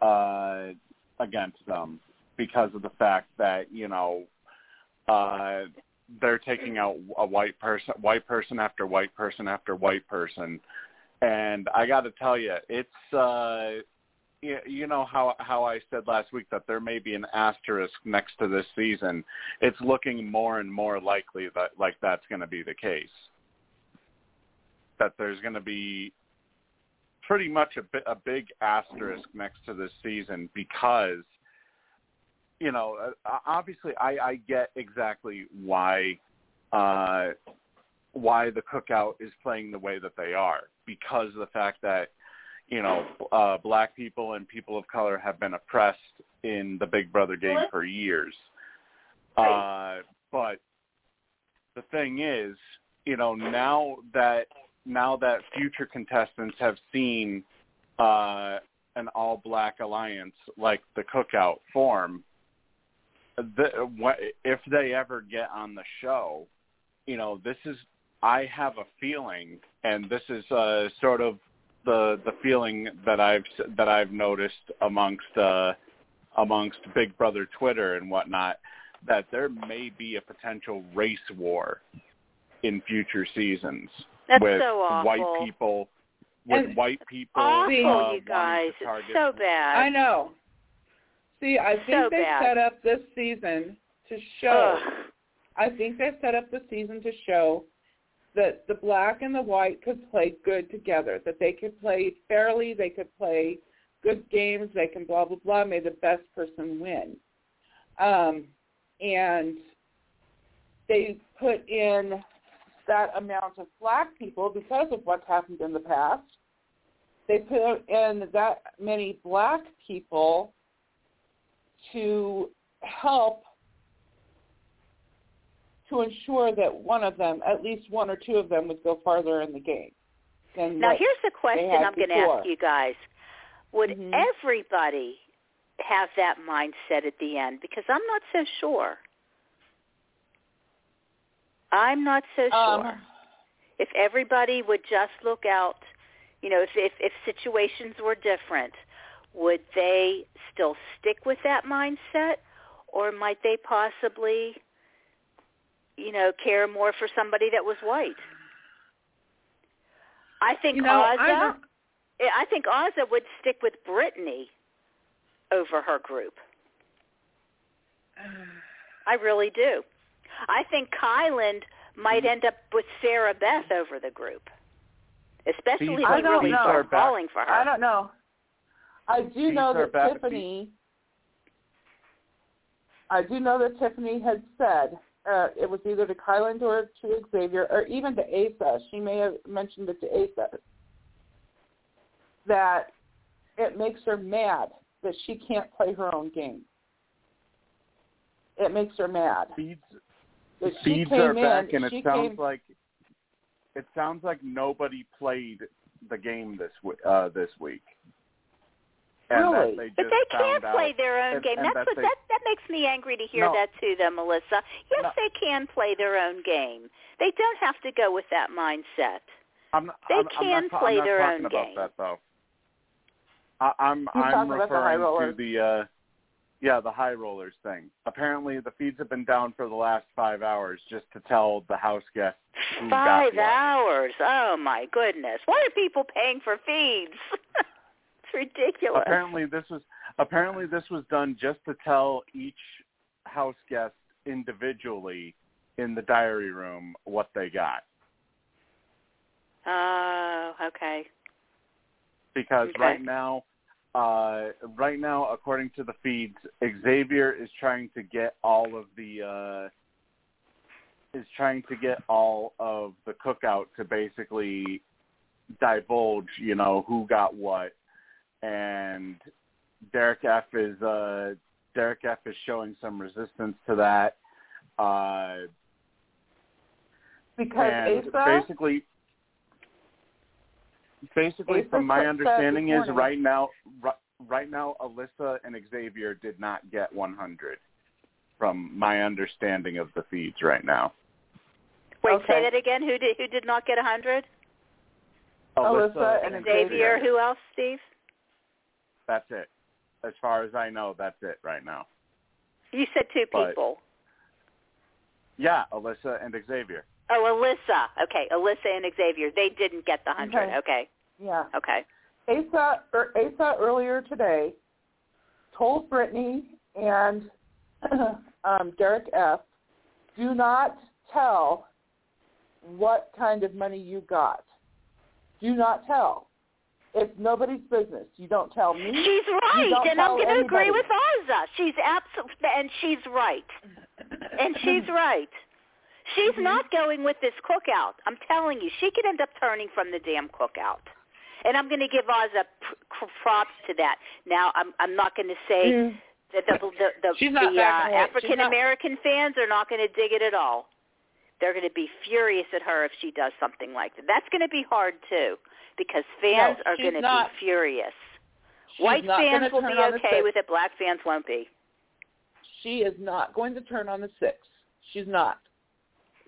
uh against them because of the fact that you know uh they're taking out a white person white person after white person after white person and i got to tell you it's uh you know how how I said last week that there may be an asterisk next to this season. It's looking more and more likely that like that's going to be the case. That there's going to be pretty much a a big asterisk next to this season because you know uh, obviously I I get exactly why uh why the cookout is playing the way that they are because of the fact that you know, uh, black people and people of color have been oppressed in the Big Brother game for years. Uh, but the thing is, you know, now that now that future contestants have seen uh, an all-black alliance like the Cookout form, the, if they ever get on the show, you know, this is I have a feeling, and this is uh, sort of the the feeling that I've that I've noticed amongst uh, amongst Big Brother Twitter and whatnot that there may be a potential race war in future seasons That's with so awful. white people with And- white people Awful, uh, you guys. to It's target so bad. I know. See, I think So they bad. set up this season to show. Ugh. I think they set up the season to show that the black and the white could play good together. That they could play fairly. They could play good games. They can blah blah blah. May the best person win. Um, and they put in that amount of black people because of what's happened in the past. They put in that many black people to help to ensure that one of them, at least one or two of them, would go farther in the game. Now here's the question I'm going to ask you guys. Would Mhm. everybody have that mindset at the end? Because I'm not so sure. I'm not so sure. Um, if everybody would just look out, you know, if, if if situations were different, would they still stick with that mindset, or might they possibly, you know, care more for somebody that was white? I think you know, I Ozza. don't- eh, I think Ozza would stick with Britini over her group. I really do. I think Kyland might mm-hmm. end up with Sarah Beth over the group, especially These if I don't really know. starts falling for her. I don't know. I do These know that about to be- Tiffany. I do know that Tiffany had said uh, it was either to Kyland or to Xavier or even to Azah. She may have mentioned it to Azah that it makes her mad that she can't play her own game. It makes her mad. Feeds That feeds are in, back, and it sounds came, like it sounds like nobody played the game this uh, this week. And that Really? they but they can't play their own and- game. and That's that what they- that that makes me angry to hear No. that too, though, Melissa. Yes, No. they can play their own game. They don't have to go with that mindset. I'm not, They I'm, I'm not, play I'm not their talking own about game. that though. I, I'm You're I'm about the referring to the uh, yeah the high rollers thing. Apparently, the feeds have been down for the last five hours just to tell the house guests Five hours. Oh my goodness. Why are people paying for feeds? ridiculous. Apparently, this was apparently this was done just to tell each house guest individually in the diary room what they got. Oh, okay. because Okay. right now, uh, right now, according to the feeds, Xavier is trying to get all of the uh, is trying to get all of the cookout to basically divulge, you know, who got what, and Derek F is uh, Derek F is showing some resistance to that. Uh, Because and Azah, basically, basically, Azah from my understanding is right now, right, right now, Alyssa and Xavier did not get 100. From my understanding of the feeds right now, Wait, Okay. say that again. Who did who did not get a hundred? Alyssa and Xavier. Who else, Steve? That's it. As far as I know, that's it right now. You said two But- people. Yeah, Alyssa and Xavier. Oh, Alyssa. Okay, Alyssa and Xavier. They didn't get the hundred. Okay. Okay. yeah, Okay. Azah, er, Azah earlier today told Britini and um, Derek F. Do not tell what kind of money you got. Do not tell. It's nobody's business. You don't tell me. She's right, and I'm going to agree with Ozza. She's absolutely, and she's right, and she's right. She's Mm-hmm. not going with this cookout. I'm telling you, she could end up turning from the damn cookout. And I'm going to give Ozza pr- props to that. Now, I'm I'm not going to say Mm. that the the, the, She's the uh, African American fans are not going to dig it at all. They're going to be furious at her if she does something like that. That's going to be hard too, because fans No, are going to be furious. White fans will be okay with it. Black fans won't be. She is not going to turn on the six. She's not.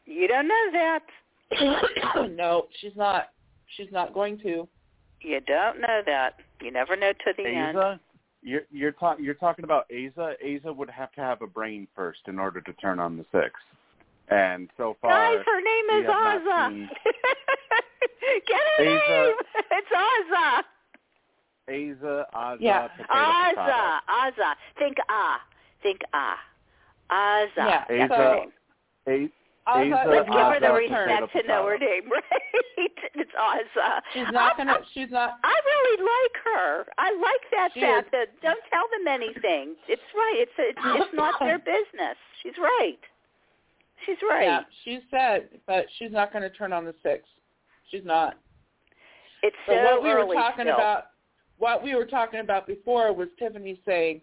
You don't know that. no, she's not. She's not going to. You don't know that. You never know to the end. Asa, you're you're, talk, you're talking about Asa. Asa would have to have a brain first in order to turn on the six. And so far, Guys, her name is have not Ozza. seen- Get her Asa. name. It's Ozza. Asa, Asa, Yeah. potato, potato. Ozza. Ozza. Think ah. Think ah. Ozza. Yeah, That's Asa. her name. A- Ozza Let's give her the Ozza, going to turn. respect to know her name, right? It's Ozza. She's not gonna. She's not. I really like her. I like that She fact that don't tell them anything. It's right. It's it's, it's not their business. She's right. She's right. Yeah, she said, but she's not going to turn on the six. She's not. It's But so what we were talking still. about, what we were talking about before was Tiffany saying,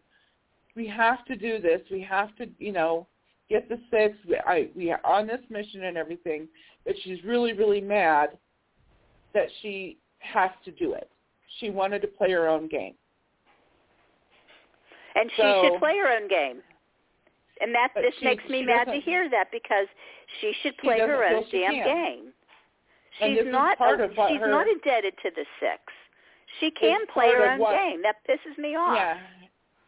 we have to do this. We have to, you know, get the six. We, I, we are on this mission and everything. But she's really, really mad that she has to do it. She wanted to play her own game. and she should play her own game. And that this she- makes me mad to hear that because she should She play her own damn can. game. And She's not part of what she's her- not indebted to the six. She can play her own what- game. That pisses me off. Yeah,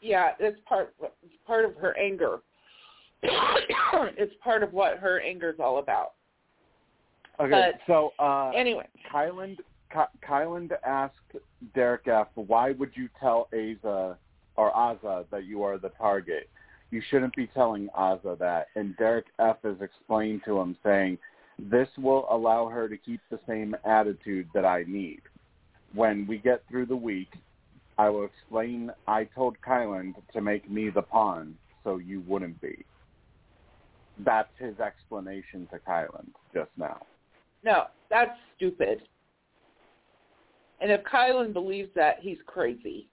yeah, it's part it's part of her anger. it's part of what her anger is all about. Okay, But- so uh, Anyway, Kyland, Ky- Kyland asked Derek F, why would you tell Asa or Aza that you are the target? You shouldn't be telling Azah that. And Derek F has explained to him saying, this will allow her to keep the same attitude that I need. When we get through the week, I will explain I told Kyland to make me the pawn so you wouldn't be. That's his explanation to Kyland just now. no, that's stupid. And if Kyland believes that, he's crazy.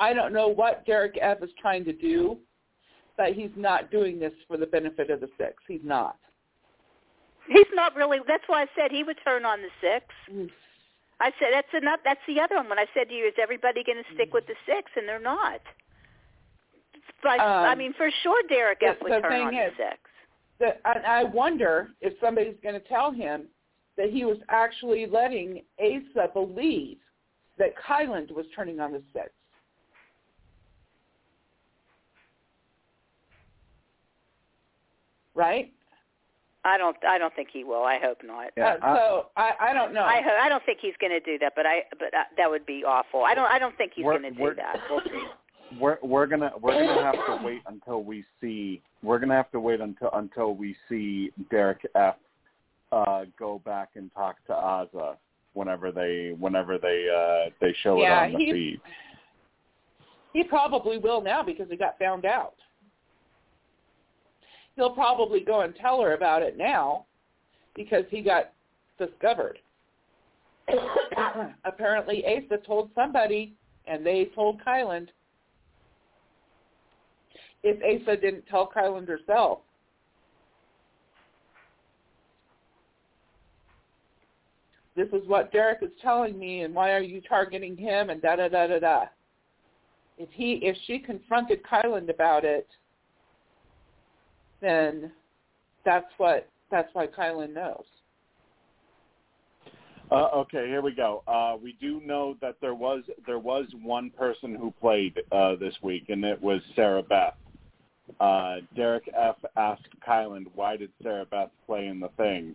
I don't know what Derek F is trying to do, but he's not doing this for the benefit of the six. He's not. He's not really. That's why I said he would turn on the six. Mm. I said that's enough. That's the other one. When I said to you, is everybody going to stick with the six? And they're not. But I Um, mean, for sure, Derek F the- would the turn on is- the six. and I wonder if somebody's going to tell him that he was actually letting Azah believe that Kyland was turning on the six. Right? I don't. I don't think he will. I hope not. Yeah, uh, so I, I don't know. I ho- I don't think he's going to do that. But I. But uh, that would be awful. I don't. I don't think he's going to do we're- that. We'll see. we're we're gonna we're gonna have to wait until we see we're gonna have to wait until until we see Derek F uh go back and talk to Azah whenever they whenever they uh they show Yeah, it on the he- feed. He probably will now because he got found out. He'll probably go and tell her about it now because he got discovered. Apparently Azah told somebody and they told Kyland. If Azah didn't tell Kyland herself. this is what Derek is telling me, and why are you targeting him, and da da da da da. If he, if she confronted Kyland about it, then that's what that's why Kyland knows. Uh, okay, here we go. Uh, we do know that there was there was one person who played uh, this week, and it was Sarah Beth. Uh, Derek F asked Kyland, "Why did Sarah Beth play in the thing?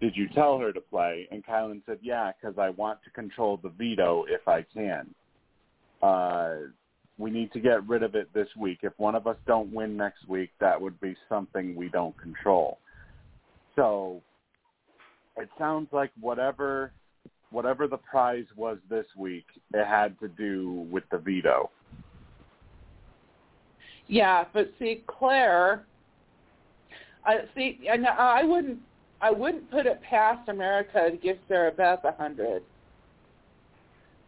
Did you tell her to play?" And Kyland said, "Yeah, because I want to control the veto if I can. We need to get rid of it this week. If one of us don't win next week, that would be something we don't control." So it sounds like whatever whatever the prize was this week, it had to do with the veto. Yeah, but see, Claire, I see, and I wouldn't, I wouldn't put it past America to give Sarah Beth a hundred.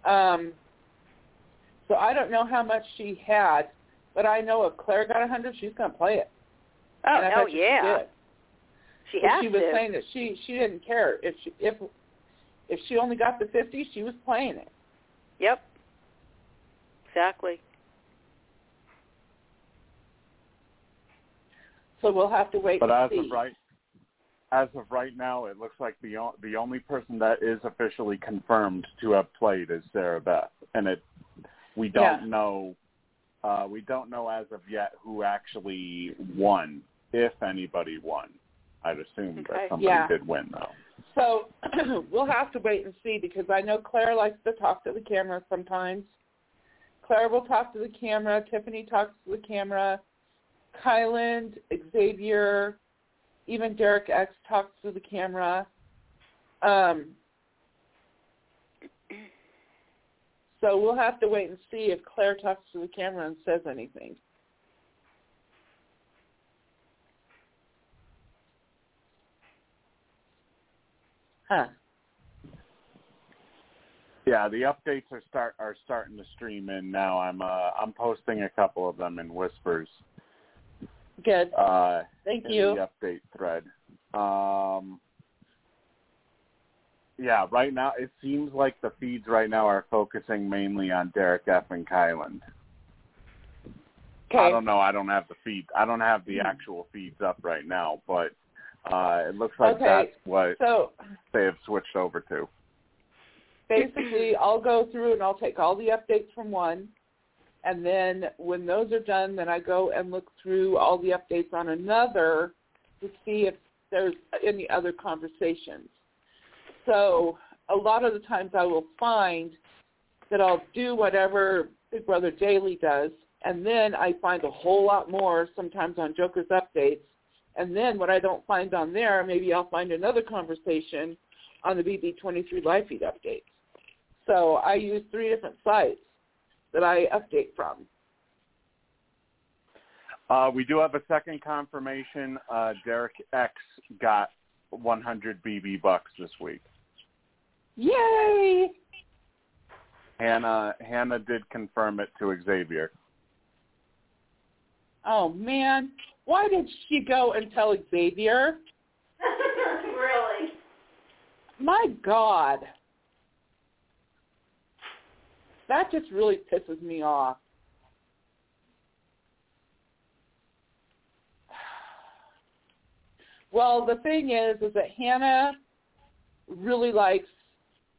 Um, so I don't know how much she had, but I know if Claire got a hundred, she's going to play it. Oh, and I oh yeah. She, did. She But has she was to. saying that she she didn't care if she if if she only got the fifty, she was playing it. Yep. Exactly. So we'll have to wait But and as see. of right as of right now, it looks like the o- the only person that is officially confirmed to have played is Sarah Beth, and it we don't Yeah. know uh, we don't know as of yet who actually won, if anybody won. I'd assume Okay. that somebody Yeah. did win though. So we'll have to wait and see because I know Claire likes to talk to the camera sometimes. Claire will talk to the camera. Tiffany talks to the camera. Kyland, Xavier, even Derek X talks to the camera. Um, so we'll have to wait and see if Claire talks to the camera and says anything. Huh. Yeah, the updates are start are starting to stream in now. I'm uh I'm posting a couple of them in whispers. Good. Uh Thank in you. the update thread. Um yeah, right now it seems like the feeds right now are focusing mainly on Derek F and Kyland. I don't know. I don't have the feed. I don't have the Hmm. actual feeds up right now, but uh it looks like Okay. that's what So they have switched over to. basically I'll go through and I'll take all the updates from one and then when those are done then I go and look through all the updates on another to see if there's any other conversations. So a lot of the times I will find that I'll do whatever Big Brother Daily does and then I find a whole lot more sometimes on Joker's updates and then what I don't find on there maybe I'll find another conversation on the BB23 live feed updates. So I use three different sites that I update from. Uh, we do have a second confirmation. Uh, Derek X got 100 BB bucks this week. Yay! Hannah Hannah did confirm it to Xavier. Oh man, why did she go and tell Xavier? really? My God. That just really pisses me off. Well, the thing is, is that Hannah really likes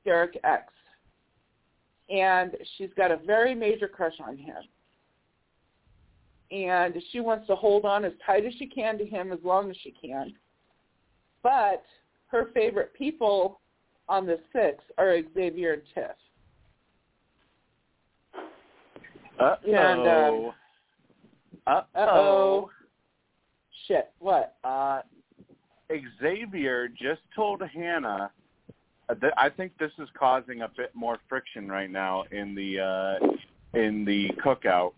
Derek X. And she's got a very major crush on him. And she wants to hold on as tight as she can to him as long as she can. But her favorite people on the six are Xavier and Tiff. Uh And, um, Uh Uh-oh. Shit, what? Uh, Xavier just told Hannah. Uh, I think this is causing a bit more friction right now in the uh, in the cookout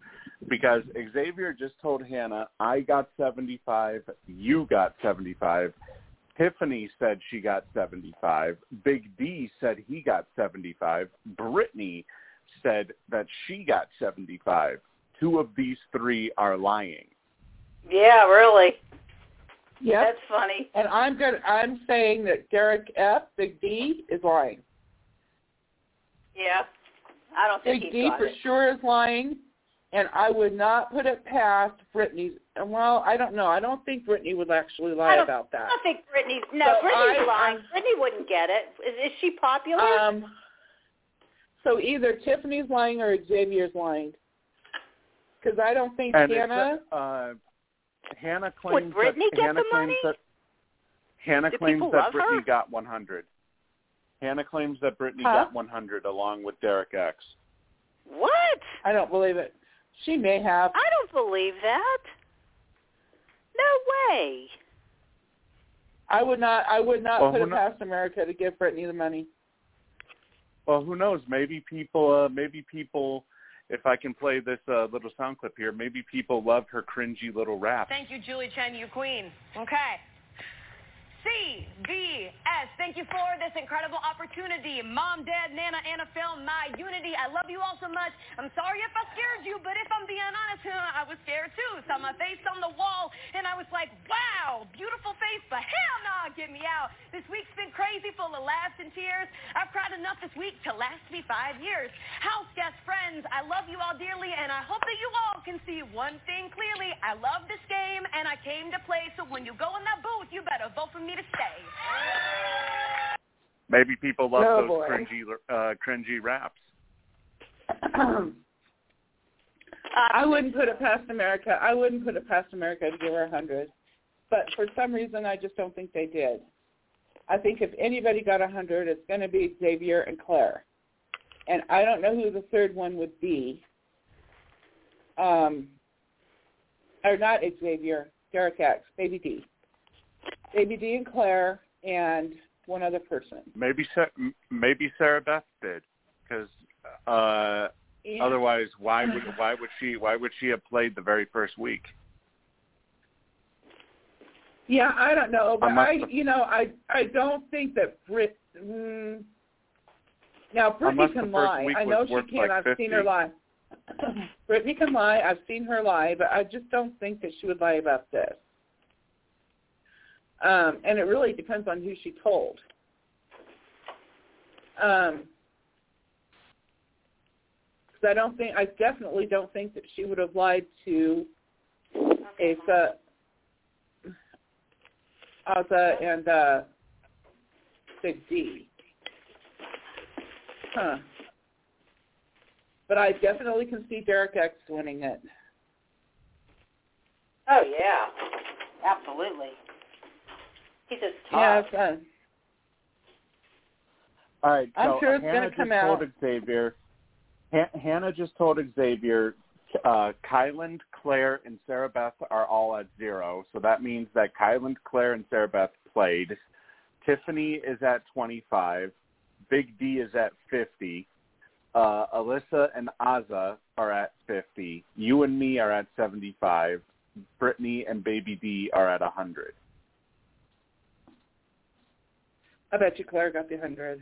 because Xavier just told Hannah, "I got 75, you got 75." Tiffany said she got 75. Big D said he got 75. Britini said that she got 75. Two of these three are lying. Yeah, really. Yep. That's funny. And I'm good. I'm saying that Derek F. Big D is lying. Yeah. I don't think Big he D for it. sure is lying, and I would not put it past Britini's. Well, I don't know. I don't think Britini would actually lie don't- about I that. don't think Britini. No, So Britini's I- lying. I'm- Britini wouldn't get it. Is, is she popular? Um. So either Tiffany's lying or Xavier's lying. Because I don't think And Hannah. uh, Hannah claims Britini that get Hannah the claims money? that Hannah Do claims that Britini her? got 100. Hannah claims that Britini Huh? got 100 along with Derek X. what? I don't believe it. She may have. I don't believe that. No way. I would not. I would not Well, put it kno- past America to give Britini the money. Well, who knows? Maybe people. Uh, maybe people. If I can play this uh, little sound clip here, maybe people loved her cringy little rap. Thank you, Julie Chen, you queen. Okay. C B S. Thank you for this incredible opportunity. Mom, Dad, Nana, Anna, Phil, my unity. I love you all so much. I'm sorry if I scared you, but if I'm being honest, I was scared too. Saw my face on the wall, and I was like, wow, beautiful face, but hell nah, get me out. This week's been crazy, full of laughs and tears. I've cried enough this week to last me five years. House guests, friends, I love you all dearly, and I hope that you all can see one thing clearly. I love this game, and I came to play, so when you go in that booth, you better vote for me to stay. Maybe people love Oh, those boy. cringy, uh, cringy raps. I wouldn't put it past America. I wouldn't put it past America to give her a hundred. But for some reason, I just don't think they did. I think if anybody got a hundred, it's going to be Xavier and Claire. And I don't know who the third one would be. Um, or not Xavier, Derek X, Baby D. Baby D and Claire and one other person. Maybe maybe Sarah Beth did, because uh, And- otherwise, why would why would she why would she have played the very first week? Yeah, I don't know, but Unless I, you know, I, I don't think that Brit. Mm, now, Britini can lie. I know she can. like, I've seen her lie. Britini can lie. I've seen her lie, but I just don't think that she would lie about this. Um, and it really depends on who she told. Um, 'cause I don't think, I definitely don't think that she would have lied to Azah, Azah and uh, Big D. Huh. But I definitely can see Derek X winning it. Oh yeah, absolutely. He's just Yes, tough. uh, All right, I'm sure it's Hannah gonna come just out. told Xavier. Han- Hannah just told Xavier, uh, Kyland, Claire, and Sarah Beth are all at zero. So that means that Kyland, Claire, and Sarah Beth played. Tiffany is at 25. Big D is at 50. Uh, Alyssa and Azah are at 50. You and me are at 75. Britini and Baby D are at 100. I bet you Claire got the hundred.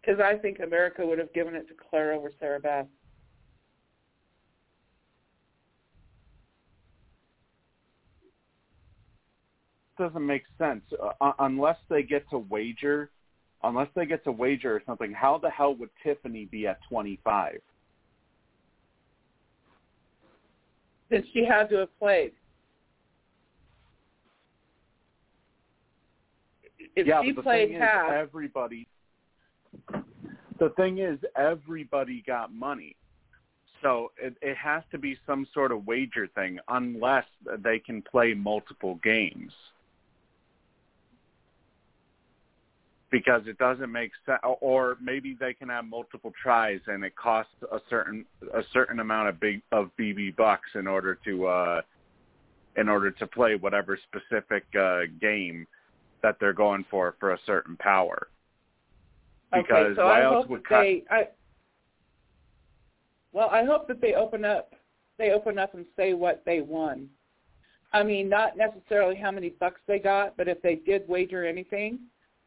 Because I think America would have given it to Claire over Sarah Beth. doesn't make sense uh, unless they get to wager unless they get to wager or something how the hell would tiffany be at 25 Since she had to have played. If yeah she the played thing half, is everybody the thing is everybody got money. So it, it has to be some sort of wager thing unless they can play multiple games. Because it doesn't make sense or maybe they can have multiple tries and it costs a certain a certain amount of big of bb bucks in order to uh in order to play whatever specific uh game that they're going for for a certain power because okay, so why I else hope would cut they, I, well, I hope that they open up, they open up and say what they won. I mean, not necessarily how many bucks they got, but if they did wager anything,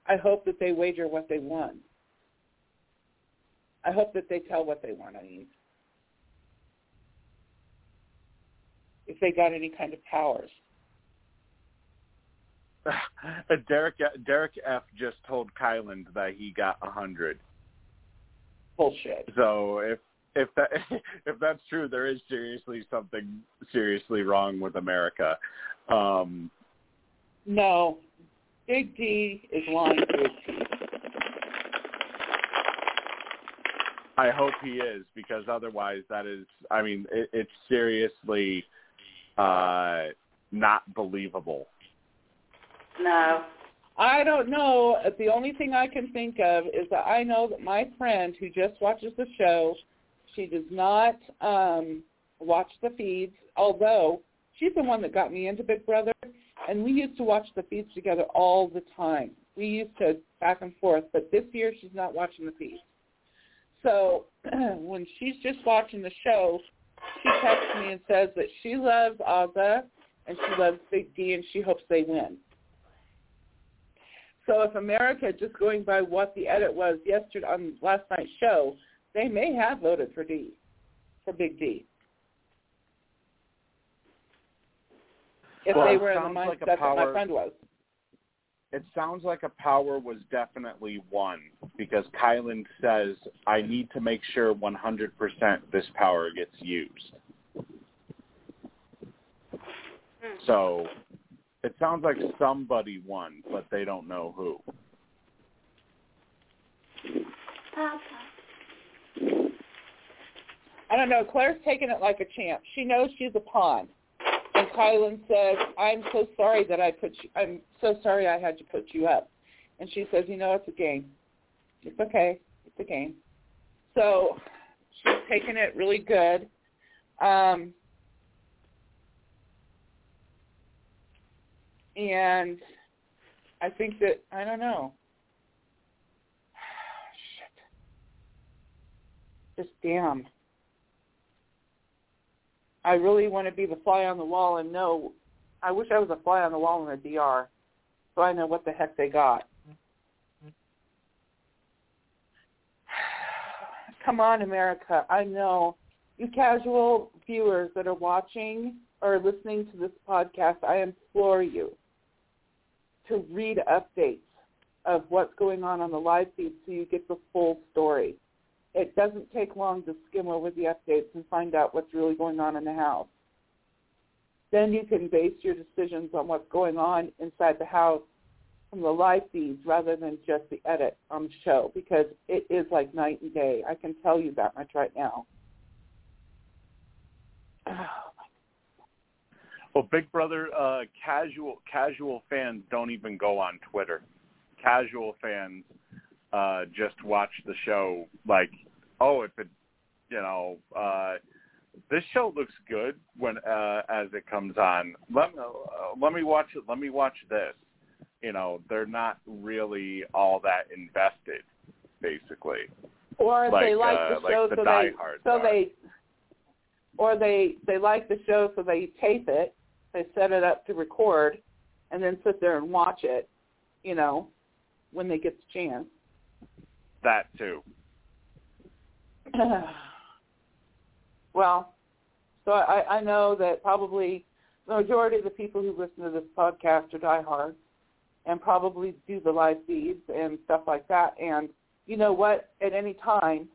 I hope that they wager what they won. I hope that they tell what they won. I mean, if they got any kind of powers. Derek Derek F just told Kyland that he got a hundred. Bullshit. So if if that if that's true, there is seriously something seriously wrong with America. Um, no, Big D is lying to his teeth. I hope he is because otherwise, that is. I mean, it, it's seriously uh, not believable. No. I don't know. The only thing I can think of is that I know that my friend who just watches the show, she does not um watch the feeds, although she's the one that got me into Big Brother, and we used to watch the feeds together all the time. We used to back and forth, but this year she's not watching the feeds. So when she's just watching the show, she texts me and says that she loves Azah and she loves Big D and she hopes they win. So if America, just going by what the edit was yesterday on last night's show, they may have voted for D, for Big D. If Well, they were in the mindset like a that my power- friend was. It sounds like a power was definitely won because Kyland says, "I need to make sure 100% this power gets used." Hmm. So it sounds like somebody won, but they don't know who. Papa. I don't know. Claire's taking it like a champ. She knows she's a pawn. And Kyland says, "I'm so sorry that I put you. I'm so sorry I had to put you up." And she says, "You know, it's a game. It's okay. It's a game." So she's taking it really good. Um, and I think that I don't know. Shit. Just damn. I really want to be the fly on the wall and know. I wish I was a fly on the wall in the DR, so I know what the heck they got. Come on, America! I know you casual viewers that are watching or listening to this podcast. I implore you to read updates of what's going on on the live feed so you get the full story it doesn't take long to skim over the updates and find out what's really going on in the house. Then you can base your decisions on what's going on inside the house from the live feeds rather than just the edit on the show because it is like night and day. I can tell you that much right now. Ah. Well, Big Brother uh, casual casual fans don't even go on Twitter. Casual fans uh, just watch the show like, oh, if it, you know, uh, this show looks good when uh, as it comes on. Let me uh, let me watch it. Let me watch this. You know, they're not really all that invested, basically. Or Like, they like uh, the like show the so they so are. they or they they like the show so they tape it, they set it up to record and then sit there and watch it, you know, when they get the chance. That too. well, so I, I know that probably the majority of the people who listen to this podcast are diehards and probably do the live feeds and stuff like that. And you know what? At any time,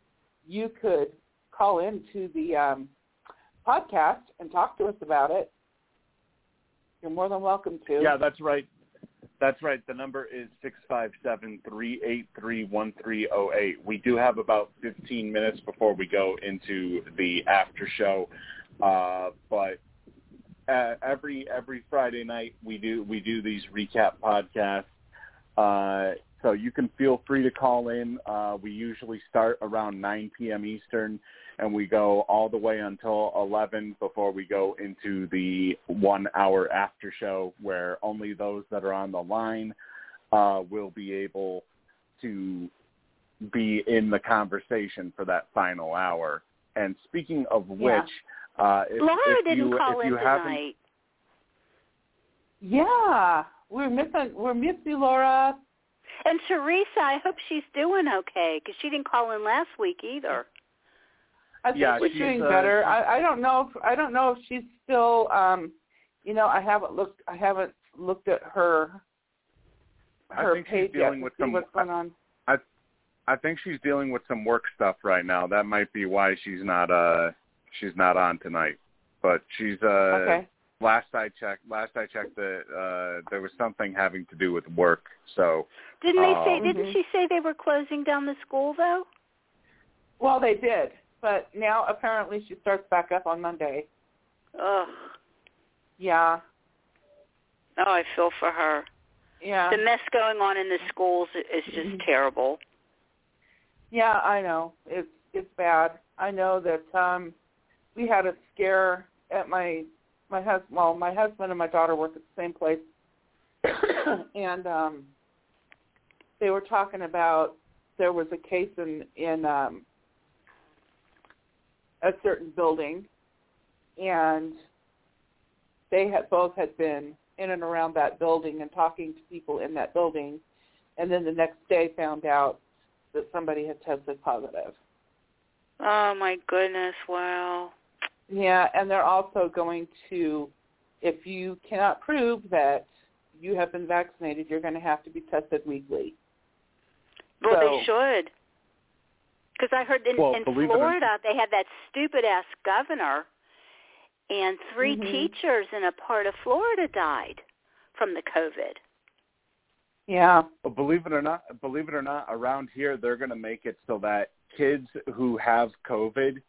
you could call into the um, podcast and talk to us about it. You're more than welcome to. Yeah, that's right. That's right. The number is six five seven three eight three one three zero eight. We do have about fifteen minutes before we go into the after show, uh, but uh, every every Friday night we do we do these recap podcasts. Uh, so you can feel free to call in. Uh, we usually start around 9 p.m. Eastern, and we go all the way until 11 before we go into the one-hour after show, where only those that are on the line uh, will be able to be in the conversation for that final hour. And speaking of which, Yeah. uh, if, Laura if didn't you, call if in you tonight. Yeah, we're missing we're missing you, Laura. And Teresa, I hope she's doing okay because she didn't call in last week either. I think Yeah, we're she's, doing uh, better. she's- I, I don't know if I don't know if she's still um you know, I haven't looked I haven't looked at her her I think page she's dealing yet with see some. what's going on. I think she's dealing with some work stuff right now. That might be why she's not uh she's not on tonight. But she's uh okay. last I checked last I checked that uh there was something having to do with work. So Didn't they say? Um, Didn't Mhm. she say they were closing down the school though? Well, they did, but now apparently she starts back up on Monday. Ugh. Yeah. Oh, I feel for her. Yeah. The mess going on in the schools is just Mhm. terrible. Yeah, I know. It's it's bad. I know that um we had a scare at my my husband well, my husband and my daughter work at the same place. and um they were talking about there was a case in in um a certain building and they had both had been in and around that building and talking to people in that building and then the next day found out that somebody had tested positive. Oh my goodness! Wow. Yeah, and they're also going to, if you cannot prove that you have been vaccinated, you're going to have to be tested weekly. Well, So- they should. Because I heard in, Well, in believe it or- Florida they had that stupid ass governor, and 3 Mhm. teachers in a part of Florida died from the COVID. Yeah. But believe it or not, believe it or not, around here they're going to make it so that kids who have COVID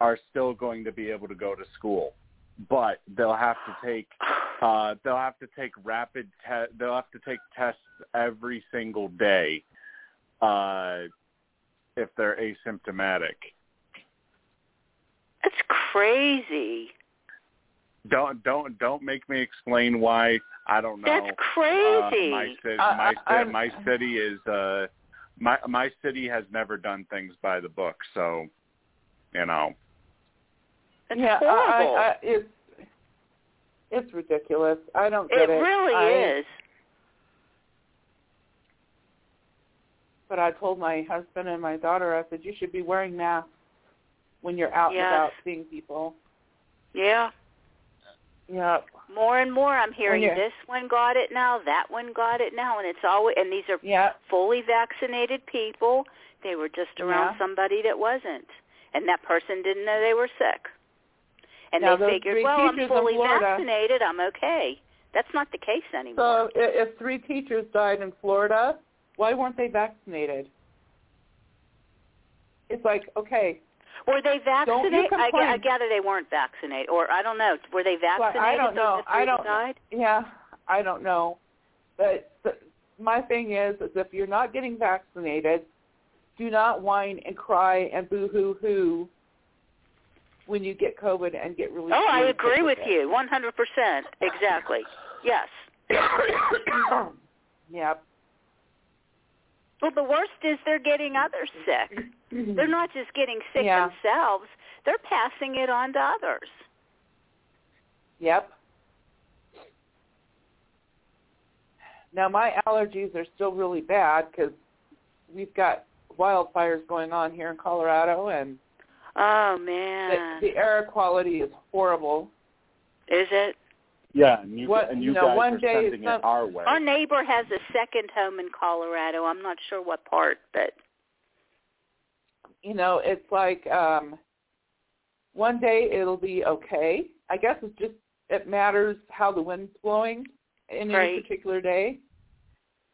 are still going to be able to go to school, but they'll have to take uh, they'll have to take rapid te- they'll have to take tests every single day uh, if they're asymptomatic. That's crazy. Don't don't don't make me explain why I don't know. That's crazy. Uh, my city, I- my, I- my city is uh, my my city has never done things by the book, so you know. That's yeah, horrible. I, I, it's it's ridiculous. I don't it get it. really I, is. But I told my husband and my daughter, I said, you should be wearing masks when you're out Yes. and about seeing people. Yeah. Yeah. More and more I'm hearing yeah. this one got it now, that one got it now, and it's always and these are Yeah. fully vaccinated people. They were just around Yeah. somebody that wasn't, and that person didn't know they were sick. And Now, they figured, well, I'm fully Florida- vaccinated, I'm okay. That's not the case anymore. So if three teachers died in Florida, why weren't they vaccinated? It's like, okay, were they vaccinated? I. I gather they weren't vaccinated, or I don't know. Were they Well, vaccinated? I don't know. I don't. Died? Yeah, I don't know. But, but my thing is, is if you're not getting vaccinated, do not whine and cry and boo hoo hoo when you get COVID and get really. Oh, I agree with you, 100%. Exactly. Yes. yep. Well, the worst is they're getting others sick. They're not just getting sick Yeah. themselves; they're passing it on to others. Yep. Now my allergies are still really bad because we've got wildfires going on here in Colorado, and Oh man, the, man, the air quality is horrible. is it? Yeah, and you What- and you you, know, guys one are day sending it's it our way. Our neighbor has a second home in Colorado. I'm not sure what part, but You know, it's like um one day it'll be okay. I guess it's just it matters how the wind's blowing in any Right. particular day.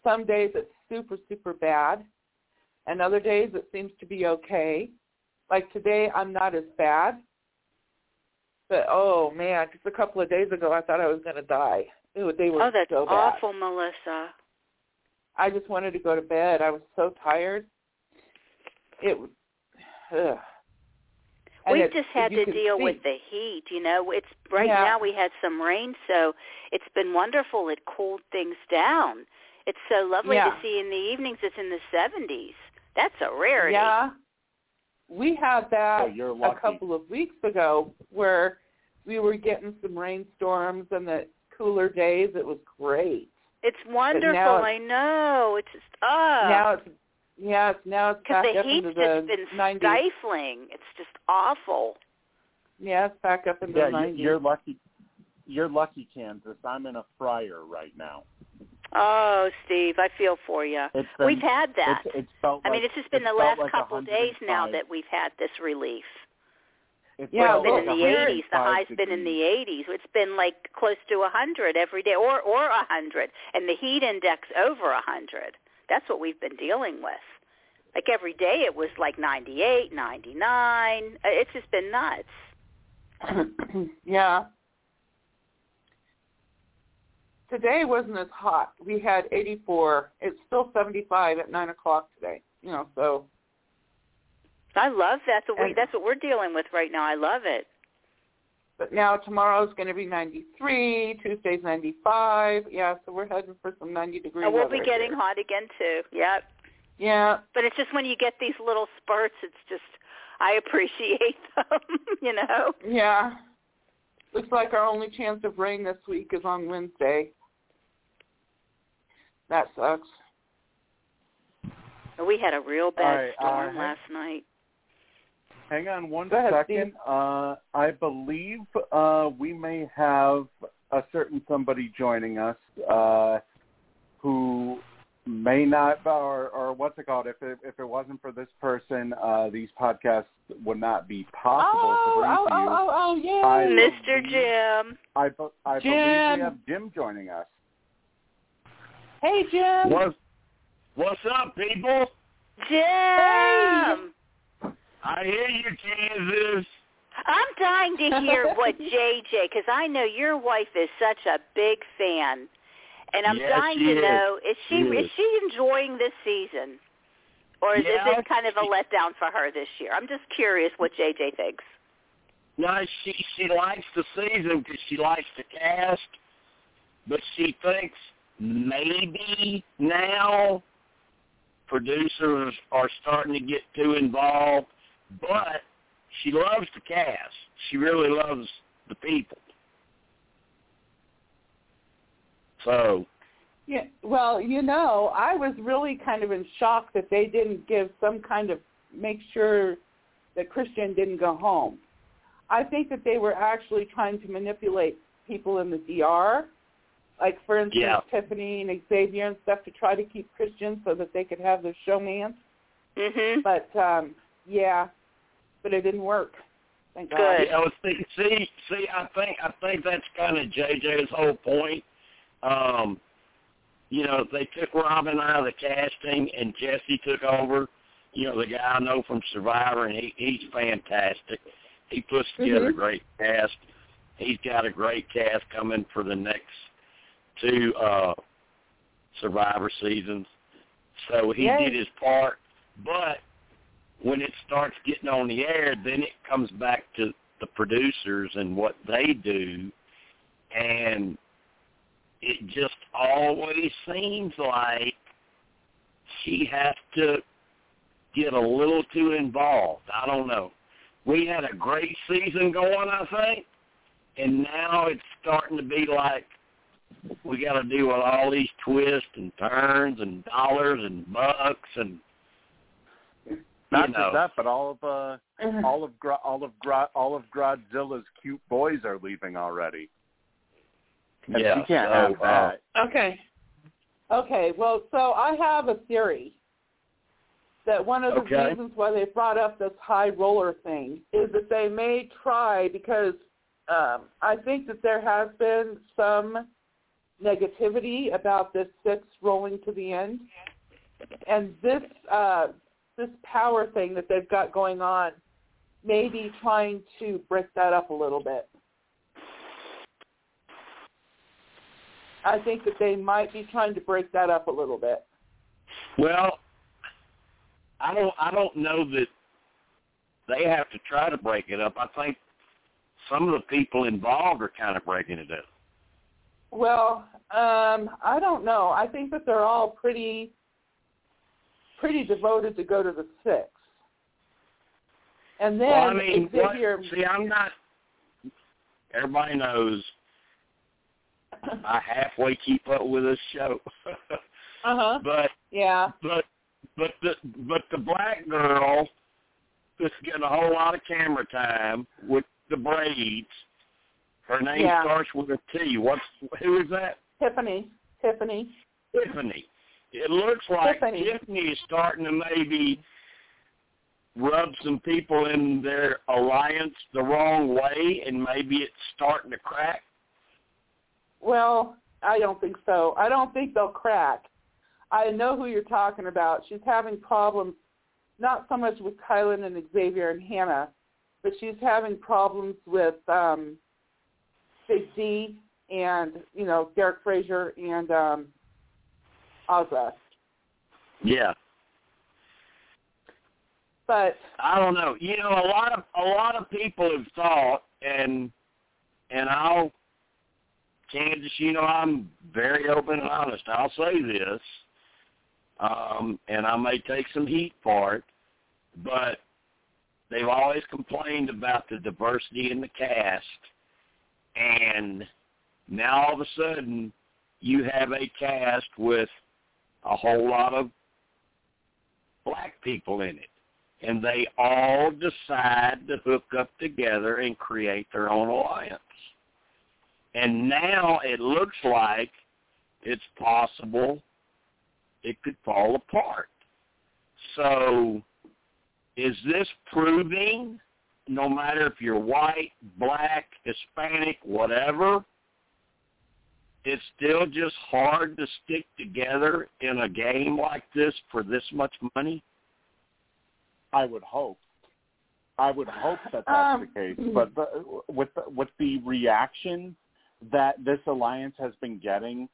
Some days it's super super bad, and other days it seems to be okay. Like today, I'm not as bad, but oh man, just a couple of days ago, I thought I was going to die. It, they were oh, that's so bad. awful, Melissa. I just wanted to go to bed. I was so tired. It. Ugh. We've it- just had to deal see- with the heat. You know, it's right Yeah. now we had some rain, so it's been wonderful. It cooled things down. It's so lovely Yeah. to see in the evenings. It's in the 70s. That's a rarity. Yeah. We had that you're a couple of weeks ago where we were getting some rainstorms and the cooler days. It was great. It's wonderful. it's- I know. It's just oh, now it's yeah, it's now it's because back the up heat's into just the been 90s. stifling. It's just awful. Yeah, it's back up into yeah, the you- 90s. you're lucky. You're lucky, Kansas. I'm in a fryer right now. Oh, Steve, I feel for you. It's been, we've had that. It's, it's felt I mean, it's just been the last like couple days now that we've had this relief. It's Yeah, It's been well, in the 80s. The 105 high's been in the 80s. It's been like close to 100 every day, or or 100, and the heat index over 100. That's what we've been dealing with. Like every day, it was like 98, 99. Uh, It's just been nuts. yeah. Today wasn't as hot. We had 84. It's still 75 at 9 o'clock today. You know, so I love that. So we, And- that's what we're dealing with right now. I love it. But now tomorrow's going to be 93. Tuesday's 95. Yeah, so we're heading for some 90 degree And we'll be getting here. hot again too. Yep. Yeah, But it's just when you get these little spurts, it's just I appreciate them. you know. yeah. Looks like our only chance of rain this week is on Wednesday. That sucks. We had a real bad All right, storm uh, last night. Hang on one ahead, second. Uh, I believe uh, we may have a certain somebody joining us uh, who may not, or, or what's it called? If it, if it wasn't for this person, uh, these podcasts would not be possible oh, to bring oh, to you. oh, oh, oh, I- yay. Mr. Jim. I, be- I believe we have Jim joining us. Hey, Jim. What's What's up, people? Jim. I hear you, Kansas. I'm dying to hear what JJ, because I know your wife is such a big fan, and I'm Yes, dying to is. know is she She is is. she enjoying this season, or is, Yeah, is it kind of a letdown for her this year? I'm just curious what JJ thinks. No, she she likes the season because she likes the cast, but she thinks maybe now producers are starting to get too involved. But she loves the cast. She really loves the people. So Yeah, well, you know, I was really kind of in shock that they didn't give some kind of make sure that Christian didn't go home. I think that they were actually trying to manipulate people in the DR, like for instance Yeah. Tiffany and Xavier and stuff, to try to keep Christian so that they could have their showman. Mhm. But um yeah, but it didn't work. Thank God. Good. You know, see, see, see. I think I think that's kind of JJ's whole point. Um, you know, they took Robyn out of the casting, and Jesse took over. You know, the guy I know from Survivor, and he he's fantastic. He puts together a Mhm. great cast. He's got a great cast coming for the next two uh Survivor seasons. So he Yay. did his part, but when it starts getting on the air, then it comes back to the producers and what they do, and it just always seems like she has to get a little too involved. I don't know. We had a great season going, I think, and now it's starting to be like we got to deal with all these twists and turns and dollars and bucks and Not you just that, but all of uh, all of Gro- all of Gro- all of Grodzilla's cute boys are leaving already. And yeah, she can't so, have that. Okay. Okay. Well, so I have a theory that one of the Okay. reasons why they brought up this high roller thing is that they may try because um, I think that there has been some negativity about this six rolling to the end, and this uh, this power thing that they've got going on may be trying to break that up a little bit. I think that they might be trying to break that up a little bit. Well, I don't I don't know that they have to try to break it up. I think some of the people involved are kind of breaking it up. Well, um, I don't know. I think that they're all pretty pretty devoted to go to the six. And then well, I mean, what, see, I'm not. Everybody knows I halfway keep up with this show, Uh-huh. but Yeah. but but the but the black girl that's getting a whole lot of camera time with the braids. Her name Yeah. starts with a T. What's who is that? Tiffany. Tiffany. Tiffany. It looks like Tiffany. Tiffany is starting to maybe rub some people in their alliance the wrong way, and maybe it's starting to crack. Well, I don't think so. I don't think they'll crack. I know who you're talking about. She's having problems, not so much with Kyland and Xavier and Hannah, but she's having problems with um, Big D and you know Derek Frazier and um, Azah. Yeah. But I don't know. You know, a lot of a lot of people have thought, and and I'll, Candace, you know, I'm very open and honest. I'll say this, um, and I may take some heat for it, but they've always complained about the diversity in the cast, and now all of a sudden you have a cast with a whole lot of black people in it and they all decide to hook up together and create their own alliance. And now it looks like it's possible it could fall apart. So is this proving, no matter if you're white, black, Hispanic, whatever, it's still just hard to stick together in a game like this for this much money? I would hope. I would hope that that's Um, the case. But the, with the, with the reaction that this alliance has been getting,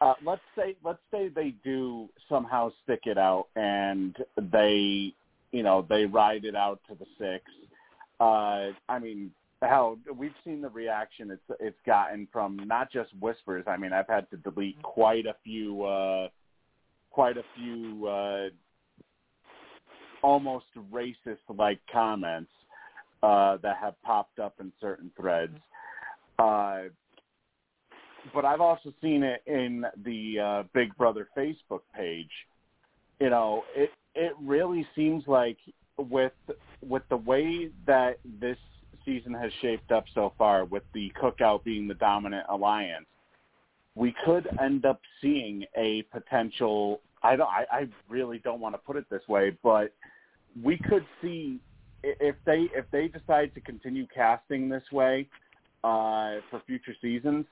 uh, let's say let's say they do somehow stick it out and they, you know, they ride it out to the six. Uh, I mean, hell, we've seen the reaction it's it's gotten from not just whispers. I mean, I've had to delete quite a few, uh, quite a few. Uh, almost racist like comments uh, that have popped up in certain threads. Uh, but I've also seen it in the uh, Big Brother Facebook page. You know, it it really seems like with with the way that this season has shaped up so far, with the cookout being the dominant alliance, we could end up seeing a potential. I don't. I, I really don't want to put it this way, but we could see if they if they decide to continue casting this way uh, for future seasons,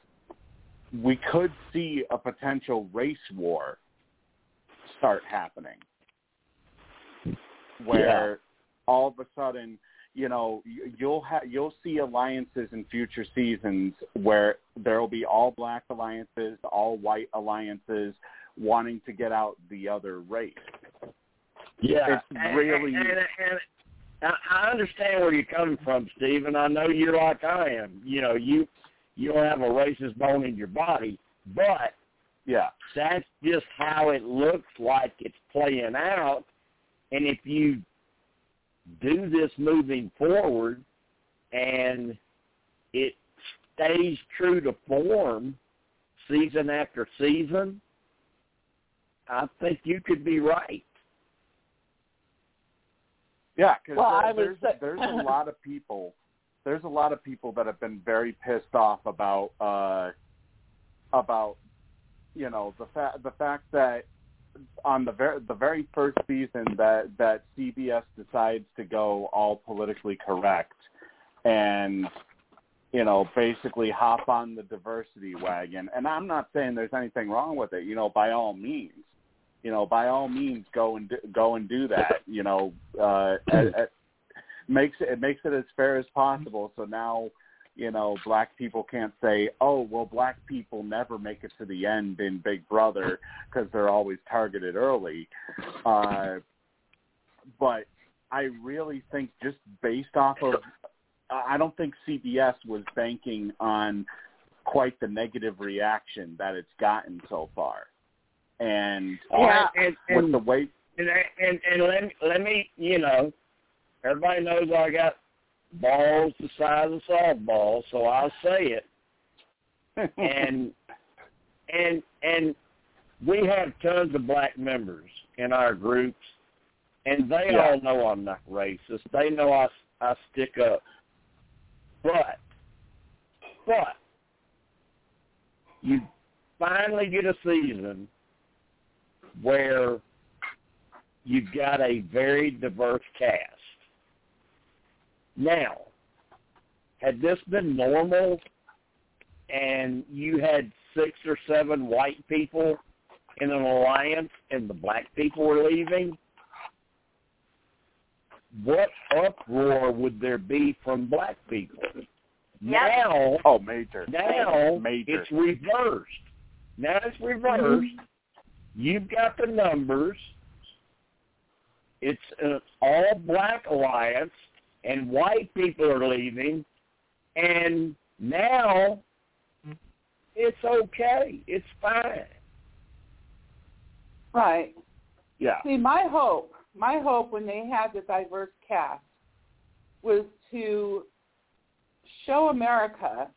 we could see a potential race war start happening, where all of a sudden, you know, you'll ha- you'll see alliances in future seasons where there will be all black alliances, all white alliances, wanting to get out the other race. Yeah, It's and, really- And, and, and I I understand where you're coming from, Steve, and I know you're like I am. You know, you you don't have a racist bone in your body, but Yeah. that's just how it looks like it's playing out. And if you do this moving forward, and it stays true to form, season after season, I think you could be right. Yeah, because Well, would there's say- there's a lot of people there's a lot of people that have been very pissed off about uh about you know the fact the fact that on the very the very first season that that CBS decides to go all politically correct and you know basically hop on the diversity wagon. And I'm not saying there's anything wrong with it you know by all means you know by all means go and do, go and do that you know uh at, makes it it makes it as fair as possible. So now you know black people can't say oh well black people never make it to the end in big brother because they're always targeted early. Uh but i really think just based off of i don't think cbs was banking on quite the negative reaction that it's gotten so far and Yeah. and, with and, the way and and and let me, let me you know, everybody knows I got balls the size of softballs, so I'll say it. And and and we have tons of black members in our groups, and they Yeah. all know I'm not racist. They know I I stick up, but but you finally get a season where you've got a very diverse cast. Now, had this been normal and you had six or seven white people in an alliance and the black people were leaving, what uproar would there be from black people? Now, oh, major. now major. it's reversed. Now it's reversed. Mm-hmm. You've got the numbers. It's an all black alliance, and white people are leaving, and now it's okay. It's fine. Right. Yeah. See, my hope, my hope when they had the diverse cast was to show America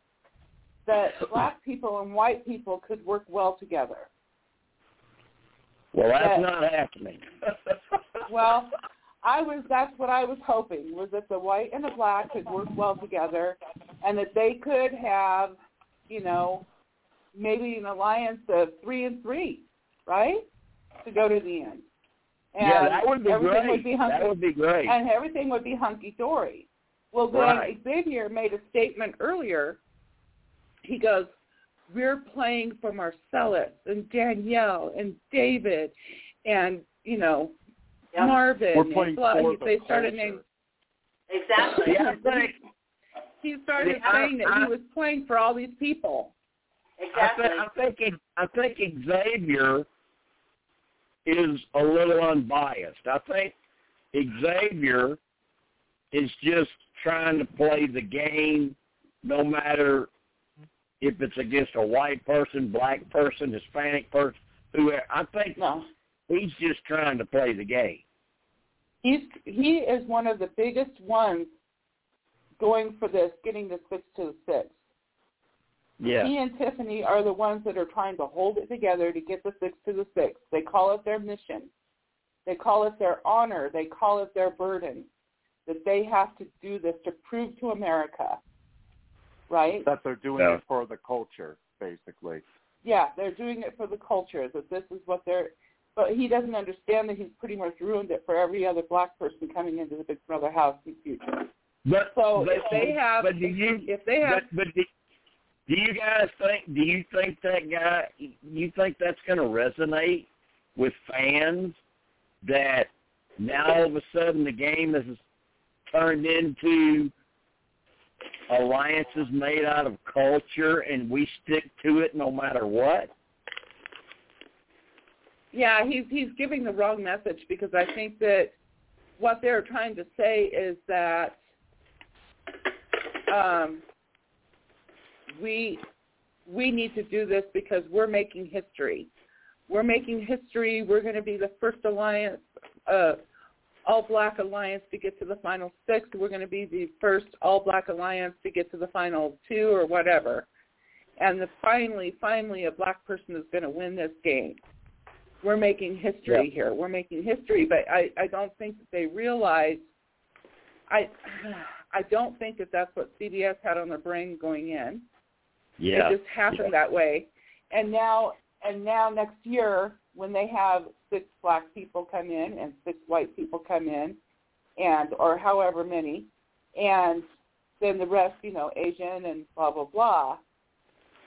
that black people and white people could work well together. Well, that's That- not happening. Well, I was that's what I was hoping was that the white and the black could work well together and that they could have, you know, maybe an alliance of three and three, right? To go to the end. And yeah, that would be everything great. would be hunky that would be great. and everything would be hunky dory. Well, then Right. Xavier made a statement earlier. He goes, "We're playing for Marcellus and Danielle and David, and you know Yep. Marvin." We're and playing blah. for He- the They started culture. naming. Exactly. yeah, I He started I- saying that I- he was playing for all these people. Exactly. I, think, I think I think Xavier is a little unbiased. I think Xavier is just trying to play the game, no matter if it's against a white person, black person, Hispanic person, whoever. I think No, he's just trying to play the game. he's he is one of the biggest ones going for this, getting the six to the six. Yeah. He and Tiffany are the ones that are trying to hold it together to get the six to the six. They call it their mission. They call it their honor. They call it their burden. That they have to do this to prove to America, right? That they're doing Yeah. it for the culture, basically. Yeah, they're doing it for the culture. That this is what they're. But he doesn't understand that he's pretty much ruined it for every other black person coming into the Big Brother house in the future. But So but, if they have, but do you if they have, But, but do, do you guys think? Do you think that guy? You think that's going to resonate with fans? That now all of a sudden the game has turned into alliances made out of culture, and we stick to it no matter what. Yeah, he's he's giving the wrong message because I think that what they're trying to say is that um, we we need to do this because we're making history. We're making history. We're going to be the first alliance, uh, all black alliance to get to the final six. We're going to be the first all black alliance to get to the final two or whatever. And the finally, finally, a black person is going to win this game we're making history Yeah. here. We're making history, but I, I don't think that they realize. I I don't think that that's what CBS had on their brain going in. Yeah. It just happened that way, and now and now next year when they have six black people come in and six white people come in, and or however many, and then the rest, you know, Asian and blah blah blah.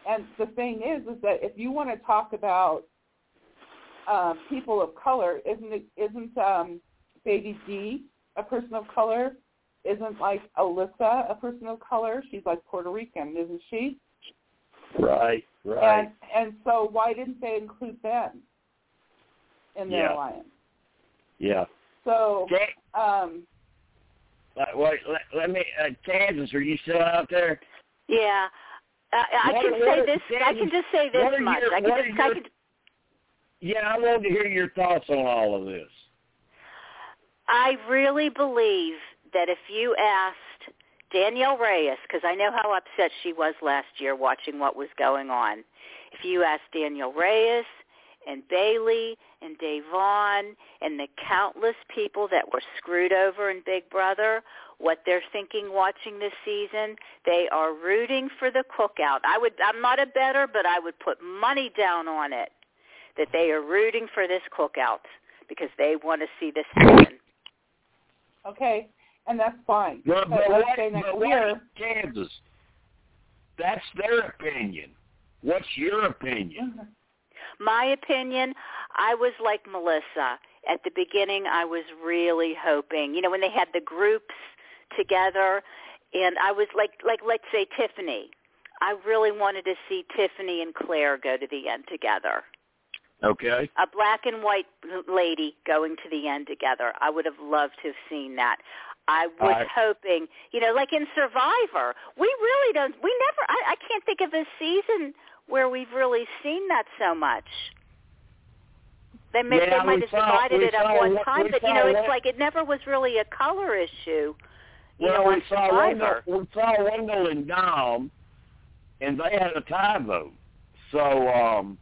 And the thing is, is that if you want to talk about uh, people of color, isn't it, isn't um, Baby D a person of color? Isn't like Alyssa a person of color? She's like Puerto Rican, isn't she? Right. Right. And and so why didn't they include them in their Yeah. alliance? yeah. So Okay. um, Uh, wait, let, let me. Uh, Kansas, are you still out there? Yeah. Uh, I What- can what say are- this. I can just say this much. your- I can just. are I can. Yeah, I want to hear your thoughts on all of this. I really believe that if you asked Danielle Reyes, because I know how upset she was last year watching what was going on, if you asked Danielle Reyes and Bayleigh and Da'Vonne and the countless people that were screwed over in Big Brother, what they're thinking watching this season, they are rooting for the cookout. I would I'm not a better, but I would put money down on it that they are rooting for this cookout because they want to see this happen. Okay, and that's fine. But, But but, let's what, say next but what year, Kansas? That's their opinion. What's your opinion? Mm-hmm. My opinion, I was like Melissa. At the beginning, I was really hoping, you know, when they had the groups together, and I was like, like let's say Tiffany. I really wanted to see Tiffany and Claire go to the end together. Okay. A black and white lady going to the end together. I would have loved to have seen that. I was hoping, you know, like in Survivor, we really don't. We never. I, I can't think of a season where we've really seen that so much. They, may, Yeah, they might have saw- divided it up one time, but you know, it's like it never was really a color issue. You well, know, we saw Survivor. Wendell, we saw Wendell and Dom, and they had a tie vote. So, um,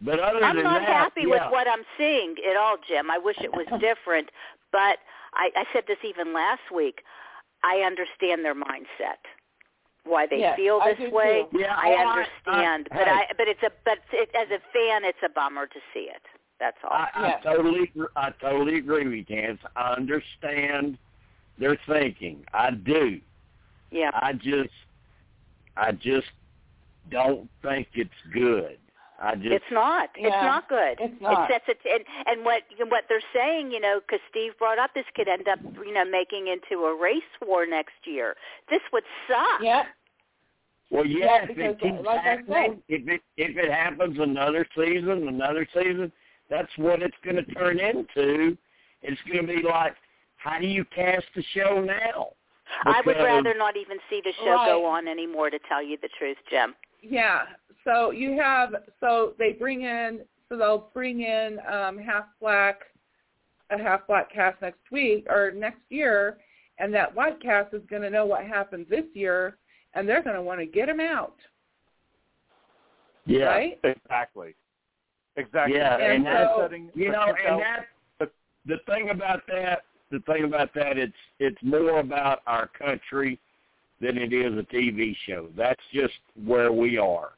but other I'm than not that, happy yeah. with what I'm seeing at all, Jim. I wish it was different, but I, I said this even last week. I understand their mindset, why they Yes, feel this do way. too. Yeah, I oh, I- understand, I- but hey. I but it's a but it, as a fan, it's a bummer to see it. That's all. I, Yes. I totally, I totally agree with you, Candace. I understand their thinking. I do. yeah. I just, I just don't think it's good. I just, It's not. It's not good. it's not. It sets it, and and what what they're saying, you know, because Steve brought up, this could end up, you know, making into a race war next year. This would suck. yeah, well, Yeah, yeah, if because, it keeps like I happening, if it if it happens another season, another season, that's what it's going to turn into. It's going to be like, how do you cast the show now? I would rather not even see the show Right. go on anymore, to tell you the truth, Jim. yeah. So you have so they bring in so they'll bring in um, half black a half black cast next week or next year, and that white cast is going to know what happened this year, and they're going to want to get him out, Yeah. right? Exactly. Exactly. Yeah, And and that's so- setting you the know, cookout- and that the, the thing about that, the thing about that, it's it's more about our country than it is a TV show. That's just where we are.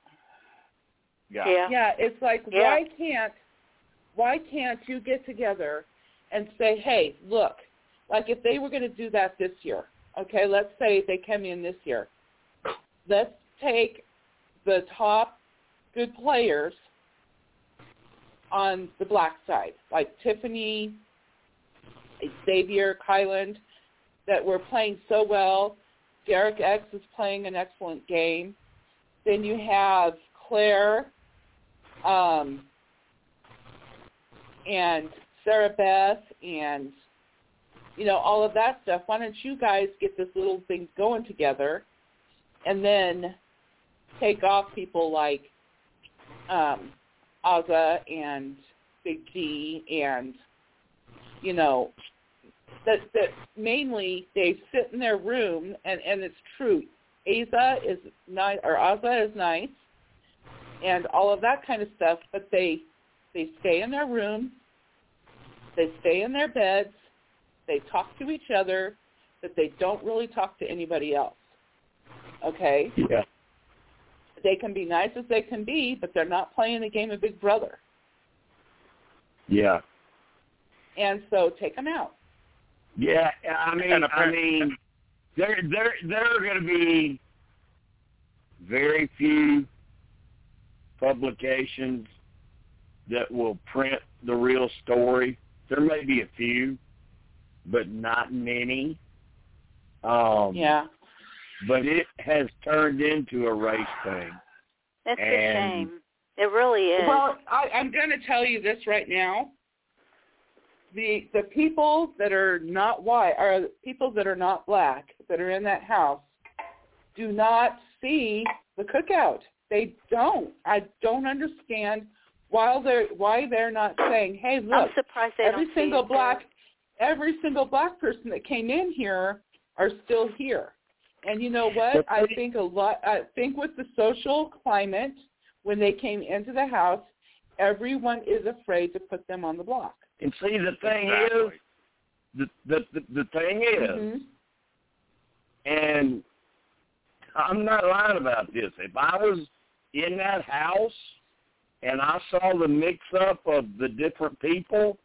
Yeah. Yeah, it's like Yeah. why can't why can't you get together and say, hey, look, like if they were going to do that this year, okay, let's say they come in this year, let's take the top good players on the black side, like Tiffany, Xavier, Kyland, that were playing so well. Derek X is playing an excellent game. Then you have Claire um, and Sarah Beth and you know all of that stuff. Why don't you guys get this little thing going together, and then take off people like um, Azah and Big D and you know that that mainly they sit in their room and and it's true. Azah is nice or Azah is nice and all of that kind of stuff, but they they stay in their room, they stay in their beds, they talk to each other, but they don't really talk to anybody else. Okay? Yeah. They can be nice as they can be, but they're not playing the game of Big Brother. Yeah. And so take them out. Yeah, I mean, And I apparently- mean, there, there, there are going to be very few publications that will print the real story. There may be a few, but not many. Um, Yeah. But it has turned into a race thing. That's a shame. It really is. Well, I, I'm going to tell you this right now. The the people that are not white are people that are not black that are in that house do not see the cookout. They don't. I don't understand why they're why they're not saying, "Hey, look, I'm surprised they every don't single see it, black every single black person that came in here are still here." And you know what? I think a lot I think with the social climate when they came into the house, everyone is afraid to put them on the block. And see, the thing Exactly. is, the the the, the thing is, Mhm. and I'm not lying about this. If I was in that house and I saw the mix up of the different people,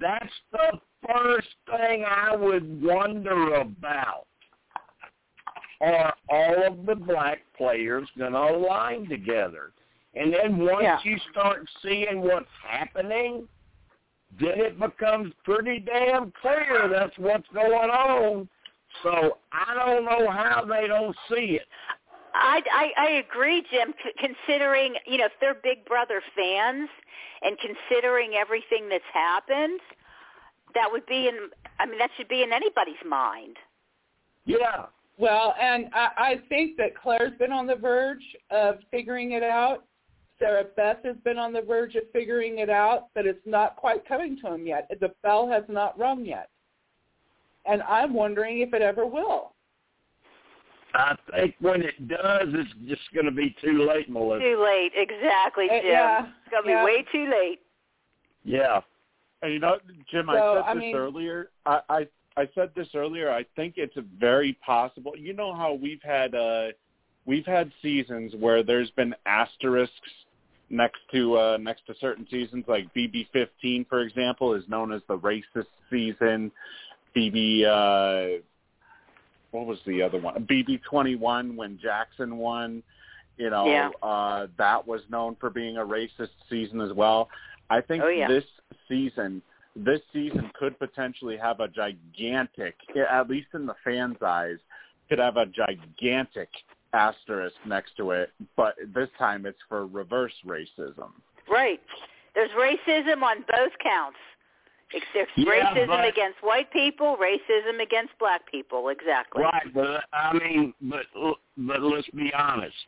that's the first thing I would wonder about. Are all of the black players going to align together? And then once Yeah. you start seeing what's happening, then it becomes pretty damn clear that's what's going on. So I don't know how they don't see it. I, I, I agree, Jim. C- considering you know if they're Big Brother fans, and considering everything that's happened, that would be in. I mean, that should be in anybody's mind. Yeah. Well, and I, I think that Claire's been on the verge of figuring it out. Sarah Beth has been on the verge of figuring it out, but it's not quite coming to him yet. The bell has not rung yet. And I'm wondering if it ever will. I think when it does, it's just going to be too late, Melissa. Too late, exactly, Uh, Jim. yeah, it's gonna yeah. be way too late. Yeah. And you know, Jim, So, I said I this mean- earlier. I, I I said this earlier. I think it's very possible. You know how we've had uh we've had seasons where there's been asterisks next to uh next to certain seasons, like BB fifteen, for example, is known as the racist season. BB uh what was the other one? BB twenty one when Jackson won. You know, Yeah. uh that was known for being a racist season as well. I think Oh, yeah. this season this season could potentially have a gigantic, at least in the fans' eyes, could have a gigantic asterisk next to it, but this time it's for reverse racism. Right. There's racism on both counts. It's- There's Yeah, racism but- against white people, racism against black people. Exactly. Right, but I mean, but but let's be honest.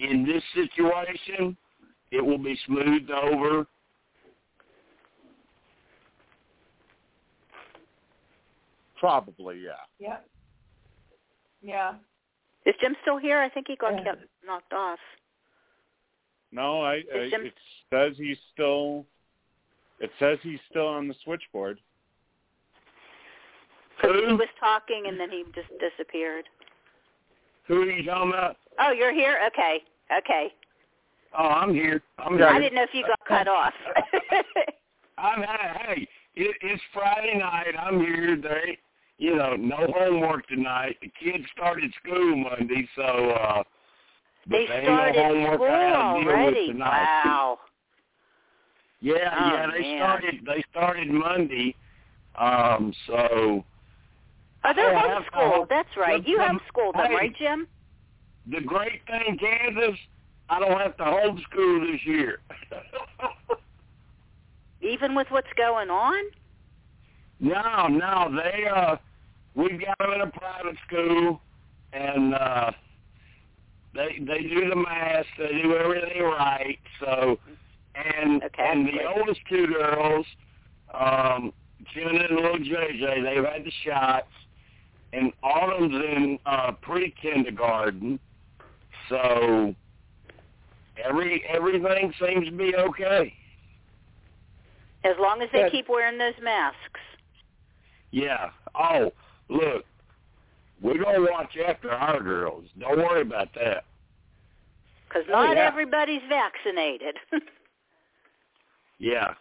In this situation, it will be smoothed over. Probably, yeah. Yeah. Yeah. Is Jim still here? I think he got Yeah. knocked off. No, I, I Is Jim- it says he's still. It says he's still on the switchboard. Because he was talking and then he just disappeared. Who are you talking about? Oh, you're here? Okay. Okay. Oh, I'm here. I'm here. I didn't know if you got cut off. I'm hey, it, it's Friday night. I'm here. They, you know, no homework tonight. The kids started school Monday, so uh but they ain't started no homework school I had to deal with already. tonight. Wow. Yeah, Oh, yeah, they man. started. They started Monday. Um, so Oh, they're I have to homeschooled. home- That's right. You homeschooled them, right, Jim? the great thing, Kansas, I don't have to homeschool this year. Even with what's going on? no, no, they uh, we've got them in a private school, and uh, they they do the math, they do everything right. So, and Okay, and the great. oldest two girls, um, Jenna and little JJ, they've had the shots, and Autumn's in uh, pre-kindergarten, so every everything seems to be okay. As long as they Good. keep wearing those masks. Yeah. Oh, look, we're gonna watch after our girls. Don't worry about that. Because Oh, not yeah. everybody's vaccinated. Yeah.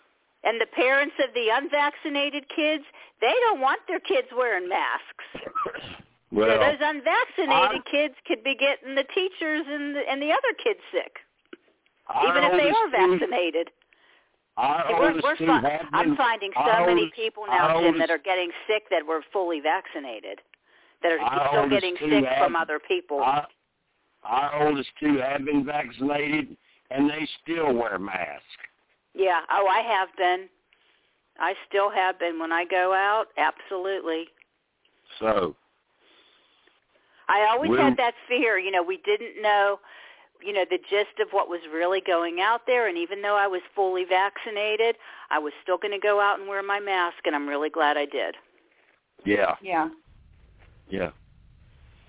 and the parents of the unvaccinated kids, they don't want their kids wearing masks. Well, so those unvaccinated I- kids could be getting the teachers and the, and the other kids sick, our even if they are vaccinated. We're, we're fi- I'm finding so our many oldest- people now, Jim, that are getting sick that were fully vaccinated, that are still getting sick have- from other people. Our, our oldest two have been vaccinated, and they still wear masks. Yeah. Oh, I have been. I still have been when I go out. Absolutely. So, I always We'll- had that fear. You know, we didn't know, you know, the gist of what was really going out there. And even though I was fully vaccinated, I was still going to go out and wear my mask. And I'm really glad I did. yeah, Yeah. yeah.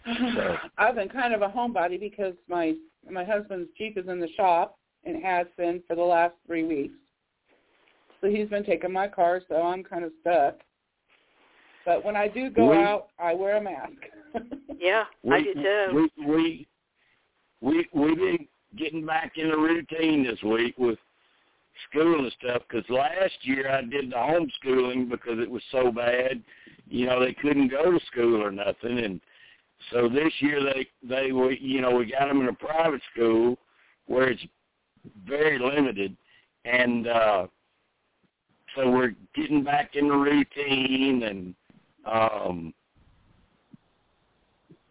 So. I've been kind of a homebody because my my husband's Jeep is in the shop and has been for the last three weeks. So he's been taking my car, so I'm kind of stuck. But when I do go We- out, I wear a mask. Yeah, I do too. We we we we've been getting back in the routine this week with school and stuff. Because last year I did the homeschooling because it was so bad. You know they couldn't go to school or nothing, and so this year they they we you know we got them in a private school where it's very limited, and uh so we're getting back in the routine and um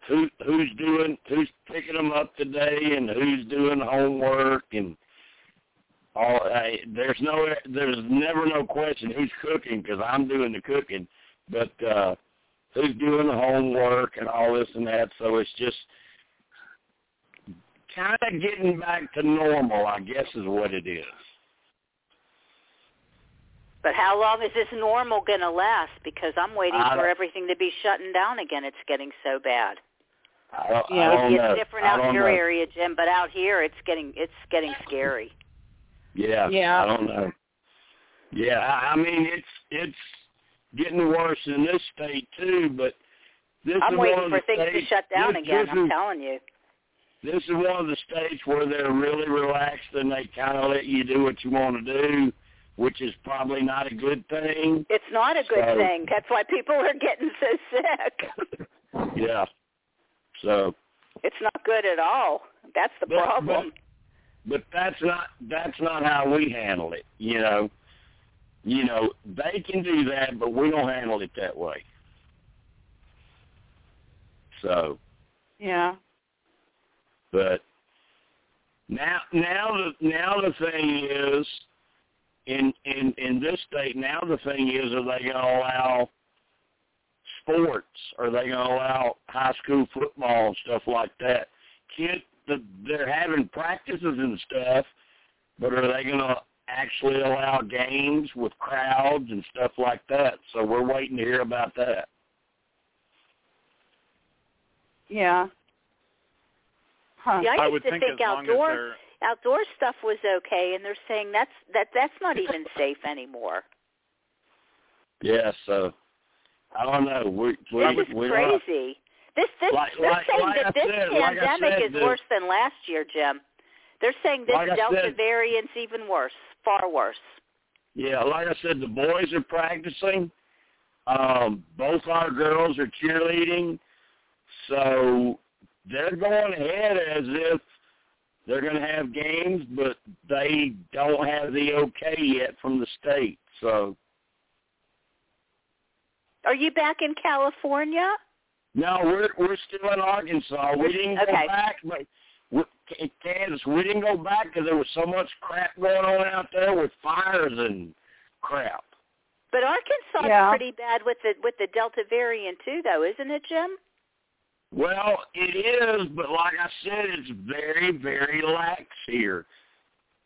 who who's doing who's picking them up today and who's doing homework and all I, there's no there's never no question who's cooking because I'm doing the cooking. But uh who's doing the homework and all this and that. So it's just kind of getting back to normal I guess is what it is But how long is this normal going to last? Because I'm waiting I for everything to be shutting down again. It's getting so bad. I don't, Yeah. I don't Maybe know. it's different out in your know. area, Jim, but out here it's getting it's getting scary. Yeah. Yeah. I don't know. Yeah, I, I mean it's it's getting worse in this state too, but this I'm is waiting one for things states, to shut down this, again. This I'm is, telling you. This is one of the states where they're really relaxed and they kind of let you do what you want to do, which is probably not a good thing. It's not a good So- thing. That's why people are getting so sick. yeah. So, It's not good at all. That's the But- problem. but that's not that's not how we handle it. You know, you know they can do that, but we don't handle it that way. So. yeah. But now, now the now the thing is, in in in this state, now the thing is, are they going to allow sports? Are they going to allow high school football and stuff like that? Kid, the, they're having practices and stuff, but are they going to actually allow games with crowds and stuff like that? So we're waiting to hear about that. Yeah. Huh. See, I used I would to think, think as long as outdoor outdoor stuff was okay, and they're saying that's that that's not even safe anymore. Yeah, so I don't know. We we This is we crazy. This this Like- they're like- saying like that I this said- like pandemic said, is the- worse than last year, Jim. They're saying this Like Delta said- variant's even worse, far worse. Yeah, like I said, the boys are practicing. Um, both our girls are cheerleading, so they're going ahead as if they're going to have games, but they don't have the okay yet from the state. So Are you back in California? no, we're we're still in Arkansas. We didn't go back, but we, in Kansas, we didn't go back because there was so much crap going on out there with fires and crap. But Arkansas Yeah. is pretty bad with the with the Delta variant too, though, isn't it, Jim? Well, it is, but like I said, it's very, very lax here.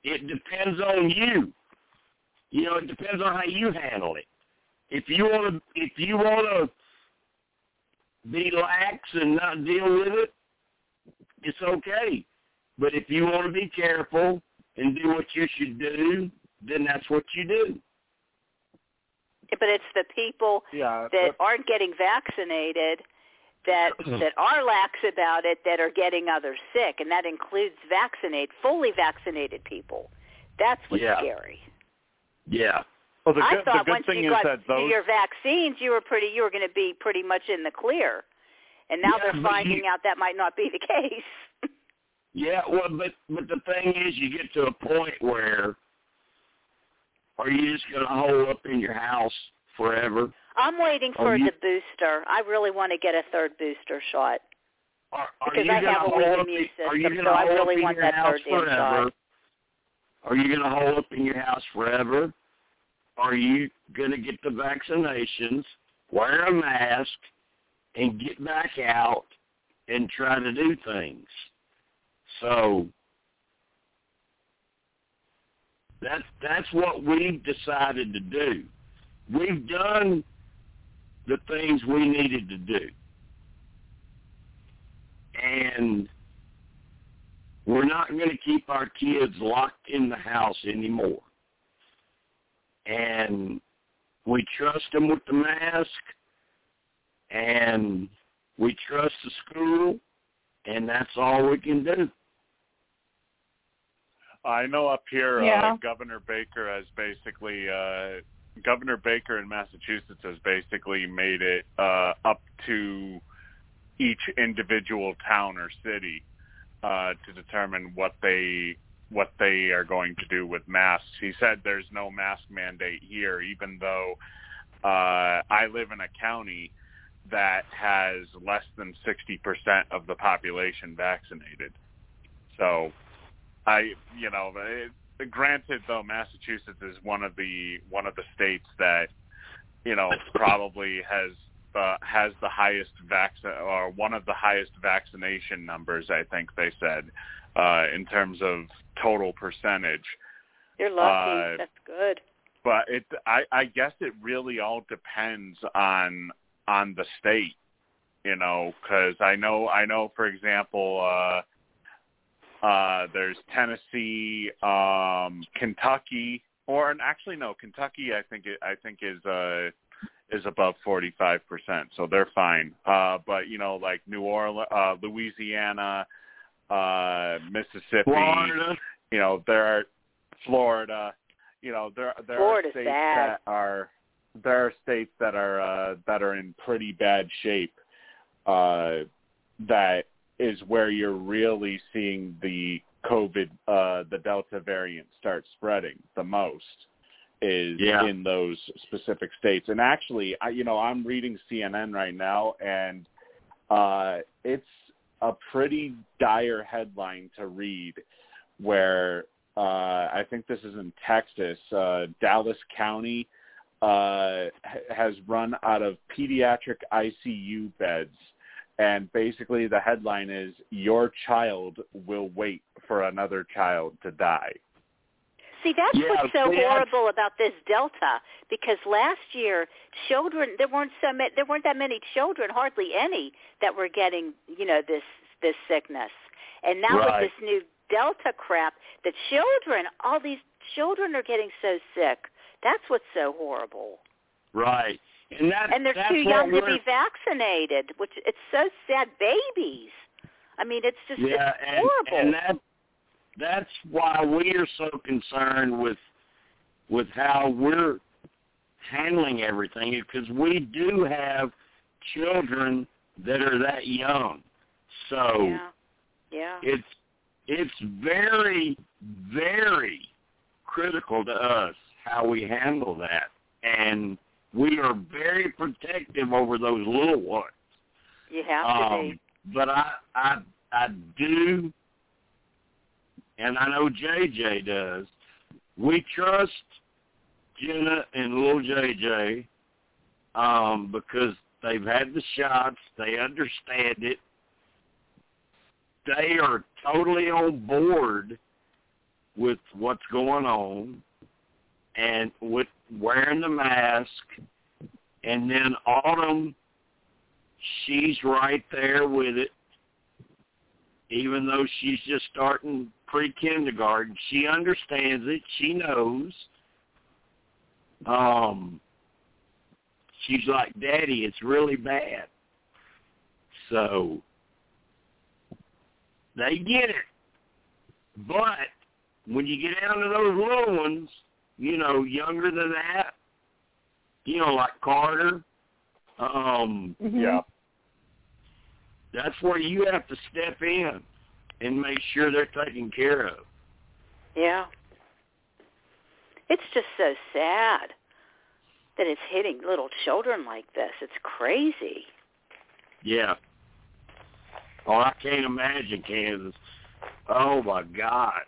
It depends on you. You know, it depends on how you handle it. If you want to, if you want to be lax and not deal with it, it's okay. But if you want to be careful and do what you should do, then that's what you do. But it's the people yeah, that aren't getting vaccinated that that are lax about it that are getting others sick, and that includes vaccinate fully vaccinated people. That's what's Yeah. scary. Yeah. well, the I good, thought the good once thing you got that those your vaccines, you were pretty you were going to be pretty much in the clear, and now Yeah, they're finding you- out that might not be the case. Yeah, well, but but the thing is, you get to a point where are you just going to hole up in your house forever? I'm waiting for you- the booster. I really want to get a third booster shot. Are, are Because you I have a weak immune in- Are you system, going so to I really up in want your that house third damn shot. Are you going to hole up in your house forever? Are you going to get the vaccinations, wear a mask, and get back out and try to do things? So that's that's what we've decided to do. We've done the things we needed to do. and we're not going to keep our kids locked in the house anymore. And we trust them with the mask, and we trust the school, and that's all we can do. I know up here, Yeah. uh, Governor Baker has basically, uh, Governor Baker in Massachusetts has basically made it uh, up to each individual town or city uh, to determine what they what they are going to do with masks. He said there's no mask mandate here, even though uh, I live in a county that has less than 60% of the population vaccinated. So I, you know, it, granted though, Massachusetts is one of the one of the states that, you know, probably has uh, has the highest vac or one of the highest vaccination numbers. I think they said uh, in terms of total percentage. You're lucky. Uh, That's good. But it, I, I guess it really all depends on on the state, you know, because I know I know for example. uh uh, there's Tennessee, um, Kentucky, or actually no, Kentucky. I think it, I think is uh, is above 45 percent, so they're fine. Uh, but you know, like New Orleans, uh, Louisiana, uh, Mississippi, Florida. you know, there are Florida. You know, there there Florida's are states bad. that are there are states that are uh, that are in pretty bad shape. Uh, that is where you're really seeing the COVID, uh, the Delta variant start spreading the most is Yeah. in those specific states. And actually, I, you know, I'm reading CNN right now, and uh, it's a pretty dire headline to read, where uh, I think this is in Texas, uh, Dallas County uh, has run out of pediatric ICU beds and basically the headline is your child will wait for another child to die See, that's Yeah, what's so see, that's- horrible about this Delta. Because last year, children there weren't so many, there weren't that many children, hardly any, that were getting you know this this sickness. And now Right. with this new Delta crap, the children, all these children are getting so sick. That's what's so horrible. Right. And that And they're too young to be vaccinated, which it's so sad. Babies. I mean, it's just yeah, it's and horrible. and that that's why we are so concerned with with how we're handling everything because we do have children that are that young. So yeah. Yeah. it's it's very very critical to us how we handle that and we are very protective over those little ones You have to um, be. but I, I, I do, and I know JJ does. We trust Jenna and little JJ um, because they've had the shots. They understand it. They are totally on board with what's going on and with wearing the mask. And then Autumn she's right there with it. Even though she's just starting pre-kindergarten, she understands it. She knows. Um, she's like, "Daddy, it's really bad." So they get it. But when you get down to those little ones, you know, younger than that, you know, like Carter, um, Mhm. yeah that's where you have to step in and make sure they're taken care of. Yeah. It's just so sad that it's hitting little children like this. It's crazy. Yeah. Oh, I can't imagine Kansas. Oh my God.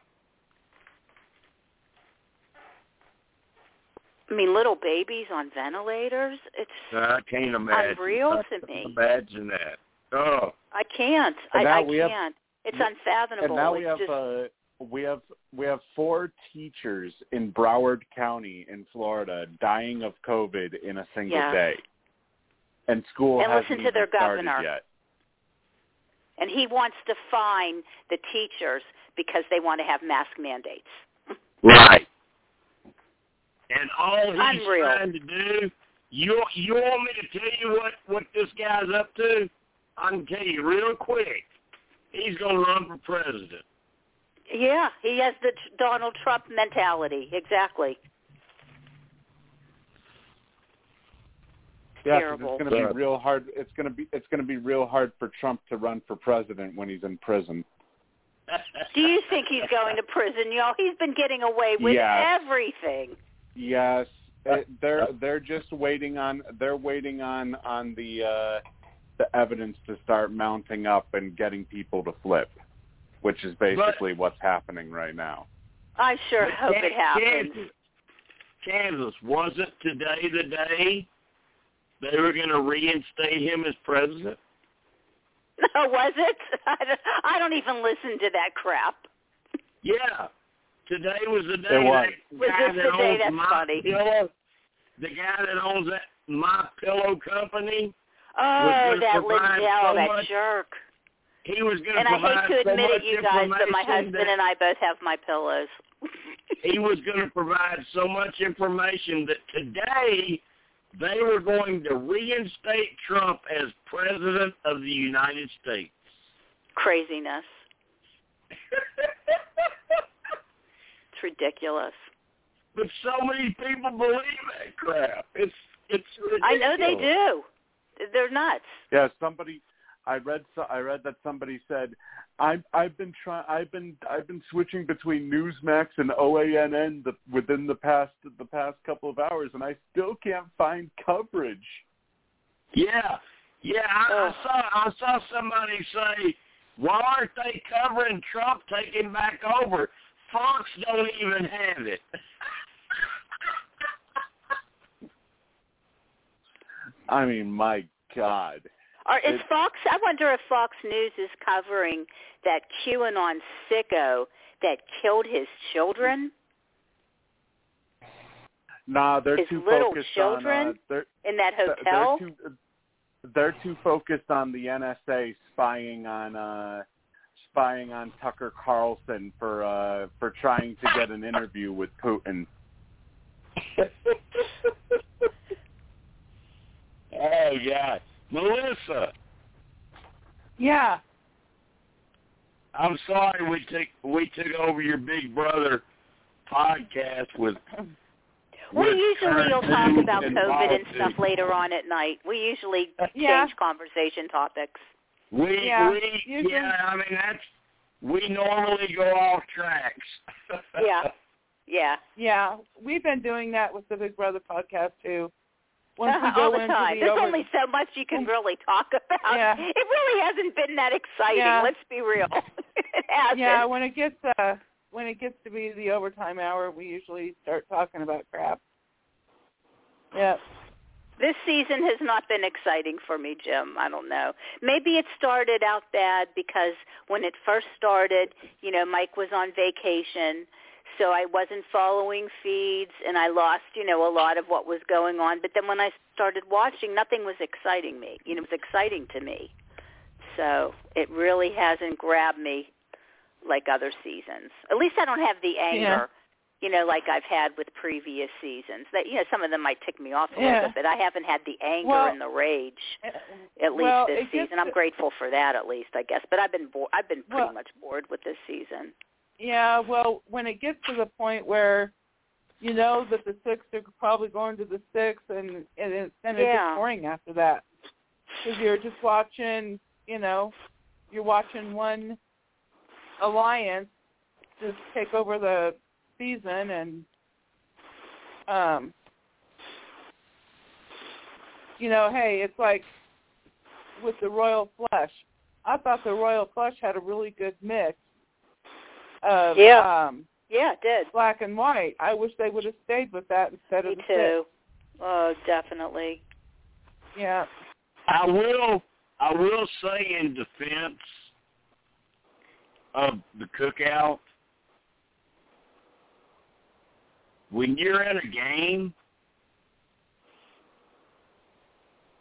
I mean, little babies on ventilators. It's I can't imagine. Unreal I to me. Imagine that. Oh, I can't. I, I can't. it's unfathomable. and now we it's have just, uh, we have we have four teachers in Broward County in Florida dying of COVID in a single Yeah. day, and school And hasn't listen to their governor. yet. and he wants to fine the teachers because they want to have mask mandates. Right. And all he's Unreal. trying to do, you you want me to tell you what what this guy's up to? I can tell you real quick. He's going to run for president. Yeah, he has the Donald Trump mentality. Exactly. Yeah, 'cause Terrible. it's going to be real hard. It's going to be it's going to be real hard for Trump to run for president when he's in prison. Do you think he's going to prison, y'all? He's been getting away with Yes. everything. Yes, it, they're they're just waiting on they're waiting on on the uh, the evidence to start mounting up and getting people to flip, which is basically what's happening right now. I sure But hope Kan- it happens. Kansas, Kansas, wasn't today the day they were going to reinstate him as president? No, was it? I don't, I don't even listen to that crap. Yeah. Today was the day It was. that Was guy that the day? owns That's my funny. pillow, the guy that owns that my pillow company, Oh, that Lindell, so that much jerk. he was going to And I provide hate to so admit much it, you guys, but my information husband that and I both have my pillows. he was going to provide so much information that today they were going to reinstate Trump as president of the United States. Craziness. It's ridiculous. but so many people believe that crap. It's it's ridiculous. I know they do. They're nuts. Yeah, somebody I read so I read that somebody said I've I've been trying I've been I've been switching between Newsmax and OANN the, within the past the past couple of hours and I still can't find coverage. Yeah, yeah. I, Ugh. I saw I saw somebody say, "Why aren't they covering Trump taking back over?" Fox don't even have it. I mean, my God. Or is It- Fox? I wonder if Fox News is covering that QAnon sicko that killed his children Nah, they're His too little focused children? on uh, they're in that hotel. they're hotel. too they're too focused on the NSA spying on uh spying on Tucker Carlson for uh for trying to get an interview with Putin. oh yeah, Melissa, Yeah. I'm sorry we took we took over your Big Brother podcast with. we with usually will talk about COVID and stuff later on at night. We usually Yeah. change conversation topics. We Yeah, we usually- yeah, I mean that's we normally go off tracks. Yeah. Yeah. Yeah. We've been doing that with the Big Brother podcast too. Once we go all the into time. the There's over- only so much you can really talk about. Yeah. It really hasn't been that exciting. Yeah. Let's be real. it hasn't. Yeah, when it gets uh when it gets to be the overtime hour, we usually start talking about crap. Yeah. This season has not been exciting for me, Jim. I don't know. Maybe it started out bad because when it first started, you know, Mike was on vacation, so I wasn't following feeds and I lost, you know, a lot of what was going on. But then when I started watching, nothing was exciting me. You know, it was exciting to me. So it really hasn't grabbed me like other seasons. At least I don't have the anger you know, like I've had with previous seasons. That you know, some of them might tick me off a Yeah. little bit, but I haven't had the anger Well, and the rage uh, at least well, this season. I'm grateful for that at least, I guess. But I've been bo- I've been pretty Well- much bored with this season. Yeah, well, when it gets to the point where you know that the six are probably going to the six, and and it, then it Yeah. boring after that because you're just watching, you know, you're watching one alliance just take over the season, and um, you know, hey, it's like with the Royal Flush. I thought the Royal Flush had a really good mix of Yeah. um, Yeah, it did. black and white. I wish they would have stayed with that instead Me of the too. Oh, definitely. Yeah. I will I will say in defense of the cookout when you're in a game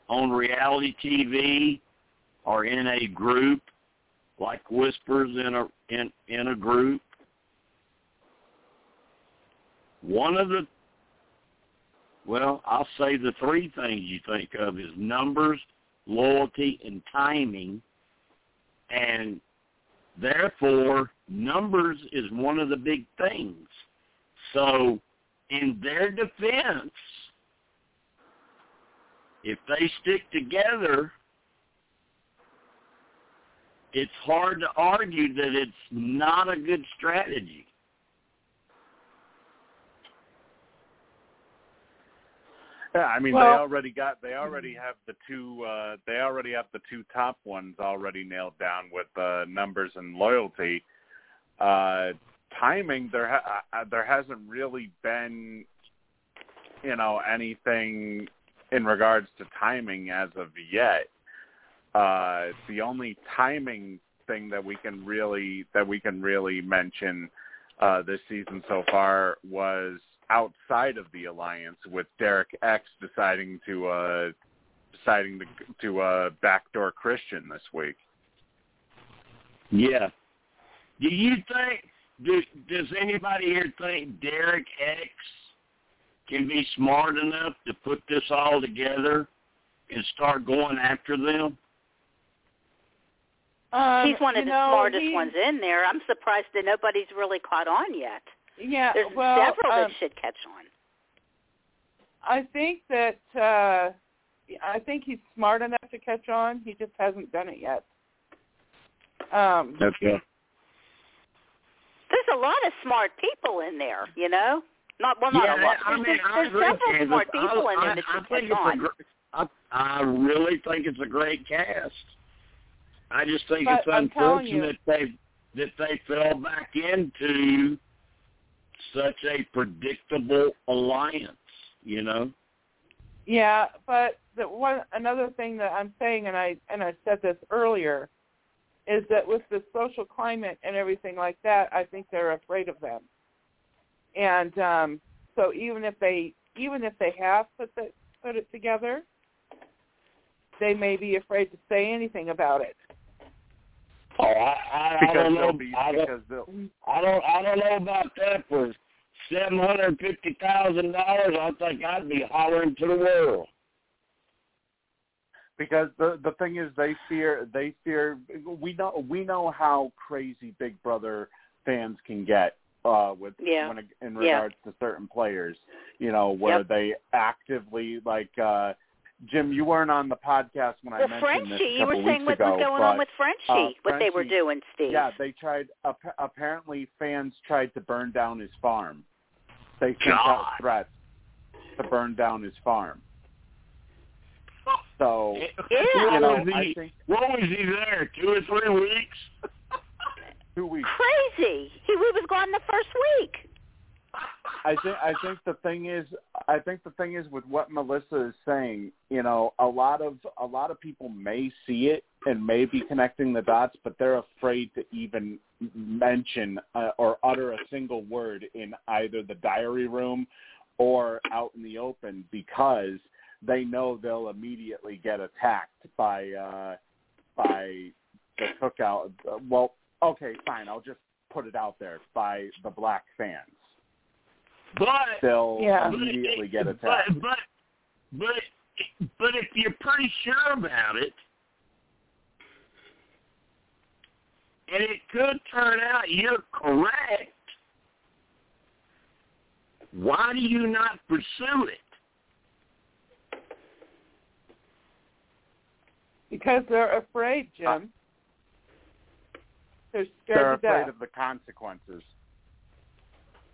on reality TV or in a group like whispers in a in in a group. One of the well, I'll say the three things you think of is numbers, loyalty, and timing. And therefore, numbers is one of the big things. So in their defense, if they stick together, it's hard to argue that it's not a good strategy. Yeah, I mean Well- they already got they already have the two uh they already have the two top ones already nailed down with uh numbers and loyalty. Uh timing there ha- uh, there hasn't really been you know anything in regards to timing as of yet. Uh the only timing thing that we can really that we can really mention uh this season so far was outside of the alliance with Derek X deciding to uh deciding to to uh backdoor Christian this week. Yeah. Do you think? Do, does anybody here think Derek X can be smart enough to put this all together and start going after them? Um, He's one of the know, smartest he- ones in there. I'm surprised that nobody's really caught on yet. Yeah, There's well, several um, that should catch on. I think that uh I think he's smart enough to catch on. He just hasn't done it yet. Um Okay. There's a lot of smart people in there, you know. Not well, not yeah, a lot. I There's, mean, there's, I there's several Kansas. smart people I, in there I, that I should think it's on. a gr- I, I really think it's a great cast. I just think But it's I'm unfortunate they that they fell back into such a predictable alliance. You know. Yeah, but the one another thing that I'm saying, and I and I said this earlier, is that with the social climate and everything like that, I think they're afraid of them. And um, so even if they even if they have put the, put it together, they may be afraid to say anything about it. Oh, I, I, I don't know. be I don't, because they'll I don't. I don't know about that. For seven hundred fifty thousand dollars, I think I'd be hollering to the world. Because the the thing is they fear they fear we know we know how crazy Big Brother fans can get uh with Yeah. when it, in Yeah. regards to certain players you know where Yep. they actively like uh Jim you weren't on the podcast when I Well, mentioned this Frenchie, a you were saying weeks what was going but, on with Frenchie, uh, what they were doing, Steve. yeah they tried ap- apparently fans tried to burn down his farm they sent out threats to burn down his farm so What you know was I he? think What was he there? Two or three weeks? two weeks Crazy. He, he was gone the first week. I think I think the thing is I think the thing is with what Melissa is saying, you know, a lot of a lot of people may see it and may be connecting the dots, but they're afraid to even mention uh, or utter a single word in either the diary room or out in the open because they know they'll immediately get attacked by uh by the cookout. Well, okay, fine. I'll just put it out there by the black fans But they'll Yeah. immediately get but, attacked. But but but if you're pretty sure about it, and it could turn out you're correct, why do you not pursue it? Because they're afraid, uh, Jim. They're scared They're to afraid death. of the consequences.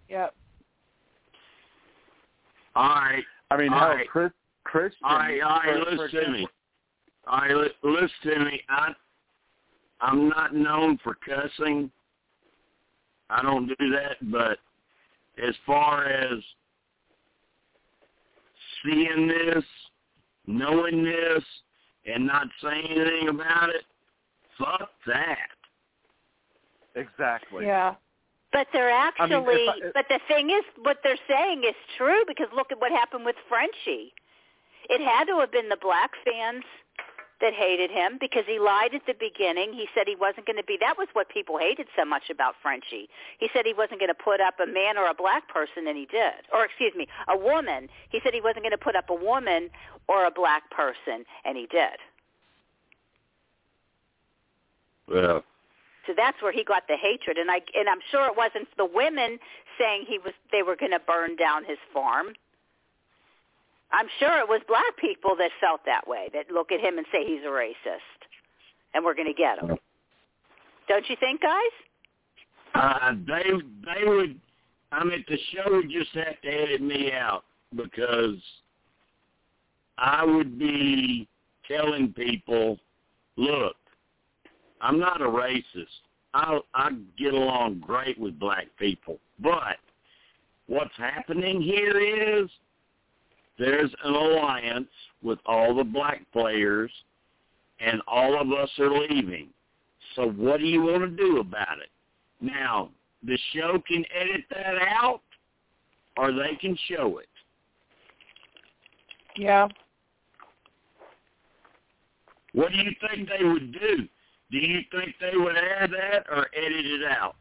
Yep. All right, I mean, All hell, right. Chris, Christian. all right, all right. for- for Listen to me. example- All right, li- listen to me. I I'm not known for cussing. I don't do that, but as far as seeing this, knowing this, and not saying anything about it, fuck that. Exactly. Yeah. But they're I mean, actually, I- uh, but the thing is, what they're saying is true because look at what happened with Frenchie. It had to have been the black fans that hated him because he lied at the beginning. He said he wasn't going to be. That was what people hated so much about Frenchie. He said he wasn't going to put up a man or a black person, and he did. Or excuse me, a woman. He said he wasn't going to put up a woman or a black person, and he did. Well, So that's where he got the hatred, and I and I'm sure it wasn't the women saying he was they were going to burn down his farm. I'm sure it was black people that felt that way, that look at him and say he's a racist, and we're going to get him. Don't you think, guys? uh, they they would. I mean, the show would just have to edit me out because I would be telling people, look, I'm not a racist. I I get along great with black people, but what's happening here is there's an alliance with all the black players, and all of us are leaving. So what do you want to do about it? Now, the show can edit that out, or they can show it. Yeah. What do you think they would do? Do you think they would add that or edit it out?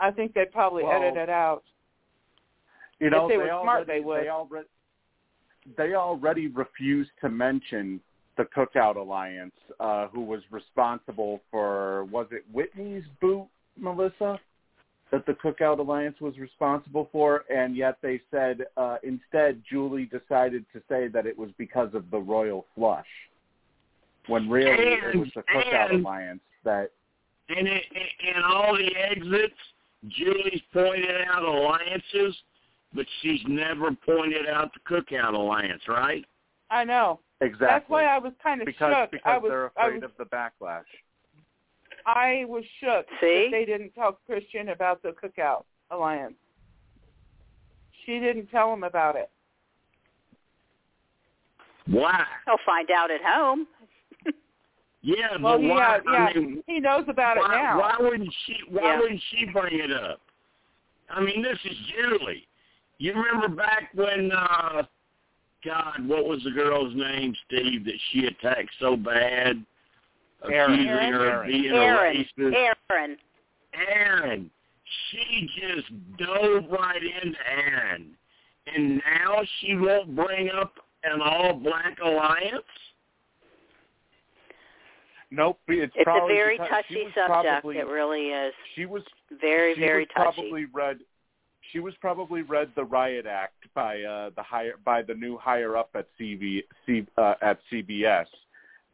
I think they'd probably Well, edit it out. You know, If they were smart, already, they would. They already, they already refused to mention the Cookout Alliance, uh, who was responsible for was it Whitney's boot, Melissa, that the Cookout Alliance was responsible for, and yet they said uh, instead Julie decided to say that it was because of the royal flush, when really it was the Cookout And- Alliance that And it, in all the exits, Julie's pointed out alliances, but she's never pointed out the Cookout Alliance, right? I know. exactly That's why I was kind of because shook. because I was, they're I afraid was, of the backlash. I was shook See? that they didn't tell Christian about the Cookout Alliance. She didn't tell him about it. Why? He'll find out at home. Yeah, Well, but yeah, why? yeah. I mean, he knows about it now. why wouldn't she? Why Yeah. wouldn't she bring it up? I mean, this is Julie. You remember back when, uh God, what was the girl's name, Steve, that she attacked so bad, Aaron. accusing Aaron? her of Aaron. being Aaron, a racist? Aaron. Aaron. She just dove right into Aaron, and now she won't bring up an all-black alliance. Nope, it's, It's a very touchy subject. Probably, it really is. she was Very, she very was touchy. probably read she was probably read the riot act by uh the higher by the new higher up at CV, C, uh, at CBS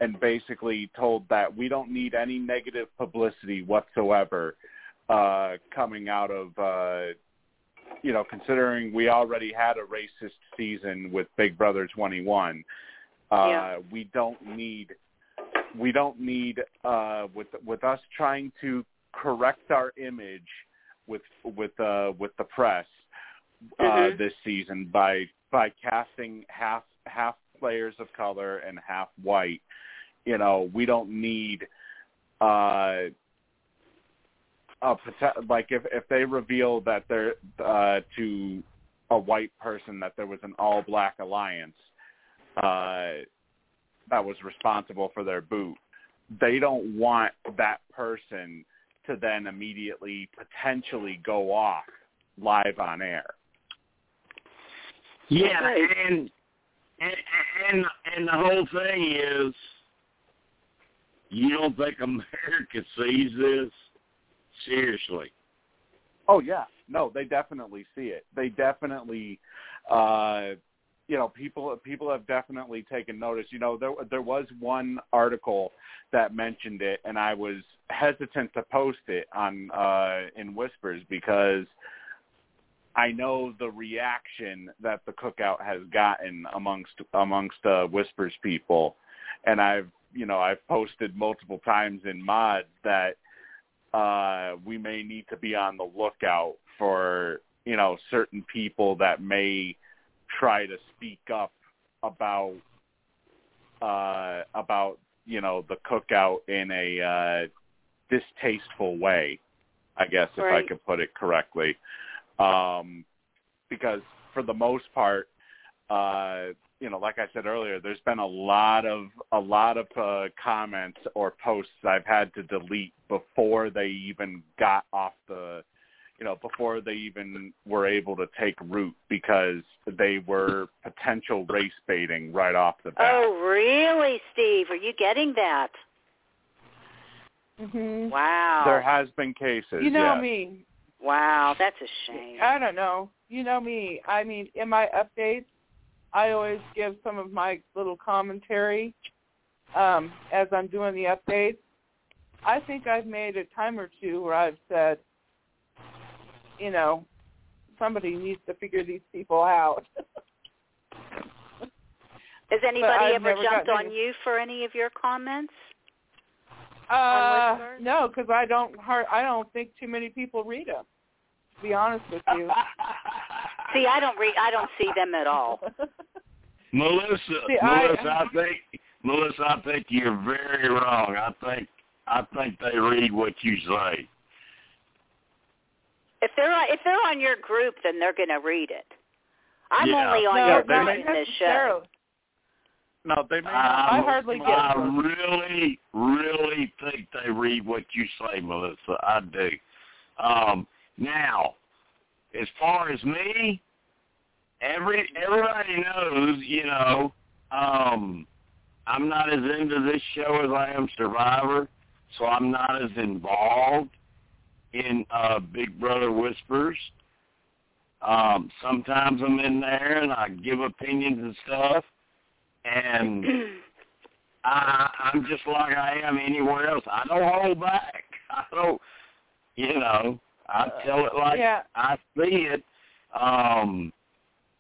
and basically told that we don't need any negative publicity whatsoever uh coming out of uh you know considering we already had a racist season with Big Brother 21 uh Yeah. we don't need we don't need uh with with us trying to correct our image with with uh with the press uh Mhm. this season by by casting half half players of color and half white you know we don't need uh a like if if they reveal that they're uh to a white person that there was an all black alliance uh that was responsible for their boot they don't want that person to then immediately potentially go off live on air. Yeah, and and and and the whole thing is, you don't think America sees this seriously? Oh yeah, no, they definitely see it. They definitely, uh, you know, people people have definitely taken notice. You know, there there was one article that mentioned it, and I was hesitant to post it on uh, in whispers because I know the reaction that the cookout has gotten amongst amongst uh, whispers people, and I've you know I've posted multiple times in mods that uh, we may need to be on the lookout for you know certain people that may try to speak up about uh, about you know the cookout in a uh, distasteful way, I guess if I could put it correctly, um, because for the most part, uh, you know, like I said earlier, there's been a lot of a lot of uh, comments or posts I've had to delete before they even got off the, you know, before they even were able to take root because they were potential race baiting right off the bat. Oh, really, Steve? Are you getting that? Mhm. Wow. There has been cases. You know yes. me. wow, that's a shame. I don't know. You know me. I mean, in my updates, I always give some of my little commentary um, as I'm doing the updates. I think I've made a time or two where I've said, you know, somebody needs to figure these people out. Has anybody ever jumped on any- you for any of your comments? uh, no, because I don't. har- I don't think too many people read them. To be honest with you. See, I don't read. I don't see them at all. Melissa, See, I- Melissa, I, think Melissa, I think you're very wrong. I think I think they read what you say. If they're on, if they're on your group, then they're going to read it. I'm Yeah. only on no, your group may- in this show. No, they may not. I I hardly get I them. really, really think they read what you say, Melissa. I do. Um, now, as far as me, every everybody knows, you know, um, I'm not as into this show as I am Survivor, so I'm not as involved in uh, Big Brother Whispers. Um, sometimes I'm in there and I give opinions and stuff, and I, I'm just like I am anywhere else. I don't hold back. I don't, you know, I tell it like yeah. I see it. Um,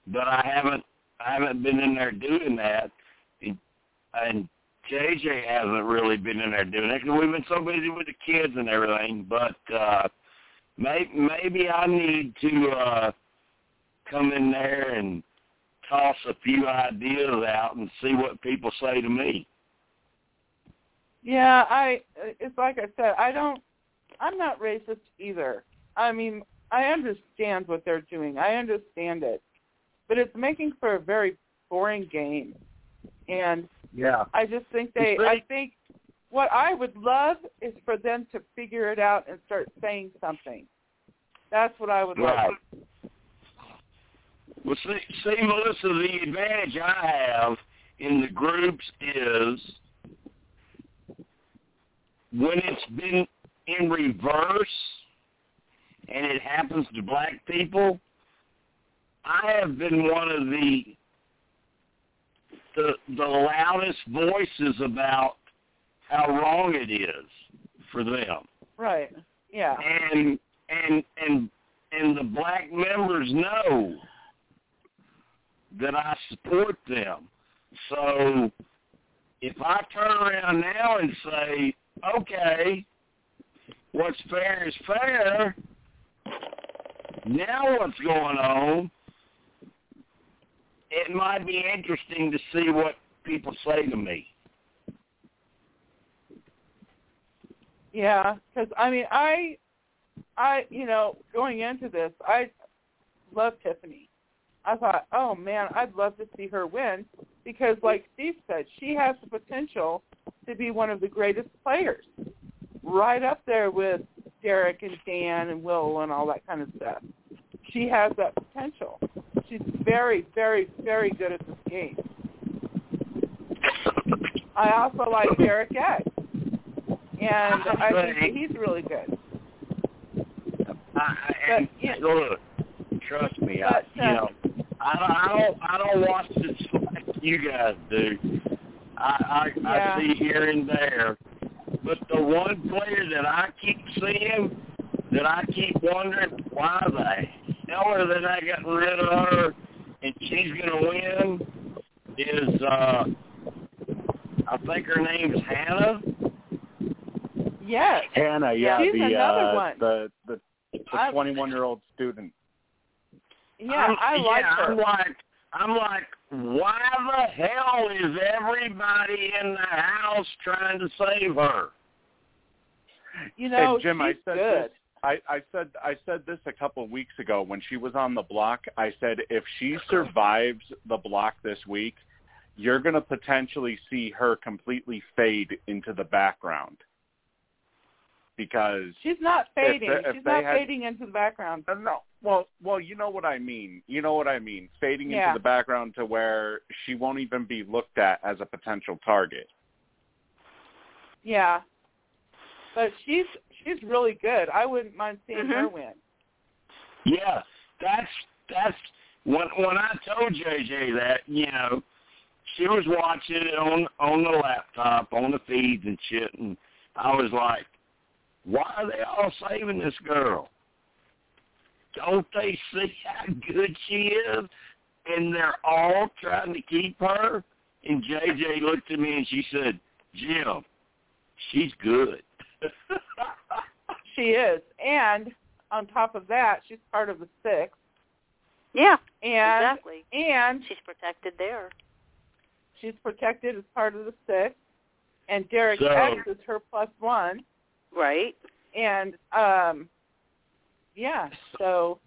but I haven't, I haven't been in there doing that, and, and JJ hasn't really been in there doing it because we've been so busy with the kids and everything. But uh, may, maybe I need to uh, come in there and toss a few ideas out and see what people say to me. Yeah, I. It's like I said. I don't. I'm not racist either. I mean, I understand what they're doing. I understand it, but it's making for a very boring game, and Yeah. I just think they. I think what I would love is for them to figure it out and start saying something. That's what I would Right. like. Well, see, see, Melissa, the advantage I have in the groups is when it's been in reverse and it happens to black people, I have been one of the the the loudest voices about how wrong it is for them. Right. Yeah. and and and and the black members know that I support them. So if I turn around now and say, okay, what's fair is fair, now what's going on, it might be interesting to see what people say to me. Yeah, because I mean, I, I, you know, going into this, I love Tiffany. I thought, oh man, I'd love to see her win because, like Steve said, she has the potential to be one of the greatest players, right up there with Derek and Dan and Will and all that kind of stuff. She has that potential. She's very, very, very good at this game. I also like Derek X, and I think he's really good. I, and But, yeah. look, trust me, I, you uh, know, I don't, I don't, I don't watch this like you guys do. I, I, Yeah. I see here and there, but the one player that I keep seeing, that I keep wondering why the hell are they not getting rid of her, and she's gonna win, is uh, I think her name's Hannah. Yes. Hannah, yeah, She's the another uh, one. the the the 21 year old student. Yeah, I'm, I like yeah, her. I'm like, I'm like, why the hell is everybody in the house trying to save her? You know, Hey, Jim, I she's said good. this- I, I said I said this a couple of weeks ago when she was on the block. I said if she survives the block this week, you're going to potentially see her completely fade into the background because She's not fading. If if She's not had- fading into the background. Uh, no, well, well, you know what I mean. You know what I mean. Fading Yeah. into the background to where she won't even be looked at as a potential target. Yeah. But she's she's really good. I wouldn't mind seeing her Mhm. win. Yeah, that's that's when when I told JJ that, you know, she was watching it on on the laptop, on the feeds and shit, and I was like, why are they all saving this girl? Don't they see how good she is? And they're all trying to keep her. And JJ looked at me and she said, Jim, she's good. She is. And on top of that, she's part of the six. Yeah, And exactly. and She's protected there. she's protected as part of the six. And Derek So- X is her plus one. Right. And um yeah, so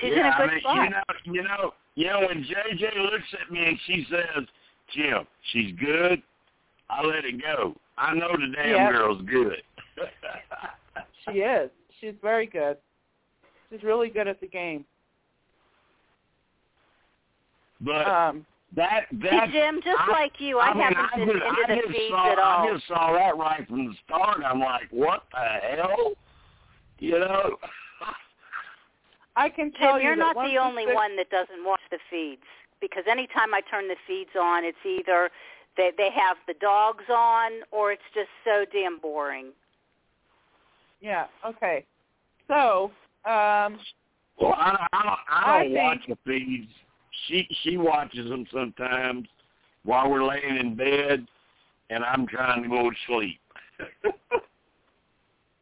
She's yeah, in a good I mean, spot. You know, you know, you know, when JJ looks at me and she says, "Jim, she's good," I let it go. I know the damn Yep. girl's good. she is. She's very good. She's really good at the game. but Um that See, that Jim, just I- like you, I, mean, haven't I been just, into I the just feeds saw, at all. I just saw that right from the start. I'm like, what the hell? You know? I can tell Tim, you you're not the only six- one that doesn't watch the feeds because anytime I turn the feeds on, it's either they they have the dogs on or it's just so damn boring. Yeah, okay. So, um Well, I, I don't, I I don't watch think- the feeds. She she watches them sometimes while we're laying in bed, and I'm trying to go to sleep.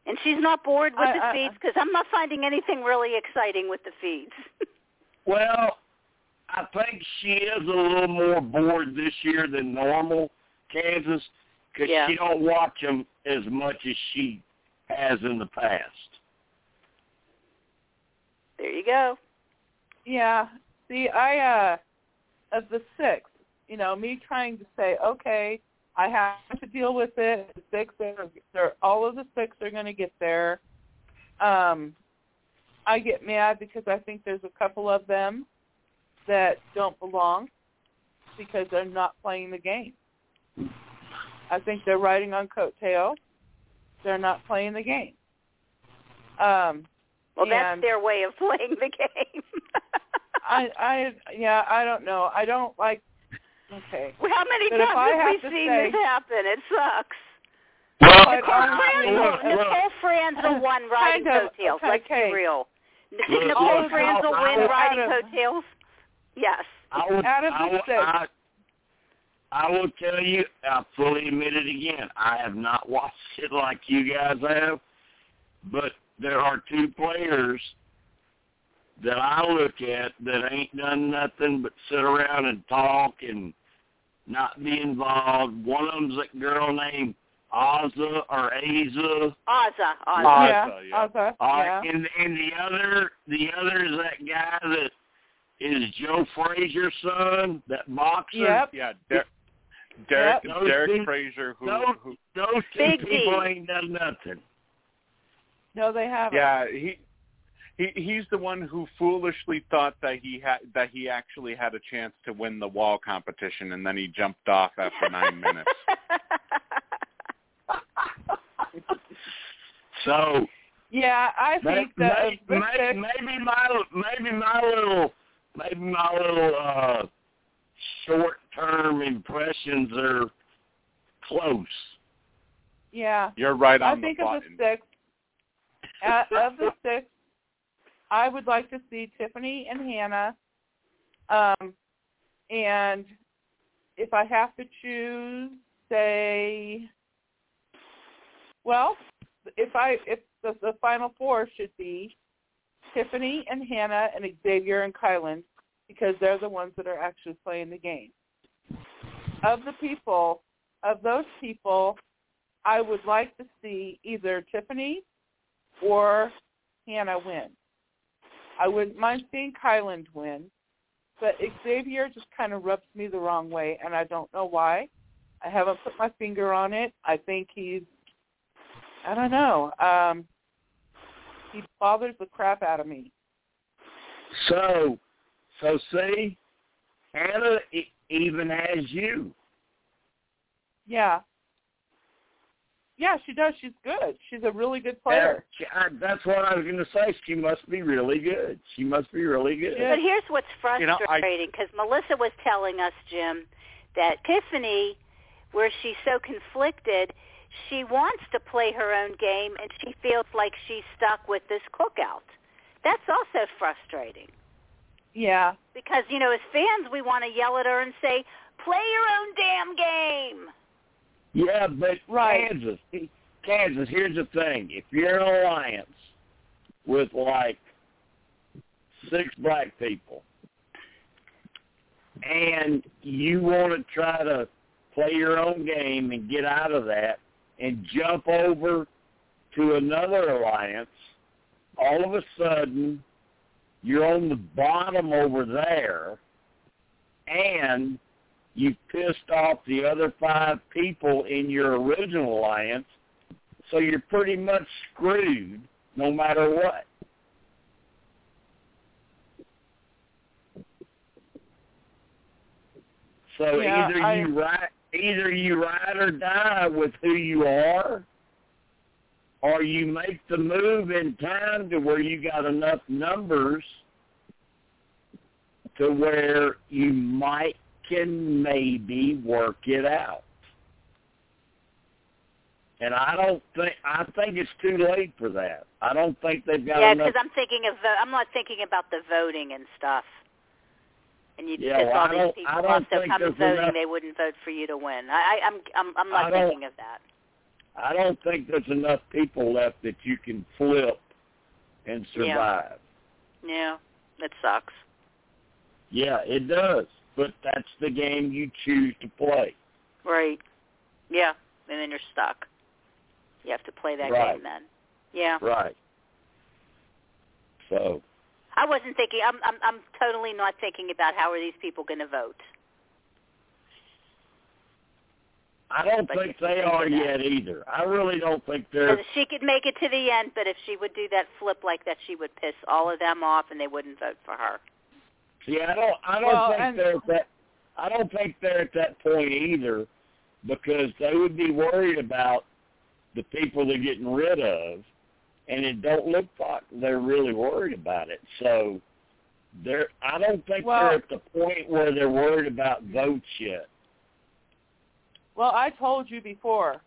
And she's not bored with I- the I- feeds because I'm not finding anything really exciting with the feeds. well, I think she is a little more bored this year than normal, Kansas, because Yeah. she don't watch them as much as she has in the past. there you go. yeah. See, I uh of the six, you know, me trying to say, okay, I have to deal with it. The six are, they're all of the six are going to get there. Um I get mad because I think there's a couple of them that don't belong because they're not playing the game. I think they're riding on coattails. They're not playing the game. Um, Well, that's their way of playing the game. I, I, yeah, I don't know. I don't like. Okay. Well, How many But times I have we seen say- this happen? It sucks. Well, But Nicole honestly, Franzel, look, Nicole Franzel won riding Kind of, coattails. okay, Let's be real. Did Nicole look, Franzel win riding coattails? Yes. I will, Out of the I will, six. I, I will tell you, I fully admit it again. I have not watched it like you guys have, but there are two players that I look at that ain't done nothing but sit around and talk and not be involved. One of them's that girl named Ozza or Aza. Ozza. Ozza. Ozza, yeah. yeah. Ozza, Uh, yeah. and and the other the other is that guy that is Joe Frazier's son, that boxer. Yep. Yeah, Der- Derek Yep. Derek two- Frazier who, those- who Those two Big D. people ain't done nothing. No, they haven't. yeah, he he he's the one who foolishly thought that he had that he actually had a chance to win the wall competition and then he jumped off after 9 minutes. So Yeah, I may, think that of may, may, maybe my maybe my little maybe my little uh short term impressions are close. yeah, You're right I think the of button. the six. Uh, of the six, I would like to see Tiffany and Hannah. Um, and if I have to choose, say, well, if I if the, the final four should be Tiffany and Hannah and Xavier and Kyland because they're the ones that are actually playing the game. Of the people, of those people, I would like to see either Tiffany or Hannah win. I wouldn't mind seeing Kyland win, but Xavier just kind of rubs me the wrong way, and I don't know why. I haven't put my finger on it. I think he's, I don't know. Um, he bothers the crap out of me. So, so see, Hannah e- even has you. Yeah. Yeah, she does. She's good. She's a really good player. Yeah, I, that's what I was going to say. She must be really good. She must be really good. But here's what's You know, frustrating because Melissa was telling us, Jim, that Tiffany, where she's so conflicted, she wants to play her own game and she feels like she's stuck with this cookout. That's also frustrating Yeah. because, you know, as fans, we want to yell at her and say, play your own damn game. Yeah, but Right. Kansas, Kansas. Here's the thing: if you're an alliance with like six black people, and you want to try to play your own game and get out of that, and jump over to another alliance, all of a sudden you're on the bottom over there, and you pissed off the other five people in your original alliance, so you're pretty much screwed no matter what. So Yeah, either I- you ride either you ride or die with who you are, or you make the move in time to where you got enough numbers to where you might can maybe work it out. And I don't think I think it's too late for that. I don't think they've got Yeah, because I'm thinking of vo- I'm not thinking about the voting and stuff. And you Yeah, well, all these people also there's voting, enough- they wouldn't vote for you to win. I, I I'm I'm I'm not thinking of that. I don't think there's enough people left that you can flip and Yeah. survive. Yeah, that sucks. Yeah, it does. But that's the game you choose to play. Right. Yeah, and then you're stuck. You have to play that Right. game then. Yeah. Right. So I wasn't thinking. I'm I'm I'm totally not thinking about how are these people going to vote. I don't But think they are of that. yet either. I really don't think they're she could make it to the end, but if she would do that flip like that, she would piss all of them off, and they wouldn't vote for her. See, I don't. I don't Well, think and- they're at that. I don't think they're at that point either, because they would be worried about the people they're getting rid of, and it don't look like they're really worried about it. So, they're. I don't think Well- they're at the point where they're worried about votes yet. Well, I told you before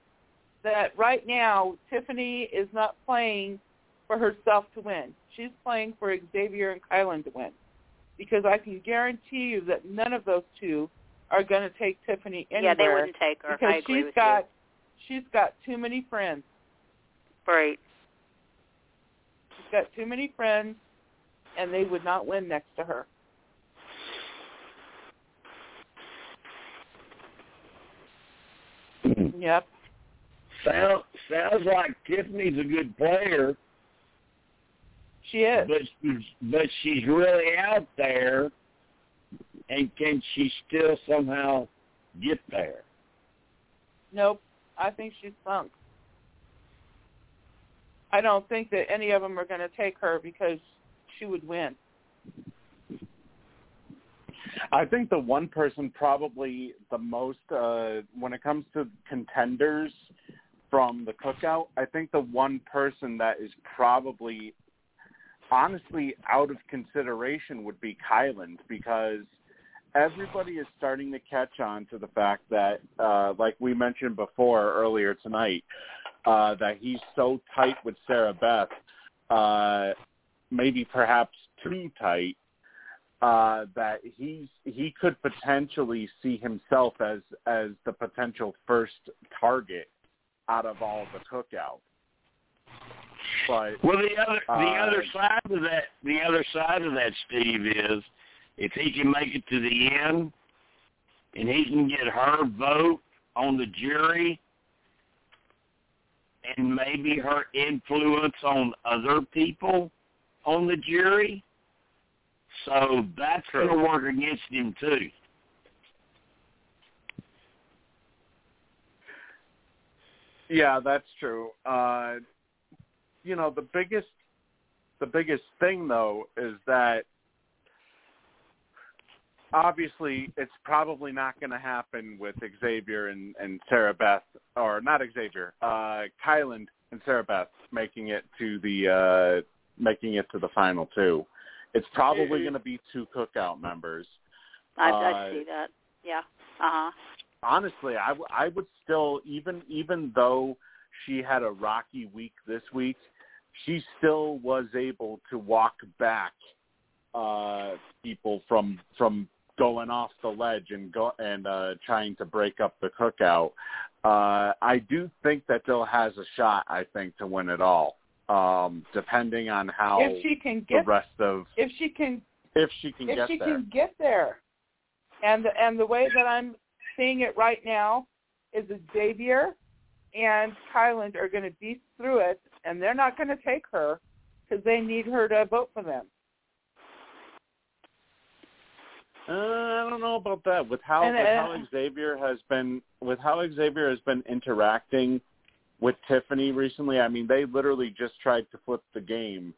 that right now Tiffany is not playing for herself to win. She's playing for Xavier and Kylan to win. Because I can guarantee you that none of those two are going to take Tiffany anywhere. yeah, they wouldn't take her. because I agree she's with got she's got too many friends. Right. She's got too many friends, and they would not win next to her. Yep. Sound, sounds like Tiffany's a good player, She is. but she's but she's really out there, and can she still somehow get there? Nope. I think she's sunk. I don't think that any of them are going to take her because she would win. I think the one person probably the most uh when it comes to contenders from the cookout, I think the one person that is probably honestly out of consideration would be Kyland because everybody is starting to catch on to the fact that uh like we mentioned before earlier tonight uh that he's so tight with Sarah Beth uh maybe perhaps too tight uh, that he's he could potentially see himself as as the potential first target out of all the cookout. But Well, the other the Uh, other side of that the other side of that, Steve, is if he can make it to the end and he can get her vote on the jury and maybe her influence on other people on the jury. So that's going to work against him too. Yeah, that's true. Uh, you know, the biggest the biggest thing though is that obviously it's probably not going to happen with Xavier and, and Sarah Beth, or not Xavier, uh, Kyland and Sarah Beth making it to the uh, making it to the final two. It's probably going to be two cookout members. I, Uh, I see that. Yeah. Uh huh. honestly, I, w- I would still even even though she had a rocky week this week, she still was able to walk back uh people from from going off the ledge and go and uh trying to break up the cookout. Uh I do think that Bill has a shot, I think, to win it all. Um depending on how if she can get the rest of if she can if she can if get she there. can get there. And the, and the way that I'm seeing it right now is that Xavier and Kyland are going to beat through it, and they're not going to take her because they need her to vote for them. Uh, I don't know about that. With how And, with uh, how Xavier has been with how Xavier has been interacting with Tiffany recently, I mean, they literally just tried to flip the game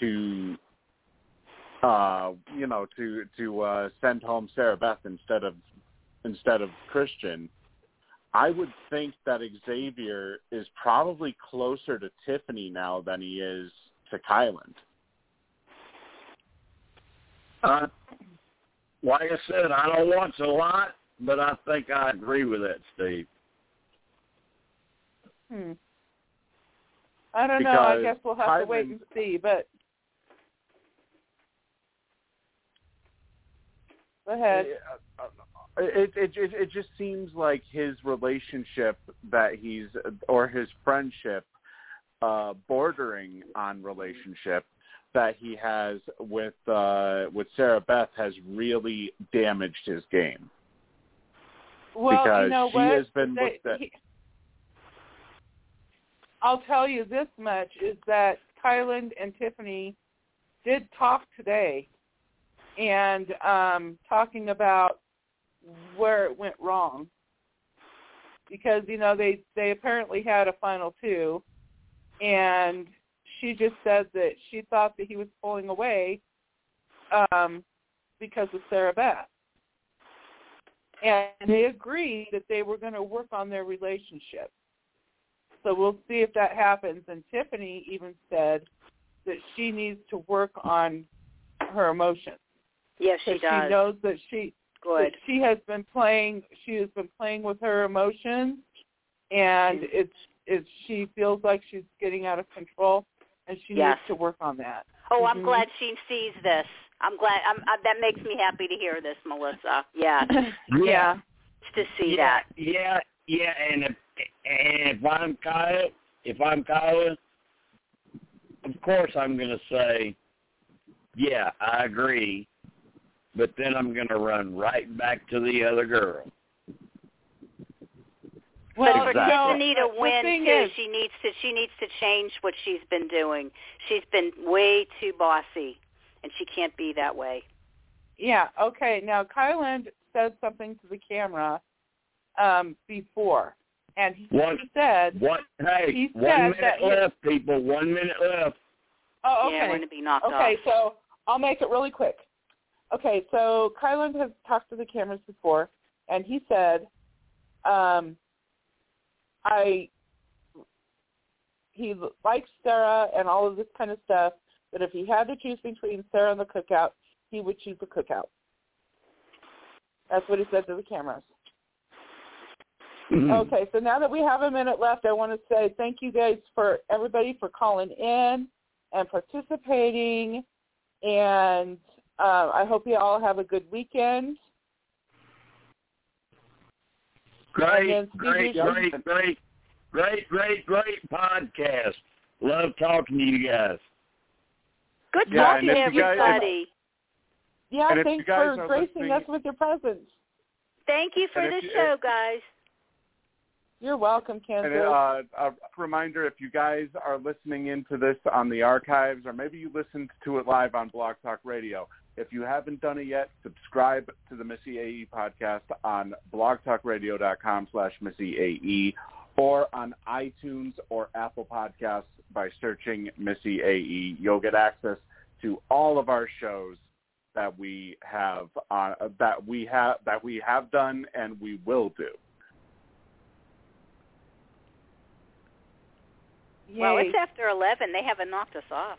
to uh you know to to uh send home Sarah Beth instead of instead of Christian. I would think that Xavier is probably closer to Tiffany now than he is to Kyland. Uh, like I said, I don't watch a lot, but I think I agree with that, Steve. Hmm. I don't know. I guess we'll have to wait and see. But go ahead. It, it it it just seems like his relationship that he's or his friendship uh bordering on relationship that he has with uh with Sarah Beth has really damaged his game. Well, because you know she what? has been They- with the- he- I'll tell you this much is that Kyland and Tiffany did talk today and um talking about where it went wrong. Because, you know, they they apparently had a final two and she just said that she thought that he was pulling away um because of Sarah Beth and they agreed that they were going to work on their relationship. So we'll see if that happens. And Tiffany even said that she needs to work on her emotions. Yes, she does. she knows that she Good. that she has been playing she has been playing with her emotions and it's it's she feels like she's getting out of control and she Yes. needs to work on that. Oh, I'm Mhm. glad she sees this. I'm glad. I'm, uh, that makes me happy to hear this, Melissa. Yeah, yeah. to see yeah, that. Yeah, yeah, and if and if I'm Kyle, if I'm Kyle, of course I'm going to say, yeah, I agree, but then I'm going to run right back to the other girl. Well, but for you know, Tiffany to win thing too, is, she needs to she needs to change what she's been doing. She's been way too bossy, and she can't be that way. Yeah. Okay. Now, Kyland said something to the camera um, before, and he What? said, What? Hey, He one minute that he- left, people. One minute left. "Oh, Yeah, okay, going to be knocked okay." off. So I'll make it really quick. Okay. So Kyland has talked to the cameras before, and he said, um, "I." He likes Sarah and all of this kind of stuff, but if he had to choose between Sarah and the cookout, he would choose the cookout. That's what he said to the cameras. Hmm. Okay, so now that we have a minute left, I want to say thank you guys for everybody for calling in and participating, and uh, I hope you all have a good weekend. Great, great, great, great, great, great, great podcast. Love talking to you guys. Good Yeah, talking and to if you guys- everybody. Yeah, And thanks for gracing us with your presence. Thank you for And the if you- show, guys. You're welcome, Kansas. And uh, a reminder, if you guys are listening into this on the archives, or maybe you listened to it live on Blog Talk Radio, if you haven't done it yet, subscribe to the Missyae podcast on blogtalkradio.com slash Missyae or on iTunes or Apple Podcasts by searching Missyae. You'll get access to all of our shows that we have uh, that we have that we have done and we will do. Well, it's after 11. They haven't knocked us off.